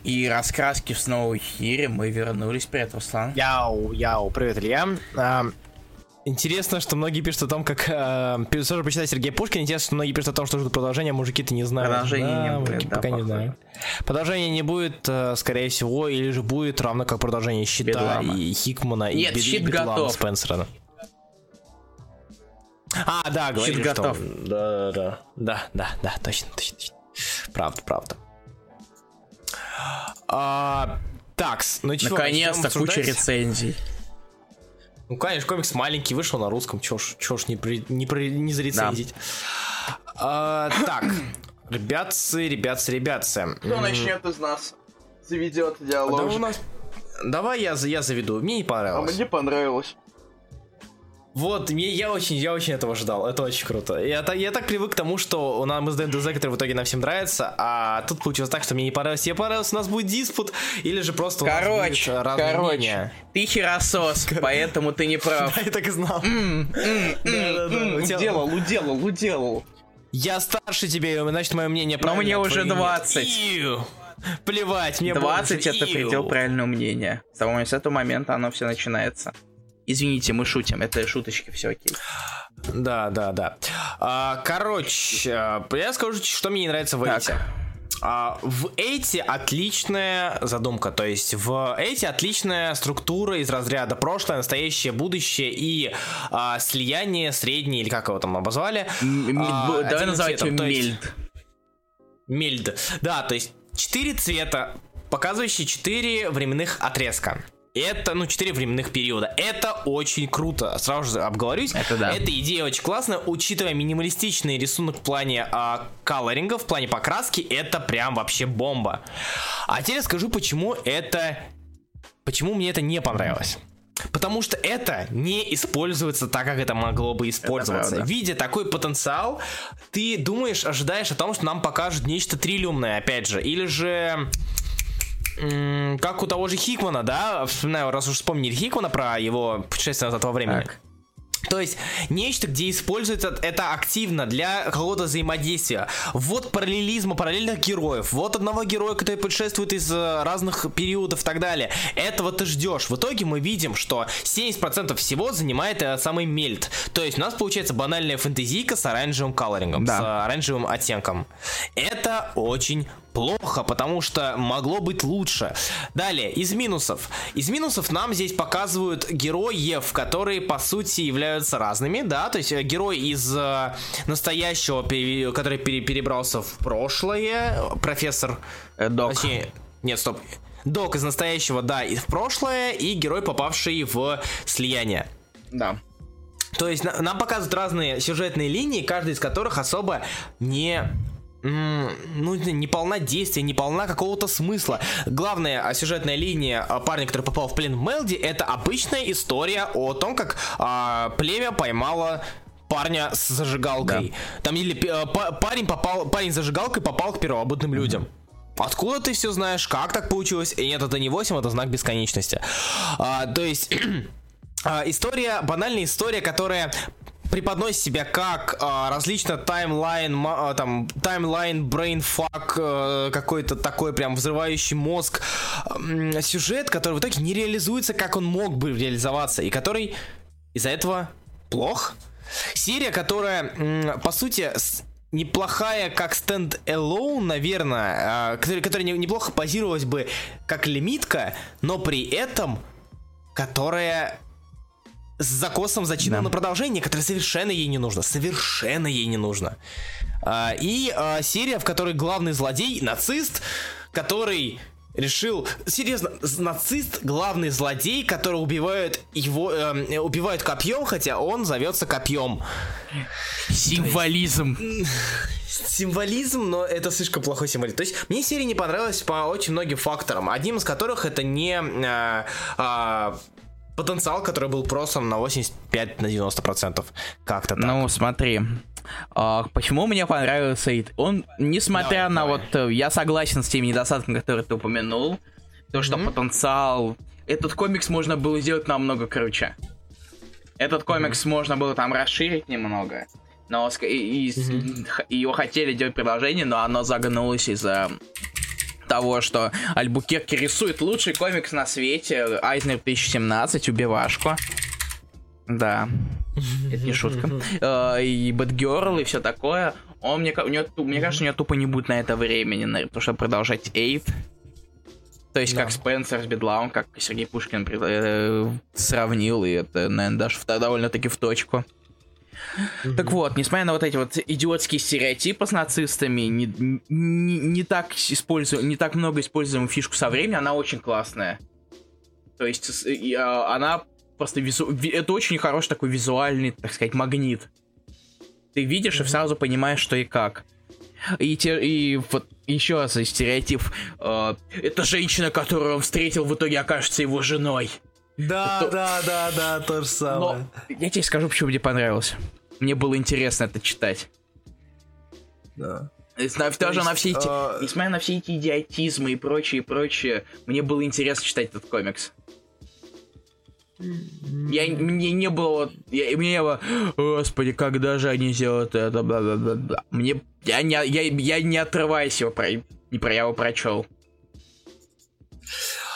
И раскраски снова в эфире. Мы вернулись. Привет, Руслан. Яу, яу. Привет, Илья. А, Интересно, что многие пишут о том, как... Э, все же почитать Сергей Пушкин. Интересно, что многие пишут о том, что ждут продолжение, мужики-то не знают. Продолжения да, не будет, да, пока не знаю. Продолжения не будет, э, скорее всего, или же будет равно как продолжение Щита Бедлама. и Хикмана Нет, и Щит Бедлама готов. Спенсера. А, да, говорили, Щит готов. Да, да, да, да, да, точно, точно, точно. Правда, правда. А, такс, ну чё, Наконец-то куча рецензий. Ну, конечно, комикс маленький, вышел на русском, чё ж, чё ж не, при, не, при, не зарецензить. Да. А, так, ребятцы, ребятцы, ребятцы. Кто начнет из нас? Заведет диалог. Да у нас... Давай я, я заведу, мне не понравилось. А мне понравилось. Вот, мне, я очень, я очень этого ждал. Это очень круто. Я, я так привык к тому, что у нас мы сдаем ДЗ, который в итоге нам всем нравится, а тут получилось так, что мне не понравилось. Тебе понравилось, у нас будет диспут, или же просто короче, у нас будет короче, мнения. ты херосос, поэтому ты не прав. Да, я так и знал. Уделал, уделал, уделал. Я старше тебе, значит, мое мнение Но мне уже 20. Плевать, мне 20 это предел правильного мнения. С этого момента оно все начинается. Извините, мы шутим, это шуточки, все окей. Да, да, да. А, короче, я скажу, что мне не нравится в эти. А, в эти отличная задумка, то есть в эти отличная структура из разряда прошлое, настоящее, будущее и а, слияние среднее, или как его там обозвали. А, давай называть его мельд. Мельд. Да, то есть четыре цвета, показывающие четыре временных отрезка. Это, ну, четыре временных периода. Это очень круто. Сразу же обговорюсь. Это да. Эта идея очень классная, учитывая минималистичный рисунок в плане а, колоринга, в плане покраски, это прям вообще бомба. А теперь скажу, почему это... Почему мне это не понравилось. Потому что это не используется так, как это могло бы использоваться. Видя такой потенциал, ты думаешь, ожидаешь о том, что нам покажут нечто триллиумное, опять же. Или же как у того же Хикмана, да, вспоминаю, раз уж вспомнили Хикмана про его путешествие назад во времени. Так. То есть нечто, где используется это активно для какого-то взаимодействия. Вот параллелизма, параллельных героев. Вот одного героя, который путешествует из э, разных периодов и так далее. Этого ты ждешь. В итоге мы видим, что 70% всего занимает этот самый мельт. То есть у нас получается банальная фэнтезийка с оранжевым колорингом, да. с оранжевым оттенком. Это очень плохо, потому что могло быть лучше. Далее, из минусов. Из минусов нам здесь показывают героев, которые по сути являются разными, да, то есть э, герой из э, настоящего, который пере перебрался в прошлое, профессор... Э, док. Точнее, нет, стоп. Док из настоящего, да, и в прошлое, и герой, попавший в слияние. Да. То есть нам показывают разные сюжетные линии, каждая из которых особо не ну, не полна действия, не полна какого-то смысла. Главная а, сюжетная линия а, парня, который попал в плен Мелди, это обычная история о том, как а, племя поймало парня с зажигалкой. Да. Там или а, парень попал, парень с зажигалкой попал к первобытным людям. Откуда ты все знаешь? Как так получилось? И нет, это не 8, это знак бесконечности. А, то есть... история, банальная история, которая преподносит себя как э, различно timeline, э, там, timeline, brainfuck, э, какой-то такой прям взрывающий мозг э, сюжет, который в итоге не реализуется, как он мог бы реализоваться, и который из-за этого плох. Серия, которая, по сути, неплохая как stand-alone, наверное, э, которая, которая неплохо позировалась бы как лимитка, но при этом которая с закосом зачинено да. на продолжение, которое совершенно ей не нужно. Совершенно ей не нужно. А, и а, серия, в которой главный злодей нацист, который решил серьезно нацист главный злодей который убивает его э, убивает копьем хотя он зовется копьем символизм символизм, но это слишком плохой символизм. То есть мне серия не понравилась по очень многим факторам. Одним из которых это не а, а, потенциал, который был просом на 85 на 90 процентов. Как-то так. Ну, смотри. А, почему мне понравился Ид? Он, несмотря давай, на давай. вот... Э, я согласен с теми недостатками, которые ты упомянул. То, что mm-hmm. потенциал... Этот комикс можно было сделать намного круче. Этот комикс mm-hmm. можно было там расширить немного. Но и, и, mm-hmm. его хотели делать продолжение, но оно загнулось из-за того, что Альбукерки рисует лучший комикс на свете, Айзнер 1017, убивашку. Да. Это не шутка. Э, и Бэтгерл, и все такое. Он, мне, у него, мне кажется, у него тупо не будет на это времени, на то, чтобы продолжать Эйд. То есть, да. как Спенсер с Бедлаум, как Сергей Пушкин э, сравнил, и это, наверное, даже довольно-таки в точку. Mm-hmm. Так вот, несмотря на вот эти вот идиотские стереотипы с нацистами, не, не, не так использую, не так много используем фишку со временем, она очень классная. То есть, и, а, она просто визу... это очень хороший такой визуальный, так сказать, магнит. Ты видишь mm-hmm. и сразу понимаешь, что и как. И, те, и вот еще раз стереотип. Э, это женщина, которую он встретил, в итоге окажется его женой. Да, это... да, да, да, то же самое. Но я тебе скажу, почему мне понравилось. Мне было интересно это читать. Да. Даже есть, на все эти, а... несмотря на все эти идиотизмы и прочее, и прочее, мне было интересно читать этот комикс. Я, мне не было, я, мне было, господи, когда же они сделают это, бла бла бла. Мне, я не, я, я не отрываясь его, про, не про, я его прочел.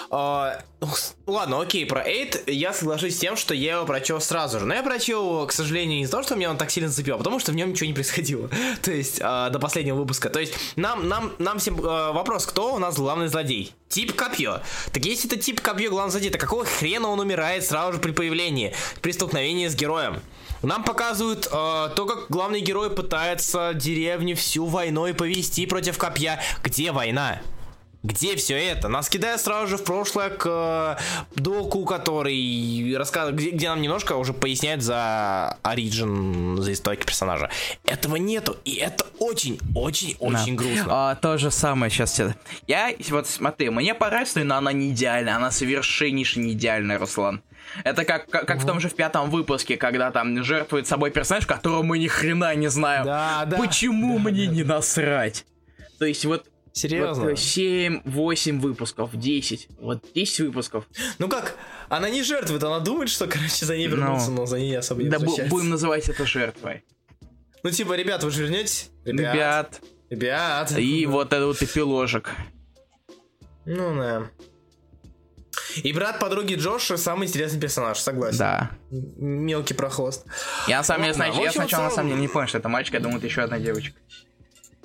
Uh, ладно, окей, про Эйт я соглашусь с тем, что я его прочел сразу же. Но я прочел его, к сожалению, не из-за того, что меня он так сильно зацепил, а потому что в нем ничего не происходило. То есть, uh, до последнего выпуска. То есть, нам, нам, нам всем uh, вопрос, кто у нас главный злодей? Тип копье. Так если это тип копье главный злодей, то какого хрена он умирает сразу же при появлении, при столкновении с героем? Нам показывают э, то, как главный герой пытается деревню всю войной повести против копья. Где война? Где все это? Нас кидает сразу же в прошлое к э, доку, который рассказывает, где, где нам немножко уже поясняет за оригин, за истоки персонажа. Этого нету, и это очень, очень, очень да. грустно. А, то же самое сейчас. Я, вот смотри, мне понравилось, но она не идеальная, она совершеннейше не идеальная, Руслан. Это как, как, как в том же в пятом выпуске, когда там жертвует собой персонаж, которого мы ни хрена не знаем. Да, да. Почему да, мне да. не насрать? То есть вот Серьезно? Вот 7, 8 выпусков, 10. Вот 10 выпусков. Ну как? Она не жертвует, она думает, что, короче, за ней вернуться, но, но за ней особо не Да будем называть это жертвой. Ну типа, ребят, вы же вернетесь? Ребят. Ребят. И вот этот вот эпиложек. Ну да. И брат подруги Джоша самый интересный персонаж, согласен. Да. Мелкий прохвост. Я, сам, я, я, я сначала на самом деле не понял, что это мальчик, я думал, это еще одна девочка.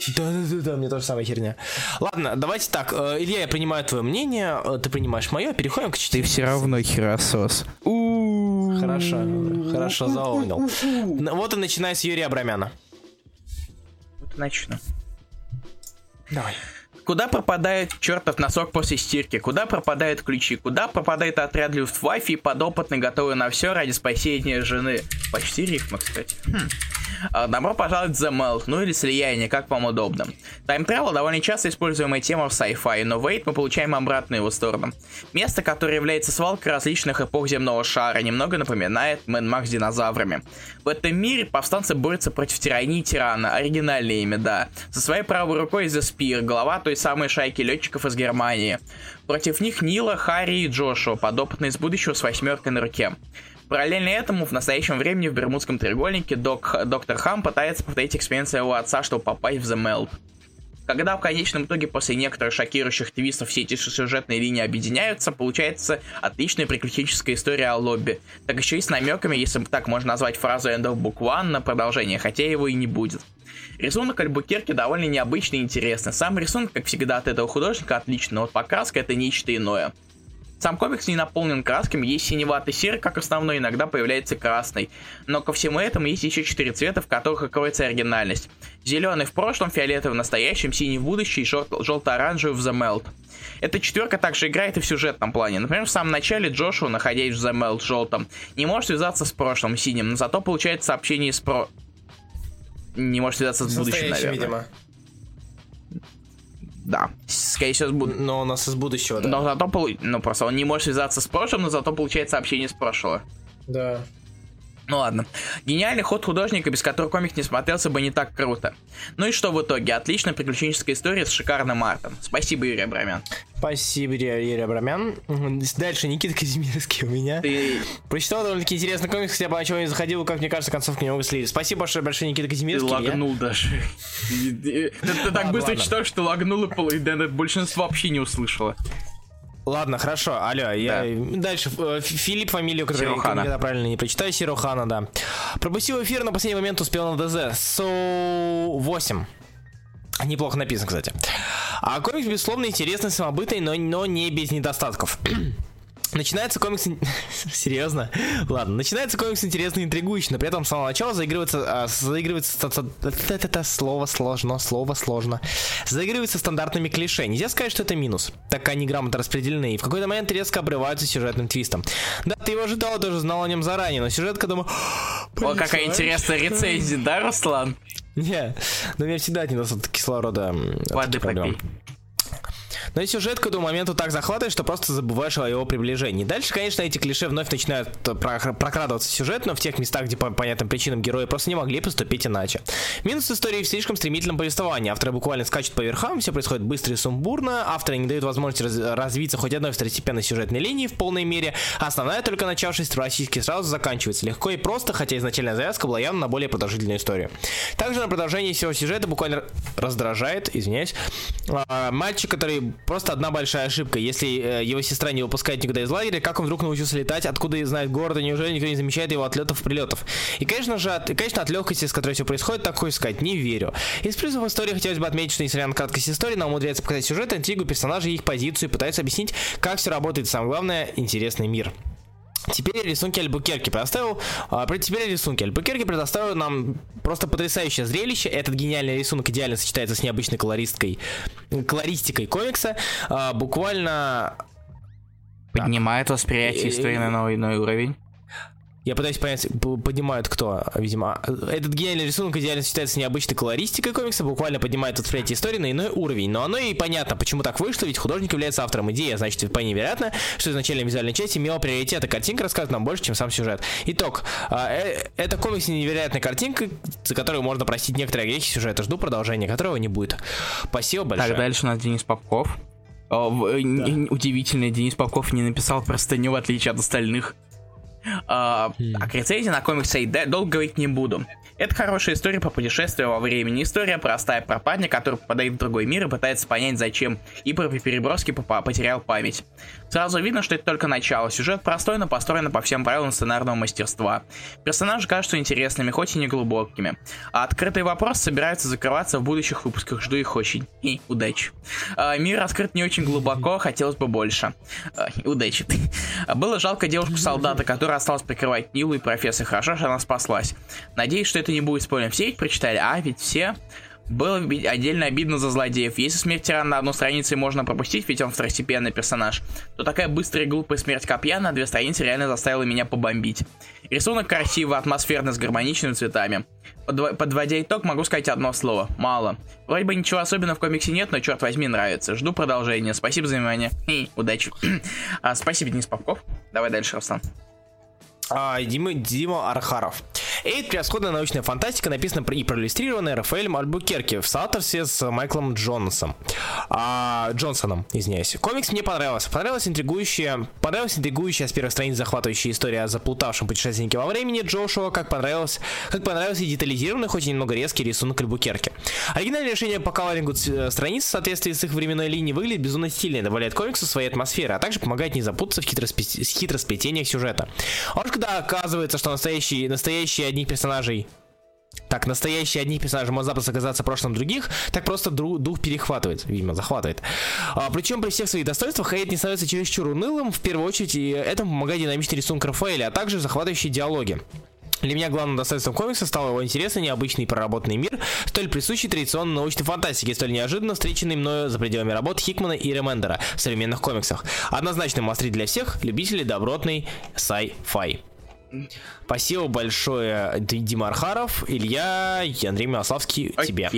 Да-да-да, мне тоже самая херня. Ладно, давайте так. Э, Илья, я принимаю твое мнение, э, ты принимаешь мое, переходим к чтению. Ты все равно херосос. Хорошо, хорошо, заумнил. Вот и начинай с Юрия Абрамяна. Вот начну. Давай. Куда пропадает чертов носок после стирки? Куда пропадают ключи? Куда пропадает отряд Люфтваффе и подопытный, готовый на все ради спасения жены? Почти рифма, кстати. Хм. А, добро пожаловать в The Melt, ну или слияние, как вам удобно. Time Travel довольно часто используемая тема в sci-fi, но в Wait мы получаем обратную его сторону. Место, которое является свалкой различных эпох земного шара, немного напоминает Мэн Макс динозаврами. В этом мире повстанцы борются против тирании тирана, оригинальное имя, да. Со своей правой рукой The Spear, глава той самой шайки летчиков из Германии. Против них Нила, Харри и Джошуа, подопытные из будущего с восьмеркой на руке. Параллельно этому, в настоящем времени в Бермудском треугольнике док, доктор Хам пытается повторить эксперимент своего отца, чтобы попасть в The Melt. Когда в конечном итоге после некоторых шокирующих твистов все эти сюжетные линии объединяются, получается отличная приключенческая история о лобби. Так еще и с намеками, если так можно назвать фразу End of Book One на продолжение, хотя его и не будет. Рисунок Альбукерки довольно необычный и интересный. Сам рисунок, как всегда, от этого художника отличный, но вот покраска это нечто иное. Сам комикс не наполнен красками, есть синеватый серый, как основной, иногда появляется красный. Но ко всему этому есть еще четыре цвета, в которых и кроется оригинальность. Зеленый в прошлом, фиолетовый в настоящем, синий в будущем и желто-оранжевый в The Melt. Эта четверка также играет и в сюжетном плане. Например, в самом начале Джошуа, находясь в The Melt желтом, не может связаться с прошлым синим, но зато получает сообщение с про... Не может связаться с будущим, наверное. видимо. Да, скорее всего, с буд... Но у нас из будущего, да. Но зато, ну, просто он не может связаться с прошлым, но зато получает сообщение с прошлого. Да. Ну ладно. Гениальный ход художника, без которого комик не смотрелся бы не так круто. Ну и что в итоге? Отличная приключенческая история с шикарным артом. Спасибо, Юрий Абрамян. Спасибо, Юрий Абрамян. Дальше Никита Казимирский у меня. Ты... Прочитал довольно-таки интересный комикс, хотя бы о чем не заходил, как мне кажется, концовка немного слили. Спасибо большое, большое Никита Казимирский. Ты лагнул даже. Ты так быстро читал, что лагнул, и большинство вообще не услышало. Ладно, хорошо, алло, я дальше э, Филипп фамилию, которую Сирохана. я правильно не прочитаю, Сирохана, да. Пропустил эфир, на последний момент успел на ДЗ. Со 8. Неплохо написано, кстати. А комикс, безусловно, интересный, самобытный, но, но не без недостатков. Начинается комикс... Серьезно? Ладно. Начинается комикс интересно и интригующий, но при этом с самого начала заигрывается... А, заигрывается... Это слово сложно, слово сложно. Заигрывается стандартными клише. Нельзя сказать, что это минус, так как они грамотно распределены и в какой-то момент резко обрываются сюжетным твистом. Да, ты его ожидал, тоже знал о нем заранее, но сюжетка, думаю... О, какая интересная рецензия, да, Руслан? Не, но меня всегда недостаток кислорода. Воды попей. Но и сюжетка до момента так захватывает, что просто забываешь о его приближении. Дальше, конечно, эти клише вновь начинают прокрадываться в сюжет, но в тех местах, где по понятным причинам герои просто не могли поступить иначе. Минус истории в слишком стремительном повествовании. Авторы буквально скачут по верхам, все происходит быстро и сумбурно, авторы не дают возможности раз развиться хоть одной второстепенной сюжетной линии в полной мере, а основная, только начавшись практически сразу заканчивается легко и просто, хотя изначальная завязка была явно на более продолжительную историю. Также на продолжение всего сюжета буквально раздражает, извиняюсь, а, мальчик, который просто одна большая ошибка. Если э, его сестра не выпускает никуда из лагеря, как он вдруг научился летать, откуда знает города, неужели никто не замечает его отлетов прилетов? И, конечно же, от, конечно, от легкости, с которой все происходит, так хочется сказать, не верю. Из плюсов истории хотелось бы отметить, что несмотря на краткость истории, нам умудряется показать сюжет, интригу персонажей и их позицию, и пытается объяснить, как все работает, самое главное, интересный мир. Теперь рисунки Альбукерки предоставил. А, теперь рисунки Альбукерки предоставил нам просто потрясающее зрелище. Этот гениальный рисунок идеально сочетается с необычной колористкой, колористикой комикса. А, буквально поднимает восприятие истории на новый, новый уровень. Я пытаюсь понять, поднимают кто, видимо. Этот гениальный рисунок идеально сочетается с необычной колористикой комикса, буквально поднимает восприятие истории на иной уровень. Но оно и понятно, почему так вышло, ведь художник является автором идеи, а значит, вполне вероятно, что изначально визуальная часть имела приоритет, а картинка рассказывает нам больше, чем сам сюжет. Итог. А, э, это комикс невероятная картинка, за которую можно простить некоторые огрехи сюжета. Жду продолжения, которого не будет. Спасибо большое. Так, дальше у нас Денис Попков. О, да. Удивительно, Денис Попков не написал простыню, в отличие от остальных. А, хм. а к рецензии на комикс Эйд долго говорить не буду. Это хорошая история по путешествию во времени. История простая про парня, который попадает в другой мир и пытается понять, зачем, и при переброске потерял память. Сразу видно, что это только начало. Сюжет простой, но построен по всем правилам сценарного мастерства. Персонажи кажутся интересными, хоть и не глубокими. А открытые вопросы собираются закрываться в будущих выпусках. Жду их очень. И удачи. А, мир раскрыт не очень глубоко, хотелось бы больше. А, удачи. Было жалко девушку-солдата, которая осталась прикрывать Нилу и профессор. Хорошо, что она спаслась. Надеюсь, что это не будет спойлером. Все ведь прочитали, а ведь все было отдельно обидно за злодеев. Если смерть тирана на одну страницу можно пропустить, ведь он второстепенный персонаж, то такая быстрая и глупая смерть копья на две страницы реально заставила меня побомбить. Рисунок красивый, атмосферный, с гармоничными цветами. Подв... Подводя итог, могу сказать одно слово. Мало. Вроде бы ничего особенного в комиксе нет, но черт возьми, нравится. Жду продолжения. Спасибо за внимание. И удачи. а, спасибо, Денис Попков. Давай дальше, Руслан. А, Дима, Дима Архаров. Эйд превосходная научная фантастика, написана и проиллюстрированная Рафаэлем Альбукерки в соавторстве с Майклом Джонсом. А, Джонсоном, извиняюсь. Комикс мне понравился. Понравилась интригующая, понравилась интригующая с первых страниц захватывающая история о заплутавшем путешественнике во времени Джошуа, как понравилось, как понравился детализированный, хоть и немного резкий рисунок Альбукерки. Оригинальное решение по колорингу э, страниц в соответствии с их временной линией выглядит безумно стильно, добавляет комиксу своей атмосферы, а также помогает не запутаться в хитросплетениях сюжета. А когда оказывается, что настоящие, настоящие одних персонажей так, настоящие одних персонажей может запросто оказаться прошлым других, так просто друг, дух перехватывает, видимо, захватывает. А, причем при всех своих достоинствах Хейт не становится чересчур унылым, в первую очередь, и этому помогает динамичный рисунок Рафаэля, а также захватывающие диалоги. Для меня главным достоинством комикса стал его интересный, необычный проработанный мир, столь присущий традиционной научной фантастике, столь неожиданно встреченный мною за пределами работ Хикмана и Ремендера в современных комиксах. Однозначно мастри для всех любителей добротной sci-fi. Спасибо большое, Дима Архаров, Илья и Андрей Милославский, тебе.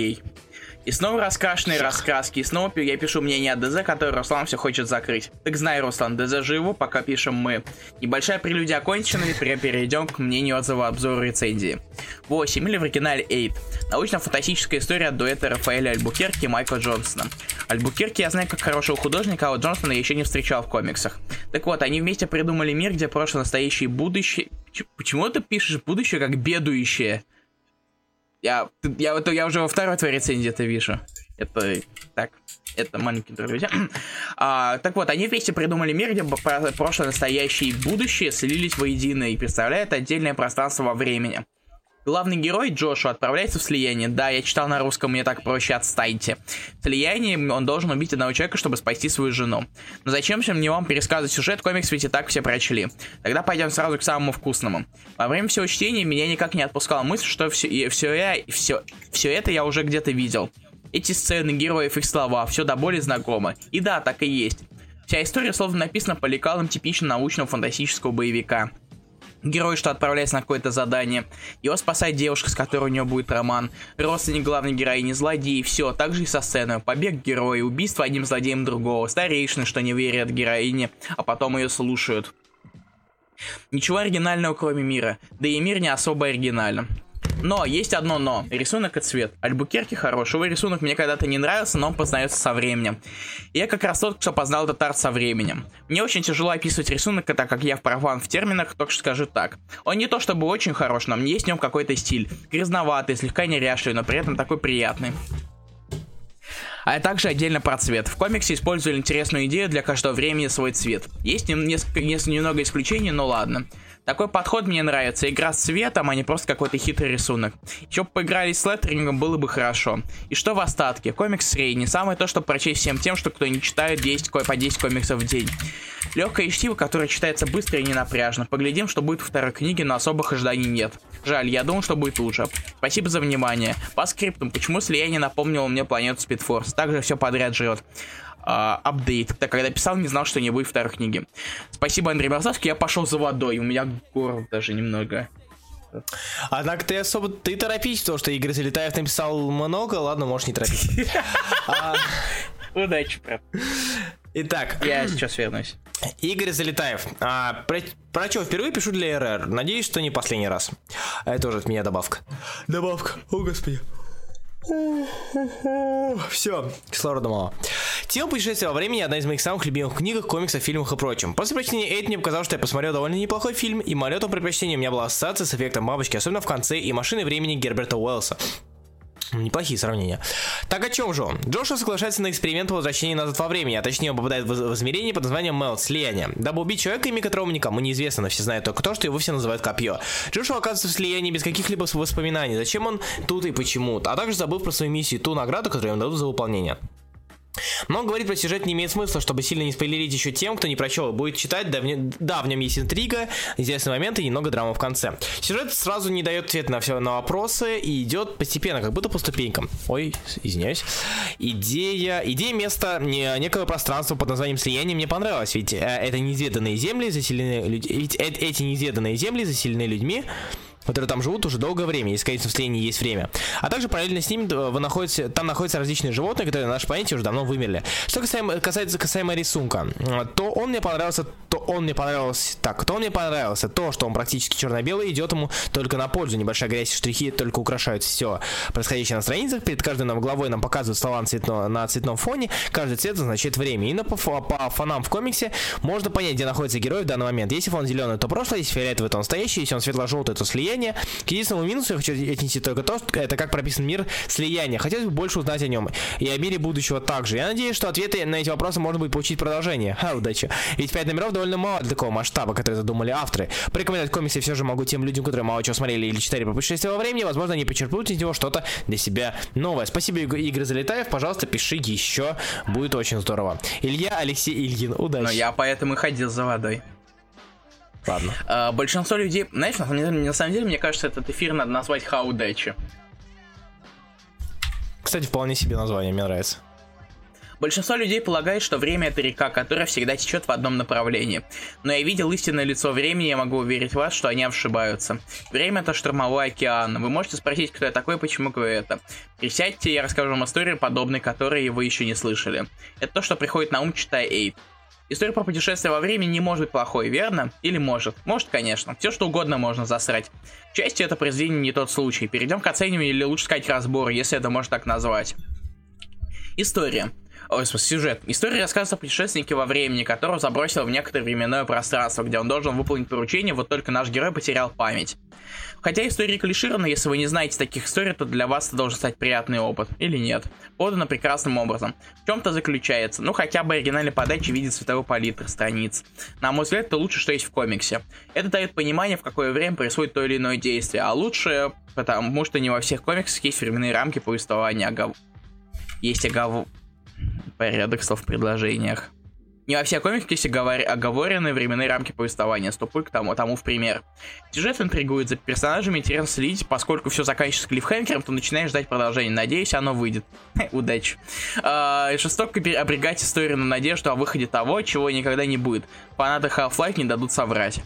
И снова раскрашенные раскраски, и снова я пишу мнение о ДЗ, который Руслан все хочет закрыть. Так знай, Руслан, ДЗ живу, пока пишем мы. Небольшая прелюдия окончена, и перейдем к мнению отзыва обзору рецензии. 8, или в оригинале 8. Научно-фантастическая история от дуэта Рафаэля Альбукерки и Майкла Джонсона. Альбукерки я знаю как хорошего художника, а вот Джонсона я еще не встречал в комиксах. Так вот, они вместе придумали мир, где прошлое, настоящее и будущее... Почему ты пишешь будущее как бедующее? Я, я, я, я уже во второй твоей рецензии это вижу. Это так, это маленькие друзья. а, так вот, они вместе придумали мир, где прошлое, настоящее и будущее слились воедино и представляют отдельное пространство во времени. Главный герой Джошу отправляется в слияние. Да, я читал на русском, мне так проще, отстаньте. В слиянии он должен убить одного человека, чтобы спасти свою жену. Но зачем же мне вам пересказывать сюжет, комикс ведь и так все прочли. Тогда пойдем сразу к самому вкусному. Во время всего чтения меня никак не отпускала мысль, что все, и все, я, все, все это я уже где-то видел. Эти сцены, героев, их слова, все до боли знакомо. И да, так и есть. Вся история словно написана по лекалам типично научного фантастического боевика. Герой, что отправляется на какое-то задание. Его спасает девушка, с которой у него будет роман. Родственник главной героини, злодей, все. Также и со сцены. Побег героя, убийство одним злодеем другого. Старейшины, что не верят героине, а потом ее слушают. Ничего оригинального, кроме мира. Да и мир не особо оригинальным. Но, есть одно но. Рисунок и цвет. Альбукерки хороший. рисунок мне когда-то не нравился, но он познается со временем. И я как раз тот, кто познал этот арт со временем. Мне очень тяжело описывать рисунок, так как я в профан в терминах, только что скажу так. Он не то чтобы очень хорош, но есть в нем какой-то стиль. Грязноватый, слегка неряшливый, но при этом такой приятный а также отдельно про цвет. В комиксе использовали интересную идею для каждого времени свой цвет. Есть несколько, немного исключений, но ладно. Такой подход мне нравится. Игра с цветом, а не просто какой-то хитрый рисунок. Еще поиграли с леттерингом, было бы хорошо. И что в остатке? Комикс средний. Самое то, чтобы прочесть всем тем, что кто не читает 10, по 10 комиксов в день. Легкое чтиво, которое читается быстро и не напряжно. Поглядим, что будет во второй книге, но особых ожиданий нет. Жаль, я думал, что будет лучше. Спасибо за внимание. По скриптам, почему слияние напомнило мне планету Спидфорс? Также все подряд а, апдейт. Так, когда писал, не знал, что не будет второй книги. Спасибо, Андрей Борзавский. Я пошел за водой. У меня горло даже немного. Однако ты особо... Ты торопись, потому что Игорь Залетаев написал много. Ладно, можешь не торопиться. А, Удачи, брат. Итак. Я сейчас вернусь. Игорь Залетаев. А, про, про что впервые пишу для РР. Надеюсь, что не последний раз. Это тоже от меня добавка. Добавка. О, господи. Все, кислорода мало. Тема путешествия во времени одна из моих самых любимых книг, комиксов, фильмов и прочим. После прочтения эти мне показалось, что я посмотрел довольно неплохой фильм, и малютом предпочтения у меня была ассоциация с эффектом бабочки, особенно в конце, и машины времени Герберта Уэллса. Неплохие сравнения. Так о чем же он? Джошуа соглашается на эксперимент по возвращению назад во времени, а точнее он попадает в измерение под названием Мелт, слияние. Дабы убить человека, имя которого никому не известно, но все знают только то, что его все называют копье. Джошуа оказывается в слиянии без каких-либо воспоминаний, зачем он тут и почему, а также забыв про свою миссию, ту награду, которую ему дадут за выполнение. Но говорить про сюжет не имеет смысла, чтобы сильно не спойлерить еще тем, кто не прочел будет читать. Да, в, нем, да, в нем есть интрига, интересные моменты и немного драмы в конце. Сюжет сразу не дает ответ на все на вопросы и идет постепенно, как будто по ступенькам. Ой, извиняюсь. Идея, идея места не, некого пространства под названием слияние мне понравилась, ведь э, это неизведанные земли заселены ведь э, эти неизведанные земли заселены людьми, которые там живут уже долгое время, если, конечно, в слении есть время. А также параллельно с ними э, вы находите, там находятся различные животные, которые на нашей планете уже давно вымерли. Что касаемо, касается касаемо рисунка, то он мне понравился, то он мне понравился, так, то он мне понравился, то, что он практически черно-белый, идет ему только на пользу. Небольшая грязь и штрихи только украшают все происходящее на страницах. Перед каждой нам главой нам показывают слова на, цветно, на цветном фоне. Каждый цвет означает время. И на, по, по фонам в комиксе можно понять, где находится герой в данный момент. Если фон зеленый, то прошлое, если фиолетовый, то настоящее, если он светло-желтый, то слияние слияние. К единственному минусу я хочу отнести только то, что это как прописан мир слияния. Хотелось бы больше узнать о нем и о мире будущего также. Я надеюсь, что ответы на эти вопросы можно будет получить продолжение. Ха, удачи. Ведь 5 номеров довольно мало для такого масштаба, который задумали авторы. Порекомендовать комиксы все же могу тем людям, которые мало чего смотрели или читали про путешествие во времени. Возможно, они почерпнут из него что-то для себя новое. Спасибо, Игорь Залетаев. Пожалуйста, пиши еще. Будет очень здорово. Илья Алексей Ильин. Удачи. Но я поэтому и ходил за водой. Ладно. А, большинство людей, знаешь, на самом, деле, на самом деле, мне кажется, этот эфир надо назвать Хаудачи. Кстати, вполне себе название, мне нравится. Большинство людей полагает, что время это река, которая всегда течет в одном направлении. Но я видел истинное лицо времени, я могу уверить вас, что они ошибаются. Время это штормовой океан. Вы можете спросить, кто я такой, почему говорю это. Присядьте, я расскажу вам историю, подобной которой вы еще не слышали. Это то, что приходит на ум, читая Эйд. История про путешествие во времени не может быть плохой, верно? Или может? Может, конечно. Все что угодно можно засрать. К счастью, это произведение не тот случай. Перейдем к оцениванию или лучше сказать разбору, если это можно так назвать. История. Ой, сюжет. История рассказывается о путешественнике во времени, которого забросило в некоторое временное пространство, где он должен выполнить поручение, вот только наш герой потерял память. Хотя история клиширована, если вы не знаете таких историй, то для вас это должен стать приятный опыт. Или нет. Подано прекрасным образом. В чем-то заключается. Ну, хотя бы оригинальной подачи видит цветовой палитры страниц. На мой взгляд, это лучше, что есть в комиксе. Это дает понимание, в какое время происходит то или иное действие. А лучше, потому что не во всех комиксах есть временные рамки повествования. Огов... Есть огов... Порядок слов в предложениях. Не во всех комиксах есть оговор... оговоренные временные рамки повествования. Ступай к тому, тому в пример. Сюжет интригует, за персонажами интересно следить, поскольку все заканчивается клиффхенгером, то начинаешь ждать продолжения. Надеюсь, оно выйдет. Удачи. А, жестоко обрегать историю на надежду о выходе того, чего никогда не будет. Фанаты Half-Life не дадут соврать.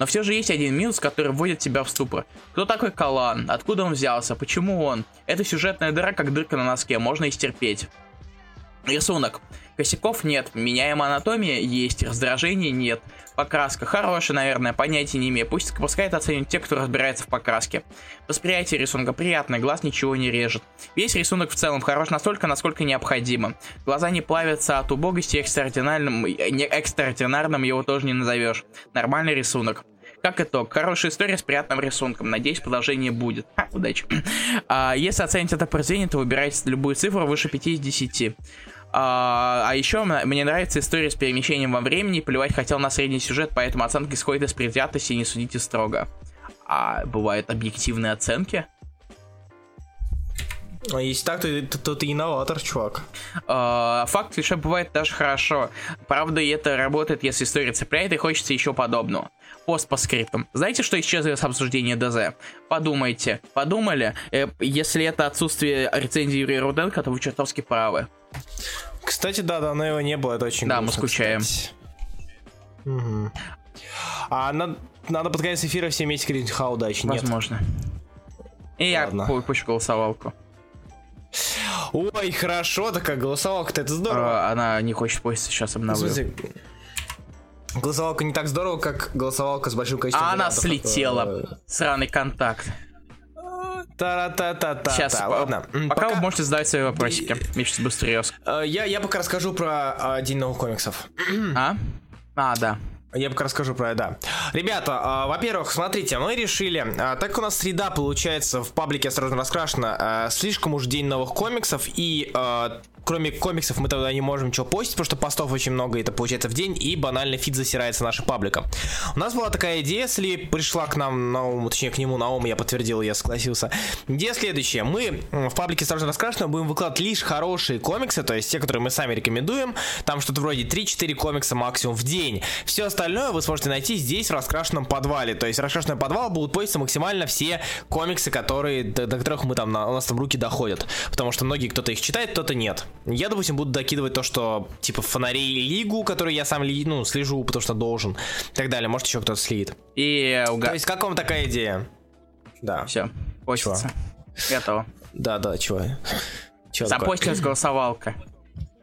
Но все же есть один минус, который вводит тебя в ступор. Кто такой Калан? Откуда он взялся? Почему он? Это сюжетная дыра, как дырка на носке, можно и стерпеть. Рисунок. Косяков нет, меняемая анатомия есть, раздражения нет. Покраска хорошая, наверное, понятия не имею. Пусть пускай это оценят те, кто разбирается в покраске. Восприятие рисунка приятное, глаз ничего не режет. Весь рисунок в целом хорош настолько, насколько необходимо. Глаза не плавятся от убогости, экстраординарным, не экстраординарным его тоже не назовешь. Нормальный рисунок. Как итог, хорошая история с приятным рисунком. Надеюсь, продолжение будет. Ха, удачи. А, если оценить это произведение, то выбирайте любую цифру выше 5 из 10. А, а еще мне нравится история с перемещением во времени. Плевать хотел на средний сюжет, поэтому оценки исходят из предвзятости и не судите строго. А бывают объективные оценки? А если так, то, то, то ты инноватор, чувак. Uh, факт лишь бывает даже хорошо. Правда, это работает, если история цепляет и хочется еще подобного. Пост по скриптам. Знаете, что исчезло с обсуждения ДЗ? Подумайте. Подумали? Э, если это отсутствие рецензии Юрия Руденко, то вы чертовски правы. Кстати, да, давно его не было, это очень Да, грустно, мы скучаем. Угу. А надо, надо под конец эфира все иметь критик ха удачи, Возможно. И Ладно. я пущу голосовалку. Ой, хорошо, такая голосовалка-то это здорово. А, она не хочет постить, сейчас обновлю. Голосовалка не так здорово, как голосовалка с большим количеством А она слетела. Сраный контакт. Та-та-та-та. Сейчас, ладно. Пока, пока вы можете задать свои вопросики. Мне сейчас быстрее. Э, я, я пока расскажу про а, День новых комиксов. А? А, да. Я пока расскажу про это. Ребята, э, во-первых, смотрите, мы решили, э, так как у нас среда получается в паблике «Осторожно раскрашено», э, слишком уж день новых комиксов, и кроме комиксов мы тогда не можем ничего постить, потому что постов очень много, и это получается в день, и банально фид засирается наша паблика. У нас была такая идея, если пришла к нам на ум, точнее к нему на ум, я подтвердил, я согласился. Идея следующая. Мы в паблике «Осторожно раскрашено» будем выкладывать лишь хорошие комиксы, то есть те, которые мы сами рекомендуем. Там что-то вроде 3-4 комикса максимум в день. Все остальное вы сможете найти здесь, в раскрашенном подвале. То есть в раскрашенном подвал будут поститься максимально все комиксы, которые, до, до которых мы там, у нас там руки доходят. Потому что многие кто-то их читает, кто-то нет. Я, допустим, буду докидывать то, что, типа, фонарей лигу, который я сам, ну, слежу, потому что должен, и так далее. Может, еще кто-то слит. И... То есть, как вам такая идея? Да. Все, постится. Готово. Да, да, чего? Запостилась голосовалка.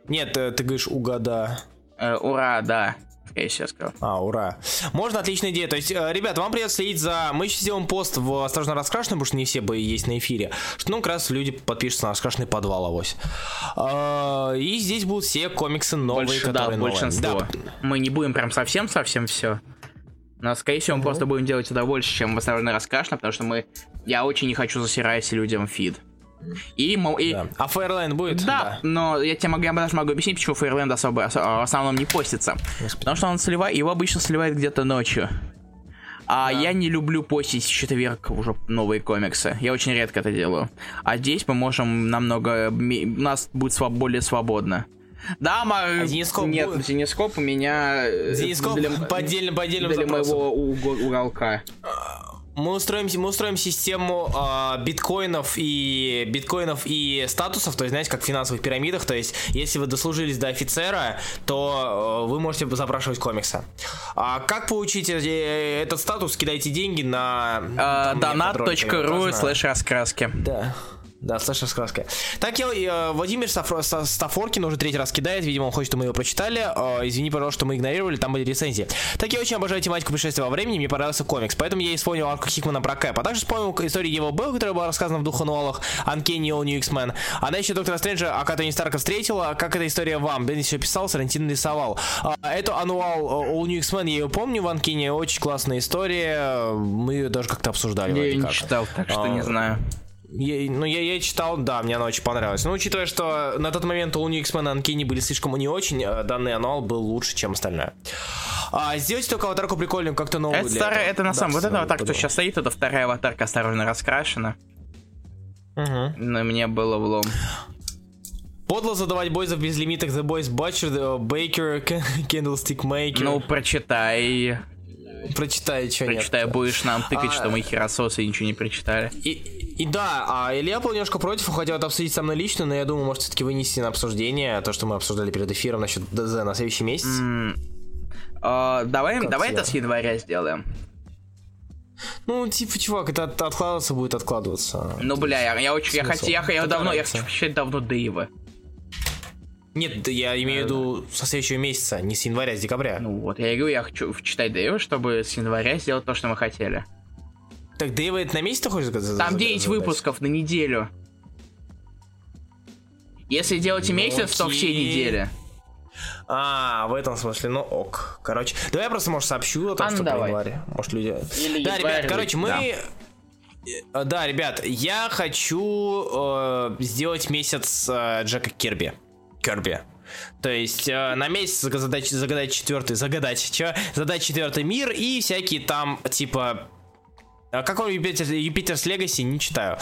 Нет, ты, ты говоришь угада. Э, ура, да я сейчас сказал. А, ура. Можно, отличная идея. То есть, э, ребят, вам придется следить за... Мы сейчас сделаем пост в «Осторожно раскрашенном», потому что не все бы есть на эфире. Что, ну, как раз люди подпишутся на раскрашенный подвал, авось. А, и здесь будут все комиксы новые, Больше, которые да, большинство. Да. Мы не будем прям совсем-совсем все. Но, скорее всего, мы угу. просто будем делать это больше, чем в «Осторожно раскрашенно», потому что мы... Я очень не хочу засирать людям фид. И, и... Да. А Fairland будет? Да, да, но я тебе могу, я даже могу объяснить, почему Fairland особо, в основном не постится. Господи. Потому что он сливает, его обычно сливает где-то ночью. А да. я не люблю постить в четверг уже новые комиксы. Я очень редко это делаю. А здесь мы можем намного... У нас будет своб... более свободно. Да, ма... а Зенископ Нет, будет? Зенископ у меня... Э, Зенископ для... по отдельным, по отдельным Для запросам. моего уголка. Мы устроим, мы устроим систему э, биткоинов и биткоинов и статусов, то есть, знаете, как в финансовых пирамидах, то есть, если вы дослужились до офицера, то э, вы можете запрашивать комиксы. А как получить э, этот статус? Кидайте деньги на... Uh, Donat.ru слэш раскраски. Да. Да, слэш раскраска. Так, я, э, Владимир Стафор, Стафоркин уже третий раз кидает, видимо, он хочет, чтобы мы его прочитали. Э, извини, пожалуйста, что мы игнорировали, там были рецензии. Так, я очень обожаю тематику путешествия во времени, мне понравился комикс, поэтому я вспомнил арку Хикмана про Кэп, а также вспомнил историю Ева Белл, которая была рассказана в двух ануалах Uncanny All New X-Men. Она еще Доктора Стрэнджа, а Тони Старка встретила, как эта история вам? Беннис еще писал, Сарантин рисовал. А, эту ануал All New X-Men я ее помню в Uncanny, очень классная история, мы ее даже как-то обсуждали. Я не читал, так что а, не знаю. Я, ну, я, я читал, да, мне она очень понравилась. Но учитывая, что на тот момент у New X-Men Анкини были слишком не очень, э, данный ануал был лучше, чем остальное. А, сделайте только аватарку прикольную, как-то новую. Это старая, это на да, самом, вот эта аватарка, кто сейчас стоит, это вторая аватарка осторожно раскрашена. Угу. Но мне было влом. Подло задавать бойзов без лимиток The Boys Butcher, Baker, Candlestick Maker. Ну, прочитай. Прочитай, что нет. Прочитай, будешь нам тыкать, а, что мы херососы и ничего не прочитали. И, и да, а Илья был немножко против, хотел это обсудить со мной лично, но я думаю, может все-таки вынести на обсуждение то, что мы обсуждали перед эфиром насчет ДЗ на следующий месяц. Mm. Uh, давай, давай это с января сделаем. Ну, типа, чувак, это от, откладываться будет откладываться. Ну, бля, я, я очень, я хотел, я, я давно, я хочу почитать давно Дэйва. Нет, я имею в виду со следующего месяца, не с января, а с декабря. Ну вот, я говорю, я хочу читать Дэйва, чтобы с января сделать то, что мы хотели. Так Дэйва это на месяц ты хочешь сказать? Там 9 задать? выпусков на неделю. Если делать ну, месяц, окей. то все недели. А, в этом смысле, ну ок. Короче, давай я просто, может, сообщу о том, а, что давай. январь. Может, люди... Или да, ребят, короче, мы... Да. Э, да, ребят, я хочу э, сделать месяц э, Джека Кирби. Керби. То есть э, на месяц загадать, загадать четвертый, загадать, чё? Задать четвертый мир и всякие там, типа... А какой Юпитер, Юпитерс Легаси, не читаю.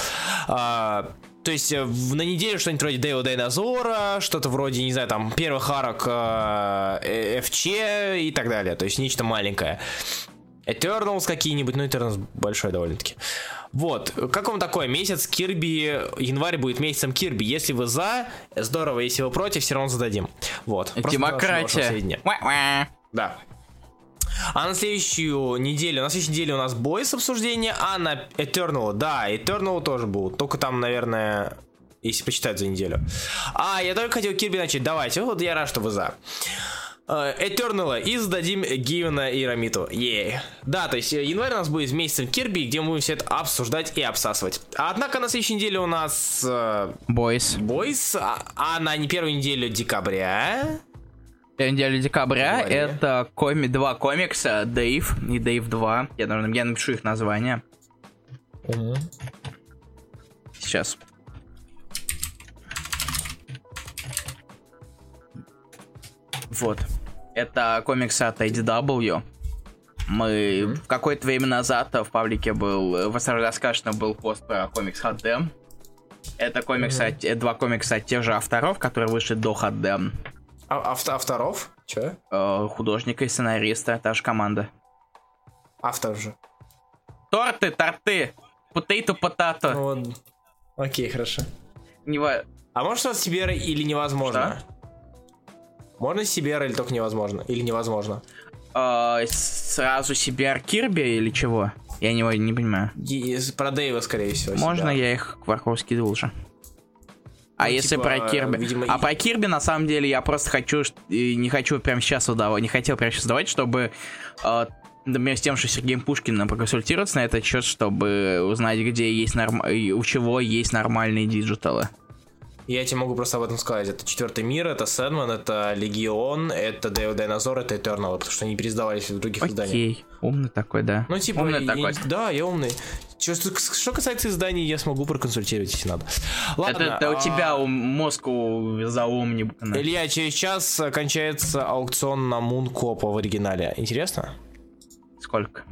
А, то есть э, на неделю что-нибудь вроде Део Дайнозора, что-то вроде, не знаю, там, первых арок э, ФЧ и так далее. То есть нечто маленькое. Eternals какие-нибудь, ну Eternals большой довольно-таки. Вот, как вам такой месяц Кирби, январь будет месяцем Кирби. Если вы за, здорово, если вы против, все равно зададим. Вот. Демократия. Да. А на следующую неделю, на следующей неделе у нас Бойс обсуждение, а на Eternal, да, Eternal тоже будут. Только там, наверное, если почитать за неделю. А, я только хотел Кирби начать. Давайте, вот я рад, что вы за. Этернала и сдадим Гивена и Рамиту. Ей. Да, то есть э, январь у нас будет месяцем Кирби, где мы будем все это обсуждать и обсасывать. Однако на следующей неделе у нас... Бойс. Э, Бойс, а, а на не первую неделю декабря... Неделю декабря Говори. это коми, два комикса, Дэйв и Дэйв 2. Я, наверное, я напишу их название. Угу. Сейчас. Вот. Это комикс от IDW. Мы mm-hmm. в какое-то время назад в паблике был, в рассказано был пост про комикс Хаддем. Это комикс mm-hmm. от, два комикса от тех же авторов, которые вышли до Хаддем. А, авто, авторов? Че? Э, художника и сценариста, та же команда. Автор же. Торты, торты, потейто, потато. Ну, окей, хорошо. Не... А может у вас тебе или невозможно? Что? Можно Сибер или только невозможно? Или невозможно? Uh, сразу Сибер Кирби или чего? Я не, не понимаю. И, про Дэйва, скорее всего. Можно себя. я их кварков скидывал уже. А ну, если типа, про Кирби? Видимо, а и... про Кирби, на самом деле, я просто хочу, не хочу прямо сейчас выдавать, не хотел прямо сейчас выдавать, чтобы, э, например, с тем, что Сергеем Пушкиным проконсультироваться на этот счет, чтобы узнать, где есть норм... у чего есть нормальные digital ы. Я тебе могу просто об этом сказать. Это четвертый мир, это Sandman, это Легион, это Devil Dinosaur, это Eternal, потому что они пересдавались в других Окей. изданиях. умный такой, да. Ну, типа, умный я, такой. да, я умный. Что, что касается изданий, я смогу проконсультировать, если надо. Ладно, это, это а... у тебя мозг заумни. Илья, через час кончается аукцион на Мункопа в оригинале. Интересно? Сколько?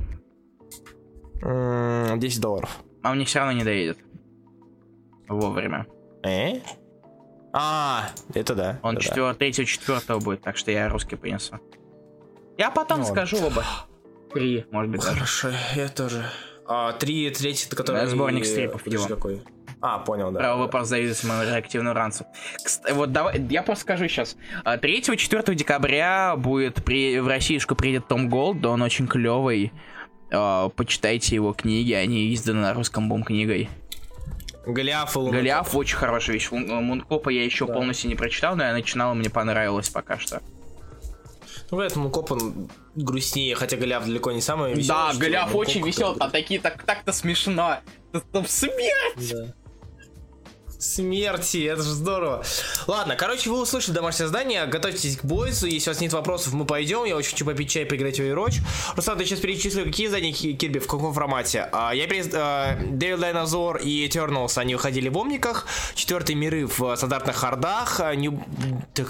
10 долларов. А мне все равно не доедет. Вовремя. Э? А, это да. Он это 4, 3 4 будет, так что я русский принесу. Я потом ну, скажу оба. Три, может быть. Хорошо, даже. я тоже. А, три, третий, который... Да, сборник стрипов его. какой? А, понял, да. Право вопрос за моему реактивную ранцу. Вот давай, я просто скажу сейчас. 3-4 а, декабря будет при, в Российску приедет Том Голд, он очень клевый. А, почитайте его книги, они изданы на русском бум книгой. Голиаф и Лунокоп. Голиаф очень хорошая вещь. Мункопа я еще да. полностью не прочитал, но я начинал, и мне понравилось пока что. Ну, поэтому Коп он грустнее, хотя Голиаф далеко не самый веселый. Да, Голиаф очень веселый, там такие, так, так-то смешно. Там смерть! Да смерти, это же здорово. Ладно, короче, вы услышали домашнее задание, готовьтесь к бойцу, если у вас нет вопросов, мы пойдем, я очень хочу попить чай, поиграть в Overwatch. Руслан, ты сейчас перечислил, какие задания Кирби, в каком формате? А, я перес... А, Devil Dinosaur и Eternals, они выходили в Омниках, четвертый миры в стандартных хардах, а, New,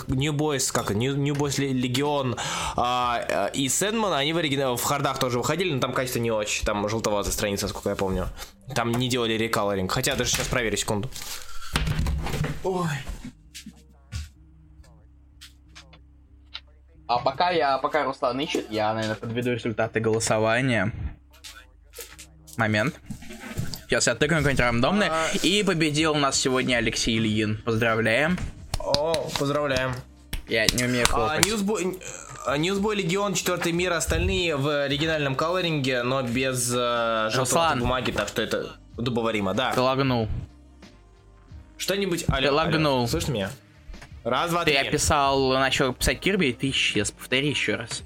New Boys, как, New, New Boys Legion а, и Сэндман, они в, оригинал, в хардах тоже выходили, но там качество не очень, там желтоватая страница, сколько я помню. Там не делали рекалоринг, хотя даже сейчас проверю секунду. Ой. А пока я, пока Руслан ищет, я, наверное, подведу результаты голосования. Момент. Сейчас я тыкну какой-нибудь рандомный. А... И победил у нас сегодня Алексей Ильин. Поздравляем. О, поздравляем. Я не умею а, хлопать. А, Ньюсбой... Ньюсбой Легион, четвертый мир, остальные в оригинальном колоринге, но без э, желтой бумаги, так что это дубоваримо, да. Ты лагнул. Что-нибудь... Алло, ты лагнул. Алло. Слышишь меня? Раз, два, три. Ты описал, начал писать Кирби, и ты исчез. Повтори еще раз.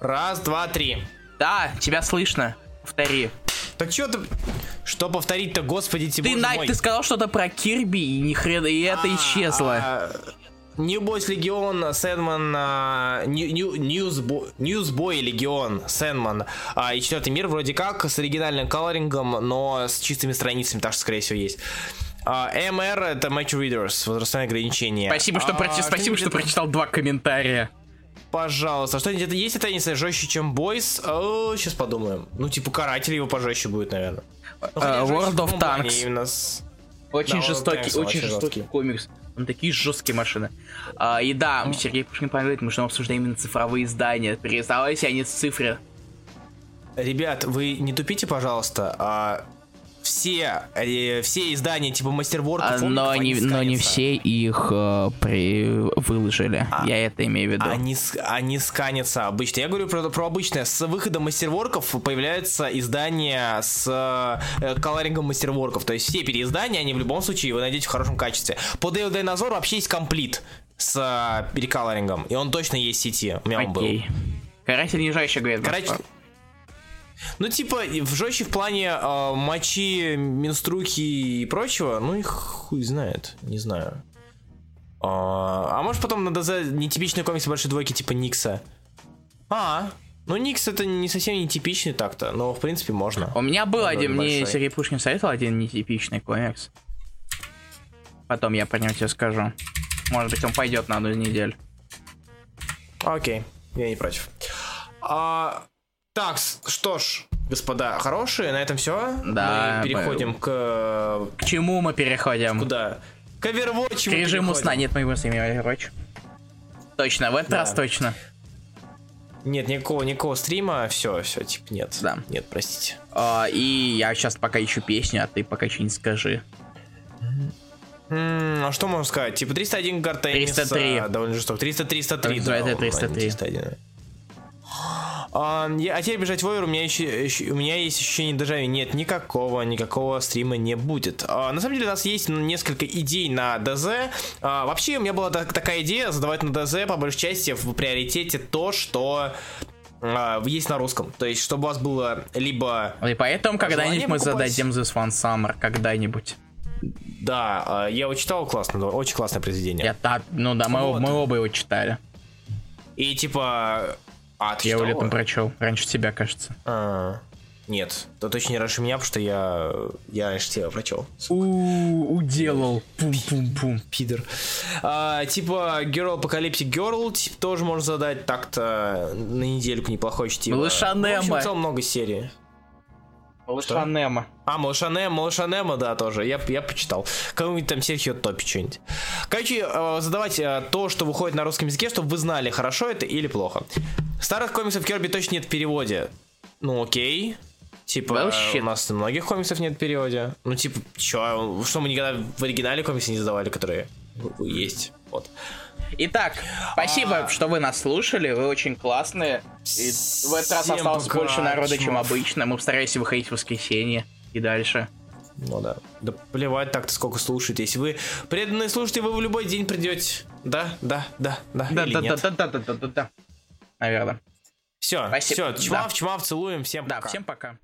Раз, два, три. Да, тебя слышно. Повтори. Так что ты... Что повторить-то, господи, тебе Ты, Найт, ты сказал что-то про Кирби, и ни хрена, и это а, исчезло. А, Boys Легион, Сэндман, Ньюсбой Легион, Сэндман и четвертый мир вроде как с оригинальным колорингом, но с чистыми страницами, так что, скорее всего, есть. Uh, MR это Match Readers, возрастное ограничение. Спасибо, что, uh, прочи... Спасибо, что прочитал два комментария. Пожалуйста, что где-то есть теннисы жестче, чем Бойс? Oh, сейчас подумаем. Ну, типа, каратель его пожестче будет, наверное. Ну, uh, World of Tanks. С... Очень да, жестокий, очень жестокий комикс. Он такие жесткие машины. А, и да, ну. Сергей Пушкин говорит, мы же обсуждаем именно цифровые издания. Переставайте они с цифры. Ребят, вы не тупите, пожалуйста. А все, э, все издания типа мастерворков, а, но, не, но не все их э, при... выложили. А, я это имею в виду. Они, они сканятся обычно. Я говорю про, про обычное. С выходом мастерворков появляются издания с э, колорингом мастерворков. То есть все переиздания, они в любом случае вы найдете в хорошем качестве. По Дейл Дайнозору вообще есть комплит с э, переколорингом. И он точно есть в сети. У меня Окей. он был. Каратель нижайше говорит. Короче, ну, типа, в жестче в плане э, мочи, менструхи и прочего, ну их хуй знает, не знаю. А, а может потом на ДЗ нетипичный комикс большой двойки типа Никса? А, ну Никс это не совсем нетипичный так-то, но в принципе можно. У меня был один, мне Сергей Пушкин советовал один нетипичный комикс. Потом я про него тебе скажу. Может быть он пойдет на одну из недель. Окей, я не против. А, так, что ж, господа, хорошие, на этом все. Да. Мы переходим мы... к... К чему мы переходим? Куда? К Overwatch К режиму сна. Нет, мы его с Overwatch. Точно, в этот да. раз точно. Нет, никакого, никакого стрима, все, все, типа, нет. Да. Нет, простите. А, и я сейчас пока ищу песню, а ты пока что-нибудь скажи. Mm, а что можно сказать? Типа 301 Гартенниса. 303. Довольно жесток. 300, 303. Да, это 303. 301. А, я, а теперь бежать в Овер, у меня еще, еще у меня есть ощущение дежавю. Нет, никакого, никакого стрима не будет. А, на самом деле у нас есть несколько идей на ДЗ. А, вообще у меня была так, такая идея задавать на ДЗ по большей части в приоритете то, что а, есть на русском. То есть, чтобы у вас было либо... И поэтому когда-нибудь мы зададим This One Summer, когда-нибудь. Да, а, я его читал классно, очень классное произведение. Я, да, ну да, мы, вот. мы оба его читали. И типа а, ты Я его летом прочел. Раньше тебя, кажется. А, нет, то точно не раньше меня, потому что я, я раньше тебя прочел. У уделал. Пум-пум-пум. Пидор. А, типа Girl Apocalyptic Girl типа, тоже можно задать так-то на недельку неплохой чтиво. Малыша Немо. В общем, много серий. Малыша Немо. А, Малыша Немо, Малыша Немо, да, тоже. Я, я почитал. Кому-нибудь там Серхио Топи что-нибудь. Короче, э, задавать э, то, что выходит на русском языке, чтобы вы знали, хорошо это или плохо. Старых комиксов Керби точно нет в переводе. Ну окей. Типа, well, у нас многих комиксов нет в переводе. Ну, типа, чё, что мы никогда в оригинале комиксы не задавали, которые есть. Вот. Итак, спасибо, а... что вы нас слушали. Вы очень классные. И в этот раз осталось пока, больше народа, чем обычно. Мы постараемся выходить в воскресенье и дальше. Ну да. Да плевать так-то сколько слушаете. Если вы преданные слушатели, вы в любой день придете. Да, да, да, да. Да, да, нет? да, да, да, да, да, да. Наверное. Все, Спасибо. все, чмав, Да. чмав, целуем, всем Да, пока. всем пока.